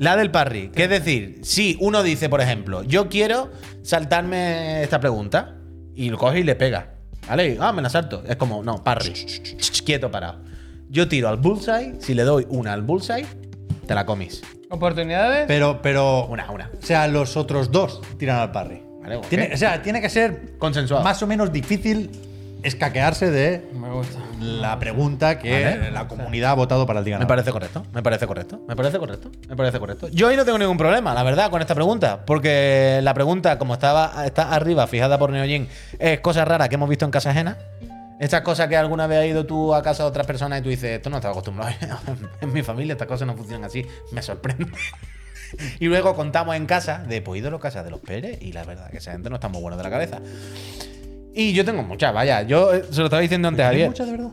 La del parry. Que es decir, si uno dice, por ejemplo, yo quiero saltarme esta pregunta, y lo coge y le pega. ¿Vale? Y, Ah, me la salto. Es como, no, parry. Quieto, parado. Yo tiro al bullseye, si le doy una al bullseye, te la comis. ¿Oportunidades? Pero, pero. Una, una. O sea, los otros dos tiran al parry. Vale. Tiene- o sea, tiene que ser Consensuado. más o menos difícil escaquearse de Me gusta. la pregunta que Vale. la comunidad ha votado para el digan Me parece correcto, me parece correcto, me parece correcto, me parece correcto. Yo ahí no tengo ningún problema, la verdad, con esta pregunta. Porque la pregunta, como estaba, está arriba, fijada por Neojin, es cosas raras que hemos visto en casa ajena. Estas cosas que alguna vez has ido tú a casa de otras personas y tú dices, esto no estaba acostumbrado. en mi familia estas cosas no funcionan así. Me sorprende. y luego contamos en casa de, pues he ido a la casa de los Pérez y la verdad que esa gente no está muy buena de la cabeza. Y yo tengo muchas, vaya. Yo eh, se lo estaba diciendo antes a ¿Hay Javier. muchas de verdad?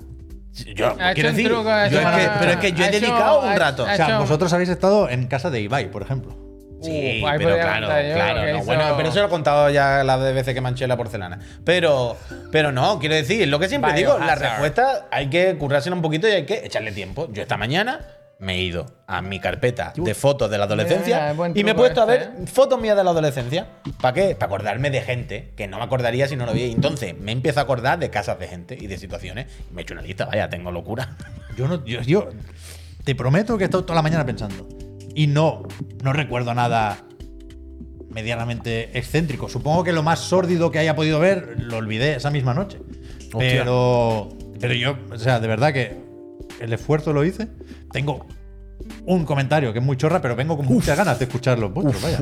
Yo, Ha quiero un decir, truco, ha yo hecho es que- una- pero es que yo he ha hecho- dedicado un ha- rato. ha O sea, hecho- vosotros habéis estado en casa de Ibai, por ejemplo. Sí, Uh, ahí pero podría claro, contar yo claro. que no, hizo- Bueno, pero eso lo he contado ya las de veces que manché la porcelana. Pero, pero no, quiero decir, lo que siempre digo, la Biohazard. respuesta hay que currársela un poquito y hay que echarle tiempo. Yo esta mañana me he ido a mi carpeta de fotos de la adolescencia y me he puesto a ver este, fotos mías de la adolescencia. ¿Para qué? Para acordarme de gente que no me acordaría si no lo vi. Entonces me empiezo a acordar de casas de gente y de situaciones. Y me he hecho una lista, vaya, tengo locura. Yo no, yo, yo te prometo que he estado toda la mañana pensando. Y no, no recuerdo nada medianamente excéntrico. Supongo que lo más sórdido que haya podido ver lo olvidé esa misma noche. Pero, pero yo, o sea, de verdad que el esfuerzo lo hice. Tengo un comentario que es muy chorra, pero vengo con muchas ganas de escucharlo. vuestros, vaya.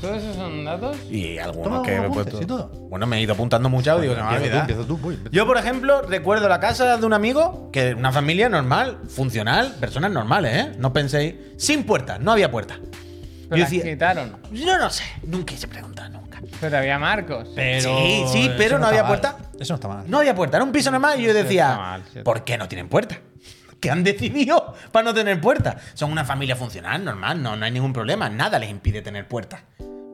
¿Todos esos son datos? Y algunos Toma que me he apuntes puesto. y todo. Bueno, me he ido apuntando mucho audio. que se me va a Empieza tú, olvidar. empieza tú, voy, empieza. Yo, por ejemplo, recuerdo la casa de un amigo, que una familia normal, funcional, personas normales, ¿eh? No penséis. Sin puertas, no había puertas. Pero Yo las decía, quitaron. yo no sé, nunca se pregunta nunca. Pero había marcos. Pero, Sí, sí, pero no había está mal. puerta. Eso no está mal. No había puerta, era un piso normal y yo decía, está mal, sí. ¿por qué no tienen puerta? ¿Qué han decidido para no tener puerta? Son una familia funcional, normal, no, no hay ningún problema, nada les impide tener puerta.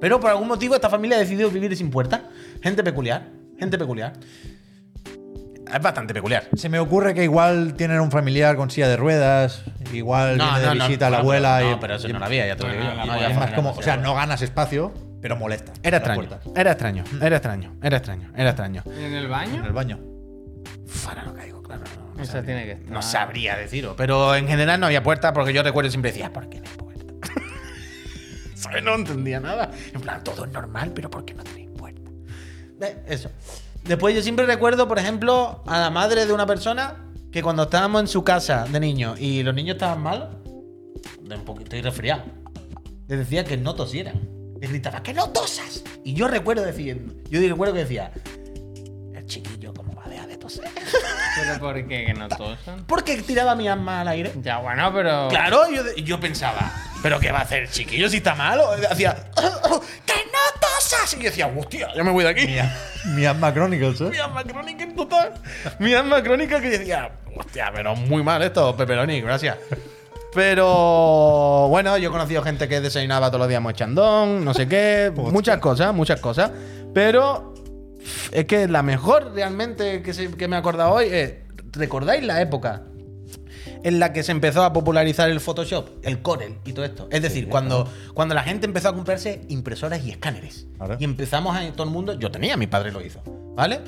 Pero por algún motivo esta familia ha decidido vivir sin puerta. Gente peculiar, gente peculiar. Es bastante peculiar. Se me ocurre que igual tienen un familiar con silla de ruedas, igual No, viene de no, no, visita a la no, abuela y no, pero eso no lo había, ya te lo No, digo. no, no, No, no, no, más como, o sea, no ganas espacio, pero molesta. Era la extraño, era extraño, era extraño, era extraño, era extraño. ¿Y en el En baño? el baño. Uf, ahora no caigo, No, no Esa sabría. tiene que estar. No sabría deciros, pero en general no había puerta porque yo recuerdo siempre decía, ¿por qué no hay puerta? ¿Sabes? No entendía nada. En plan, todo es normal, pero ¿por qué no tenéis puerta? Eso. Después yo siempre recuerdo, por ejemplo, a la madre de una persona que cuando estábamos en su casa de niños y los niños estaban malos, de un poquito y resfriado, les decía que no tosieran. Les gritaba, ¡que no tosas! Y yo recuerdo decir, yo recuerdo que decía, el chiquillo, ¿cómo va a dejar de toser? ¿Pero por qué que no tosan? Porque tiraba mi alma al aire. Ya, bueno, pero. Claro, yo, yo pensaba, ¿pero qué va a hacer el chiquillo si está malo? Hacía, ¡que no tosas! Y yo decía, hostia, ya me voy de aquí. Mi, mi Asthma Chronicles, ¿eh? Mi alma crónica en total. Mi alma crónica que yo decía, hostia, pero muy mal esto, Pepperoni, gracias. Pero bueno, yo he conocido gente que desayunaba todos los días mochandón, no sé qué, muchas cosas, muchas cosas. Pero es que la mejor realmente que, se- que me he acordado hoy es, ¿recordáis la época en la que se empezó a popularizar el Photoshop, el Corel y todo esto? Es decir, cuando, cuando la gente empezó a comprarse impresoras y escáneres. Y empezamos a todo el mundo, yo tenía, mi padre lo hizo, ¿vale?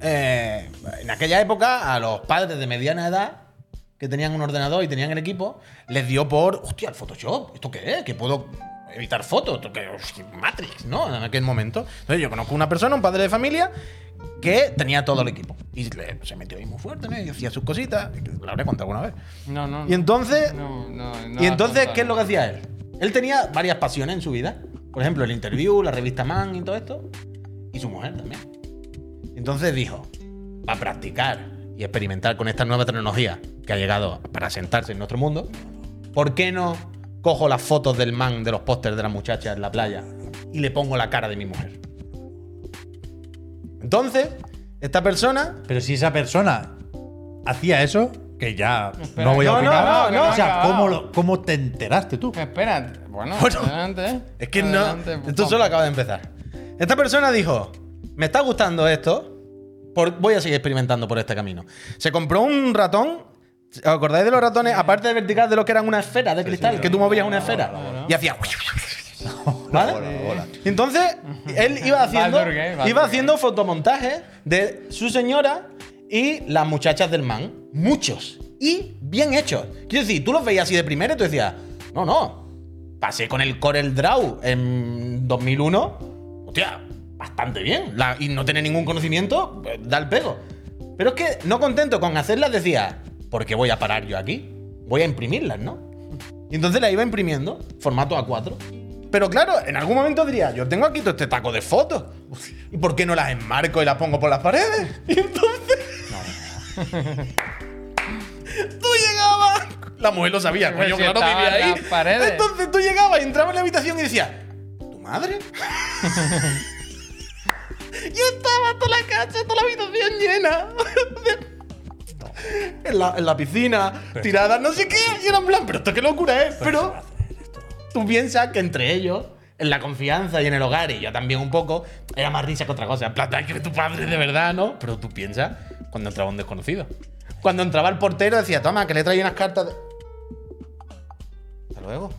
Eh, en aquella época, a los padres de mediana edad que tenían un ordenador y tenían el equipo, les dio por, hostia, el Photoshop, ¿esto qué es? Que puedo editar fotos, que Matrix, ¿no? En aquel momento. Entonces yo conozco una persona, un padre de familia, que tenía todo el equipo. Y le- se metió ahí muy fuerte, ¿no? Y hacía sus cositas. Lo habré contado alguna vez. No, no. Y entonces, No, no, no y entonces, ¿qué es lo que hacía él? Él tenía varias pasiones en su vida. Por ejemplo, el interview, la revista Man y todo esto. Y su mujer también. Entonces dijo, para practicar y experimentar con esta nueva tecnología que ha llegado para sentarse en nuestro mundo, ¿por qué no cojo las fotos del man de los pósters de la muchacha en la playa y le pongo la cara de mi mujer? Entonces, esta persona Pero si esa persona hacía eso, que ya Espera, no voy a no, opinar. no, no, o sea, ¿cómo, lo- ¿cómo te enteraste tú? Espera, bueno, Bueno, adelante. ¿eh? Es que Adelante, no. Esto solo acaba de empezar. Esta persona dijo: Me está gustando esto. por- voy a seguir experimentando por este camino. Se compró un ratón. ¿Os acordáis de los ratones? Aparte de vertical, de lo que eran una esfera de cristal, que tú movías una esfera. Y hacía. ¿Vale? Entonces, él iba haciendo, iba haciendo fotomontajes de su señora y las muchachas del man. Muchos. Y bien hechos. Quiero decir, tú los veías así de primera y tú decías, no, no. Pasé con el Corel Draw en 2001. Hostia, bastante bien. La- y no tener ningún conocimiento, pues, da el pego. Pero es que, no contento con hacerlas, decía, ¿por qué voy a parar yo aquí? Voy a imprimirlas, ¿no? Y entonces la iba imprimiendo, formato A4. Pero claro, en algún momento diría, yo tengo aquí todo este taco de fotos. ¿Y por qué no las enmarco y las pongo por las paredes? Y entonces. tú llegabas. La mujer lo sabía, coño, claro, vivía ahí. las. Entonces tú llegabas y entrabas en la habitación y decías, ¿tu madre? y estaba toda la casa, toda la habitación llena. En, la, en la piscina, tirada, no sé qué. Y era en plan, pero esto qué locura es. Pero tú piensas que entre ellos, en la confianza y en el hogar, y yo también un poco, era más risa que otra cosa. En plan, que tu padre de verdad, ¿no? Pero tú piensas cuando entraba un desconocido. Cuando entraba el portero decía, toma, que le traía unas cartas de... Hasta luego.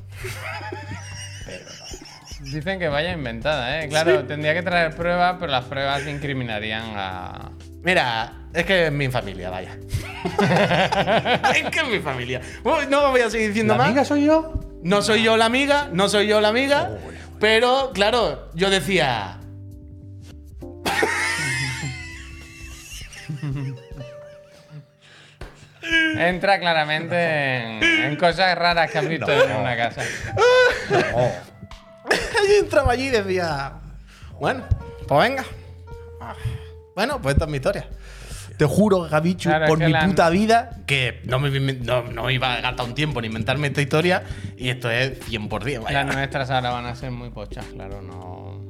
Dicen que vaya inventada, ¿eh? Claro, tendría que traer pruebas, pero las pruebas incriminarían a. Mira, es que es mi familia, vaya. es que es mi familia. Uy, No voy a seguir diciendo ¿La más. amiga soy yo? No soy yo la amiga, no soy yo la amiga. Pero, claro, yo decía. Entra claramente en, en cosas raras que has visto en una casa. yo entraba allí y decía. Bueno, pues venga. Bueno, pues esta es mi historia. Te juro, Gabichu, Claro, por mi la- puta vida, que no me, no, no iba a gastar un tiempo en inventarme esta historia. Y esto es 100%. Vaya. Las nuestras ahora van a ser muy pochas, claro, no.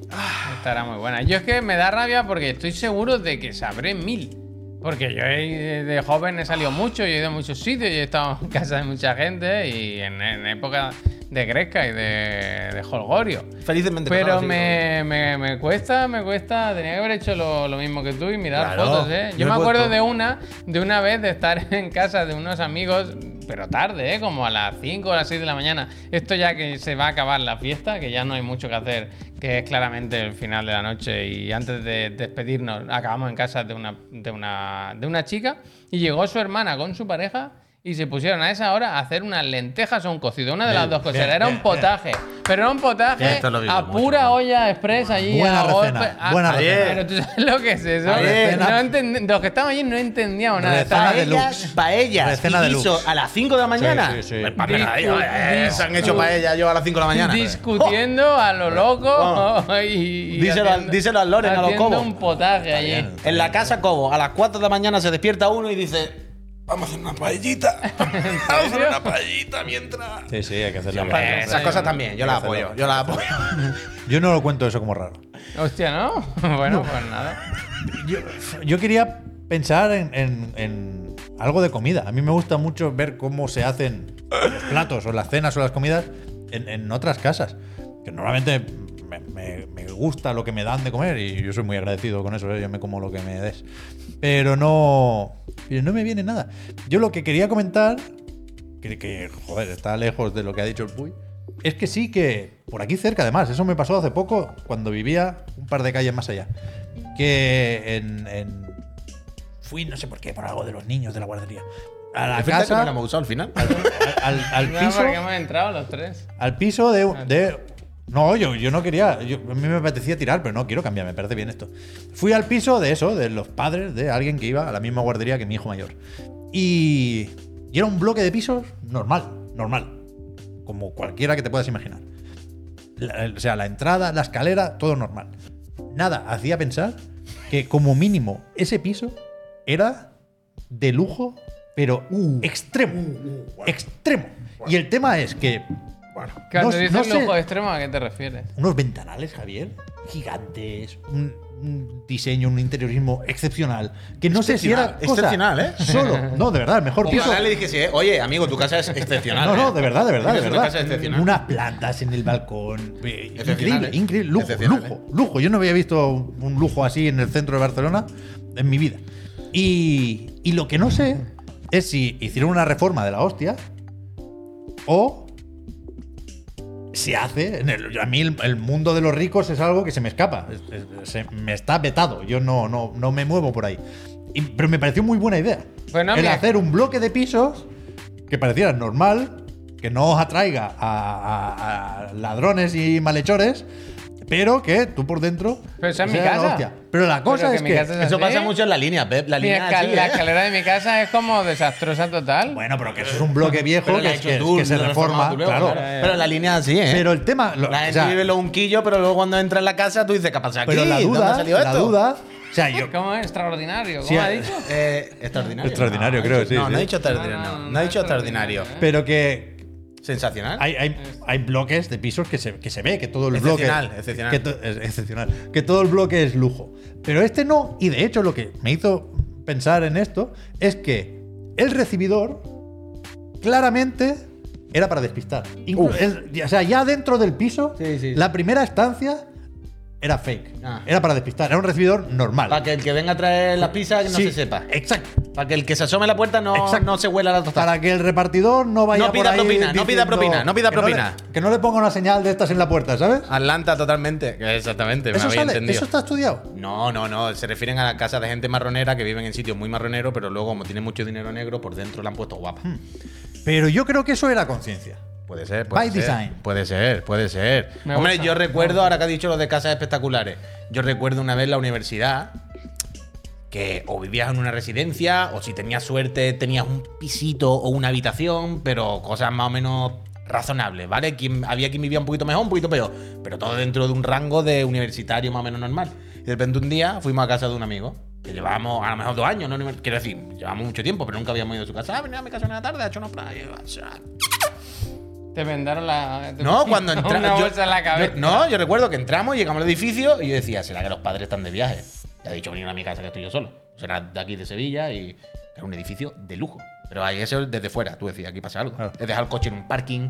Estará muy buena. Yo es que me da rabia porque estoy seguro de que sabré mil. Porque yo he- de joven he salido mucho, he ido a muchos sitios, he estado en casa de mucha gente y en, en época de Gresca y de, de Holgorio. Felizmente Pero sí, me, me, me cuesta, me cuesta. Tenía que haber hecho lo, lo mismo que tú y mirar Claro, fotos, ¿eh? yo me acuerdo puesto- de una, de una vez de estar en casa de unos amigos, pero tarde, ¿eh? Como a las 5 o las 6 de la mañana. Esto ya que se va a acabar la fiesta, que ya no hay mucho que hacer, que es claramente el final de la noche. Y antes de despedirnos, acabamos en casa de una, de una, de una chica y llegó su hermana con su pareja. Y se pusieron a esa hora a hacer unas lentejas o un cocido, una de las Bien, dos cosas. bien, Era bien, un potaje, pero era un potaje Esto lo vivo a mucho, pura ¿no? olla express allí. Buena a golpe. recena, Ah, buena recena. Pero tú sabes lo que es eso. No los que estaban allí no entendíamos nada. Recena Paellas, paellas Recena y guiso a las 5 de la mañana. Sí, sí, sí. Pues, pa' mira, Discu- eh, se han hecho paellas yo a las 5 de la mañana. discutiendo a lo loco y, y Díselo haciendo- díselo al Loren, a los haciendo cobos. un potaje allí. En la casa Cobo, a las 4 de la mañana se despierta uno y dice: Vamos a hacer una paellita. Vamos a hacer una paellita mientras. Sí, sí, hay que hacerlo. Hombre, bien. Esas cosas también, yo las apoyo. Yo las apoyo. Yo no lo cuento eso como raro. Hostia, ¿no? bueno, pues nada. Yo, yo quería pensar en, en- en algo de comida. A mí me gusta mucho ver cómo se hacen los platos o las cenas o las comidas en, en otras casas. Que normalmente me, me- me gusta lo que me dan de comer y yo soy muy agradecido con eso. ¿eh? Yo me como lo que me des. Pero no, no me viene nada. Yo lo que quería comentar, que, que, joder, está lejos de lo que ha dicho el Puy, es que sí que por aquí cerca, además, eso me pasó hace poco cuando vivía un par de calles más allá. Que en, en- fui, no sé por qué, por algo de los niños de la guardería. A la que casa, no la hemos usado al final. al, al No, piso, porque hemos entrado los tres. al piso de, de- no, yo, yo no quería. yo- a mí me apetecía tirar, pero no quiero cambiar, me parece bien esto. Fui al piso de eso, de los padres de alguien que iba a la misma guardería que mi hijo mayor. Y, y era un bloque de pisos normal, normal. Como cualquiera que te puedas imaginar. La- o sea, la entrada, la escalera, todo normal. Nada hacía pensar que como mínimo ese piso era de lujo, pero extremo. extremo. Y el tema es que Bueno. Cuando No- dices no sé. lujo extremo, ¿a qué te refieres? Unos ventanales, Javier, gigantes, un, un diseño, un interiorismo excepcional. Que no sé si era. Excepcional, cosa excepcional, ¿eh? Solo. No, de verdad, el mejor piso. le dije, sí, eh, oye, amigo, tu casa es excepcional. No, no, ¿eh? de verdad, de verdad, de verdad. casa excepcional. Unas plantas en el balcón. eh, Increíble, ¿eh? increíble. Lujo, lujo, lujo. Yo no había visto un lujo así en el centro de Barcelona en mi vida. Y, y lo que no sé es si hicieron una reforma de la hostia o se hace. En el, a mí el, el mundo de los ricos es algo que se me escapa. Es- es- se- me está vetado. Yo no, no, no me muevo por ahí. Y- pero me pareció muy buena idea. Bueno, el mira- hacer un bloque de pisos que pareciera normal, que no os atraiga a, a- a ladrones y malhechores, pero que tú por dentro. Pero eso es mi casa. hostia. Pero la cosa Pero que es que. es Eso pasa mucho en la línea, Pep. La Mi línea escal- así, la ¿eh? escalera de mi casa es como desastrosa total. Bueno, pero que eso es un bloque viejo que, es- hecho que- tú, que se reforma. tú claro. claro. Pero la línea así, ¿eh? Pero el tema. lo- la o gente sea, vive lo unquillo, pero luego cuando entra en la casa tú dices, ¿qué pasa aquí? pero la ¿Dónde duda. ha salido La esto? duda. O sea, yo. ¿Cómo es? Extraordinario. ¿Cómo Sí, ha eh, dicho? Eh, extraordinario. Extraordinario, No, creo, dicho- sí, No, sí. no ha dicho extraordinario, No, no. no, No, no ha dicho extraordinario, Pero que Sensacional. Hay, hay, hay bloques de pisos que se, que se ve que todo el bloque. Excepcional, excepcional. Que to- es excepcional. Que todo el bloque es lujo. Pero este no. Y de hecho, lo que me hizo pensar en esto es que el recibidor claramente era para despistar. Inclu- el- o sea, ya dentro del piso, Sí, sí. la primera estancia era fake. Ah. Era para despistar. Era un recibidor normal. Para que el que venga a traer las pizzas no Sí, se sepa. Exacto. Para que el que se asome a la puerta no, Exacto. no se huela la tostada. Para que el repartidor no vaya No pida por ahí propina, no pida propina, no pida que le- propina. que no le ponga una señal de estas en la puerta, ¿sabes? Atlanta totalmente. Exactamente, me Eso había sale, entendido. eso está estudiado. No, no, no. Se refieren a la casa de gente marronera que viven en sitios muy marroneros, pero luego, como tienen mucho dinero negro, por dentro la han puesto guapa. Hmm. Pero yo creo que eso era conciencia. Puede ser, puede By ser. design. Puede ser, puede ser. Me Hombre, gusta. yo recuerdo, ahora que ha dicho lo de casas espectaculares, yo recuerdo una vez en la universidad que o vivías en una residencia o si tenías suerte tenías un pisito o una habitación, pero cosas más o menos razonables, ¿vale? Quien, había quien vivía un poquito mejor, un poquito peor, pero todo dentro de un rango de universitario más o menos normal. Y de repente un día fuimos a casa de un amigo, que llevábamos a lo mejor dos años, ¿no? quiero decir, llevamos mucho tiempo, pero nunca habíamos ido a su casa. Ah, venía a mi casa una tarde, ha hecho unos planes. Te vendaron la. te No, cuando entramos. bolsa en la cabeza. no, yo recuerdo que entramos, llegamos al edificio y yo decía, ¿será que los padres están de viaje? Ya he dicho venir a mi casa que estoy yo solo. Será de aquí de Sevilla y era un edificio de lujo. Pero ahí eso desde fuera, tú decías, aquí pasa algo. Claro. He dejado el coche en un parking,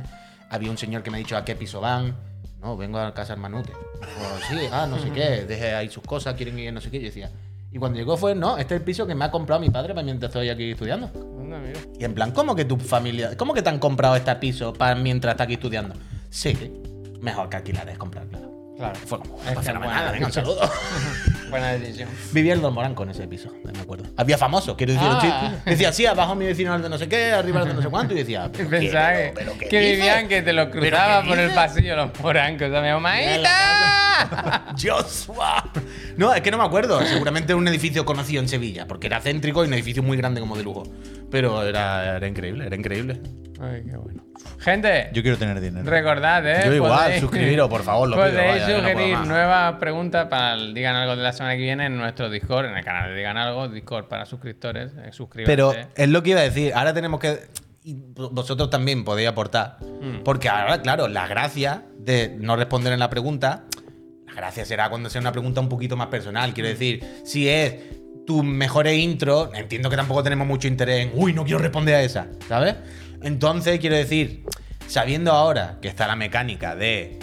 había un señor que me ha dicho a qué piso van. No, vengo a casa del Manute. O, sí, ah, no sé qué, deje ahí sus cosas, quieren ir, no sé qué. Yo decía. Y cuando llegó fue, no, este es el piso que me ha comprado mi padre para mientras estoy aquí estudiando. Anda, mira. Y en plan, ¿cómo que tu familia, cómo que te han comprado este piso para mientras estás aquí estudiando? Sí, mejor que alquilar es comprar, claro. Claro. Fue como, Es pues fenomenal, venga, un saludo. Buena decisión. Vivía el Don Moranco en ese piso, me acuerdo. Había famosos, quiero decir, Ah. decía, sí, abajo mi vecino el de no sé qué, arriba el de no sé cuánto, y decía, ¿pero qué? pensaba ¿Pero- pero qué que dices? vivían que te lo ¿Pero cruzaba por el pasillo los morancos. O sea, mi mamá. Joshua. No, es que no me acuerdo. Seguramente un edificio conocido en Sevilla, porque era céntrico y un edificio muy grande como de lujo. Pero era, era increíble, era increíble. Ay, qué bueno. Gente, Yo quiero tener dinero. recordad, ¿eh? Yo igual, Podéis- suscribiros, por favor, lo pido, Podéis vaya, yo no puedo sugerir más. nuevas preguntas para el Digan Algo de la semana que viene en nuestro Discord, en el canal de Digan Algo, Discord para suscriptores. Eh, suscríbanse. Pero es lo que iba a decir. Ahora tenemos que. y vosotros también podéis aportar. Mm. Porque ahora, claro, la gracia de no responder en la pregunta. La gracia será cuando sea una pregunta un poquito más personal. Quiero decir, si es tus mejores intro, entiendo que tampoco tenemos mucho interés en. Uy, no quiero responder a esa. ¿Sabes? Entonces, quiero decir, sabiendo ahora que está la mecánica de.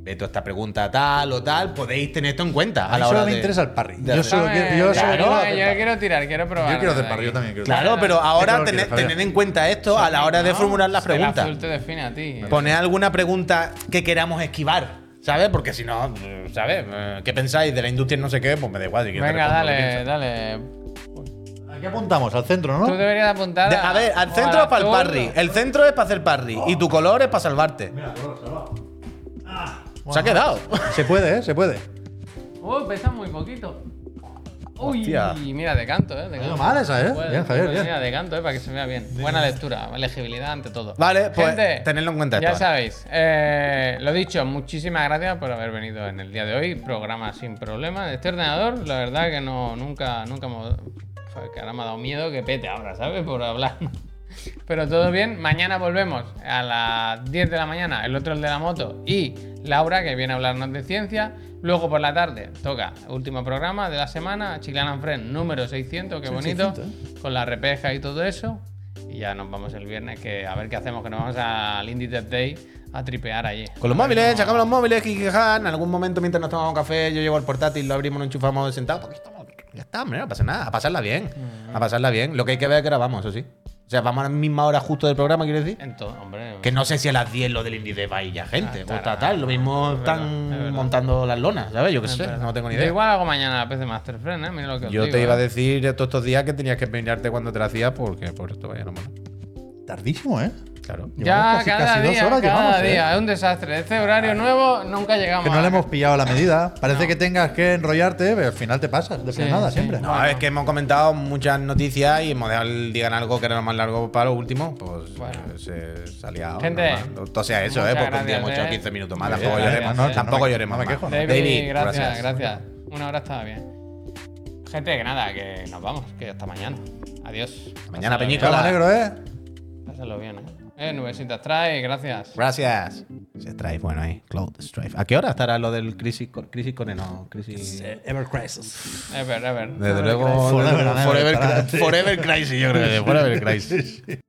Veto esta pregunta tal o tal, podéis tener esto en cuenta a la solo hora me de- interesa el parry. Yo solo quiero, yo solo Claro, quiero yo hacer parry. quiero tirar, quiero probar. Yo quiero hacer parry, yo también quiero Claro, pero ¿Qué ahora tened, tened en cuenta esto a la hora de formular las El preguntas. azul te define a ti. Poned alguna pregunta que queramos esquivar, ¿sabes? Porque si no, ¿sabes? Eh, ¿Qué pensáis de la industria no sé qué? Pues me da igual. si Venga, dale, dale. ¿A qué apuntamos? Al centro, Tú ¿no? deberías apuntar. De- a ver, al centro es para el parry. El centro es para hacer parry. Y tu color es para salvarte. Se ha quedado. Se puede, ¿eh? Se puede. Uy, pesa muy poquito. Uy, Hostia. mira, de canto, ¿eh? De canto. mal esa, ¿eh? Puede, Bien, Javier, pues bien. Mira, de canto, ¿eh? Para que se vea bien. Buena lectura, legibilidad ante todo. Vale, pues, Gente, tenedlo en cuenta Ya esto. sabéis. eh, lo dicho, muchísimas gracias por haber venido en el día de hoy. Programa sin problema. Este ordenador, la verdad que no, nunca, nunca hemos. que ahora me ha dado miedo que pete ahora, ¿sabes? Por hablar. Pero todo bien. Mañana volvemos a las 10 de la mañana, el otro el de la moto y Laura, que viene a hablarnos de ciencia. Luego por la tarde toca último programa de la semana, Chiclana Friend número 600, qué bonito, 600, con la repeja y todo eso. Y ya nos vamos el viernes, que a ver qué hacemos, que nos vamos al Indie Tech Day a tripear allí. Con los móviles, sacamos los móviles, jijija, En algún momento, mientras nos tomamos café, yo llevo el portátil, lo abrimos, lo enchufamos sentado. Porque estamos, ya está, hombre, no pasa nada. A pasarla bien. A pasarla bien. Lo que hay que ver es que grabamos, eso sí. O sea, vamos a la misma hora justo del programa, quiero decir. Entonces, hombre. Que no sé si a las 10 lo del Indie Dev hay ya gente. Ah, o tal, tal. Lo mismo Es verdad, están verdad. montando las lonas, ¿sabes? Yo qué sé, verdad. no tengo ni Yo idea. igual hago mañana la PC Master Friend, ¿eh? Mira lo que os Yo digo, te iba a ¿eh? decir todos estos días que tenías que peinarte cuando te la hacías porque por esto vaya no mola. Tardísimo, ¿eh? Claro. Ya, casi- cada casi dos día, horas cada llevamos, ¿eh? día. Es un desastre. Este horario nuevo nunca llegamos Que no a- le hemos pillado la medida. Parece que tengas que enrollarte, pero al final te pasas de Sí, sí. siempre. No, es que hemos comentado muchas noticias y hemos dejado el digan algo que era lo más largo para lo último, pues Bueno. eh, se salía. Gente, O sea, eso, ¿eh? Porque un día gracias, hemos hecho eh. 15 minutos más. Tampoco lloremos, tampoco me- lloremos me quejo. David, gracias, gracias, Una hora estaba bien. Gente, que nada, que nos vamos, que hasta mañana. Adiós. mañana, bien. negro, ¿eh? Pásenlo bien, eh. Eh, nubecitas trae, gracias. Gracias. Se Strife, bueno ahí. Cloud Strife. ¿A qué hora estará lo del Crisis con, crisis con no, Crisis. Ever Crisis. Ever, ever. Desde luego. Forever Forever, Crisis, yo creo que Forever Crisis.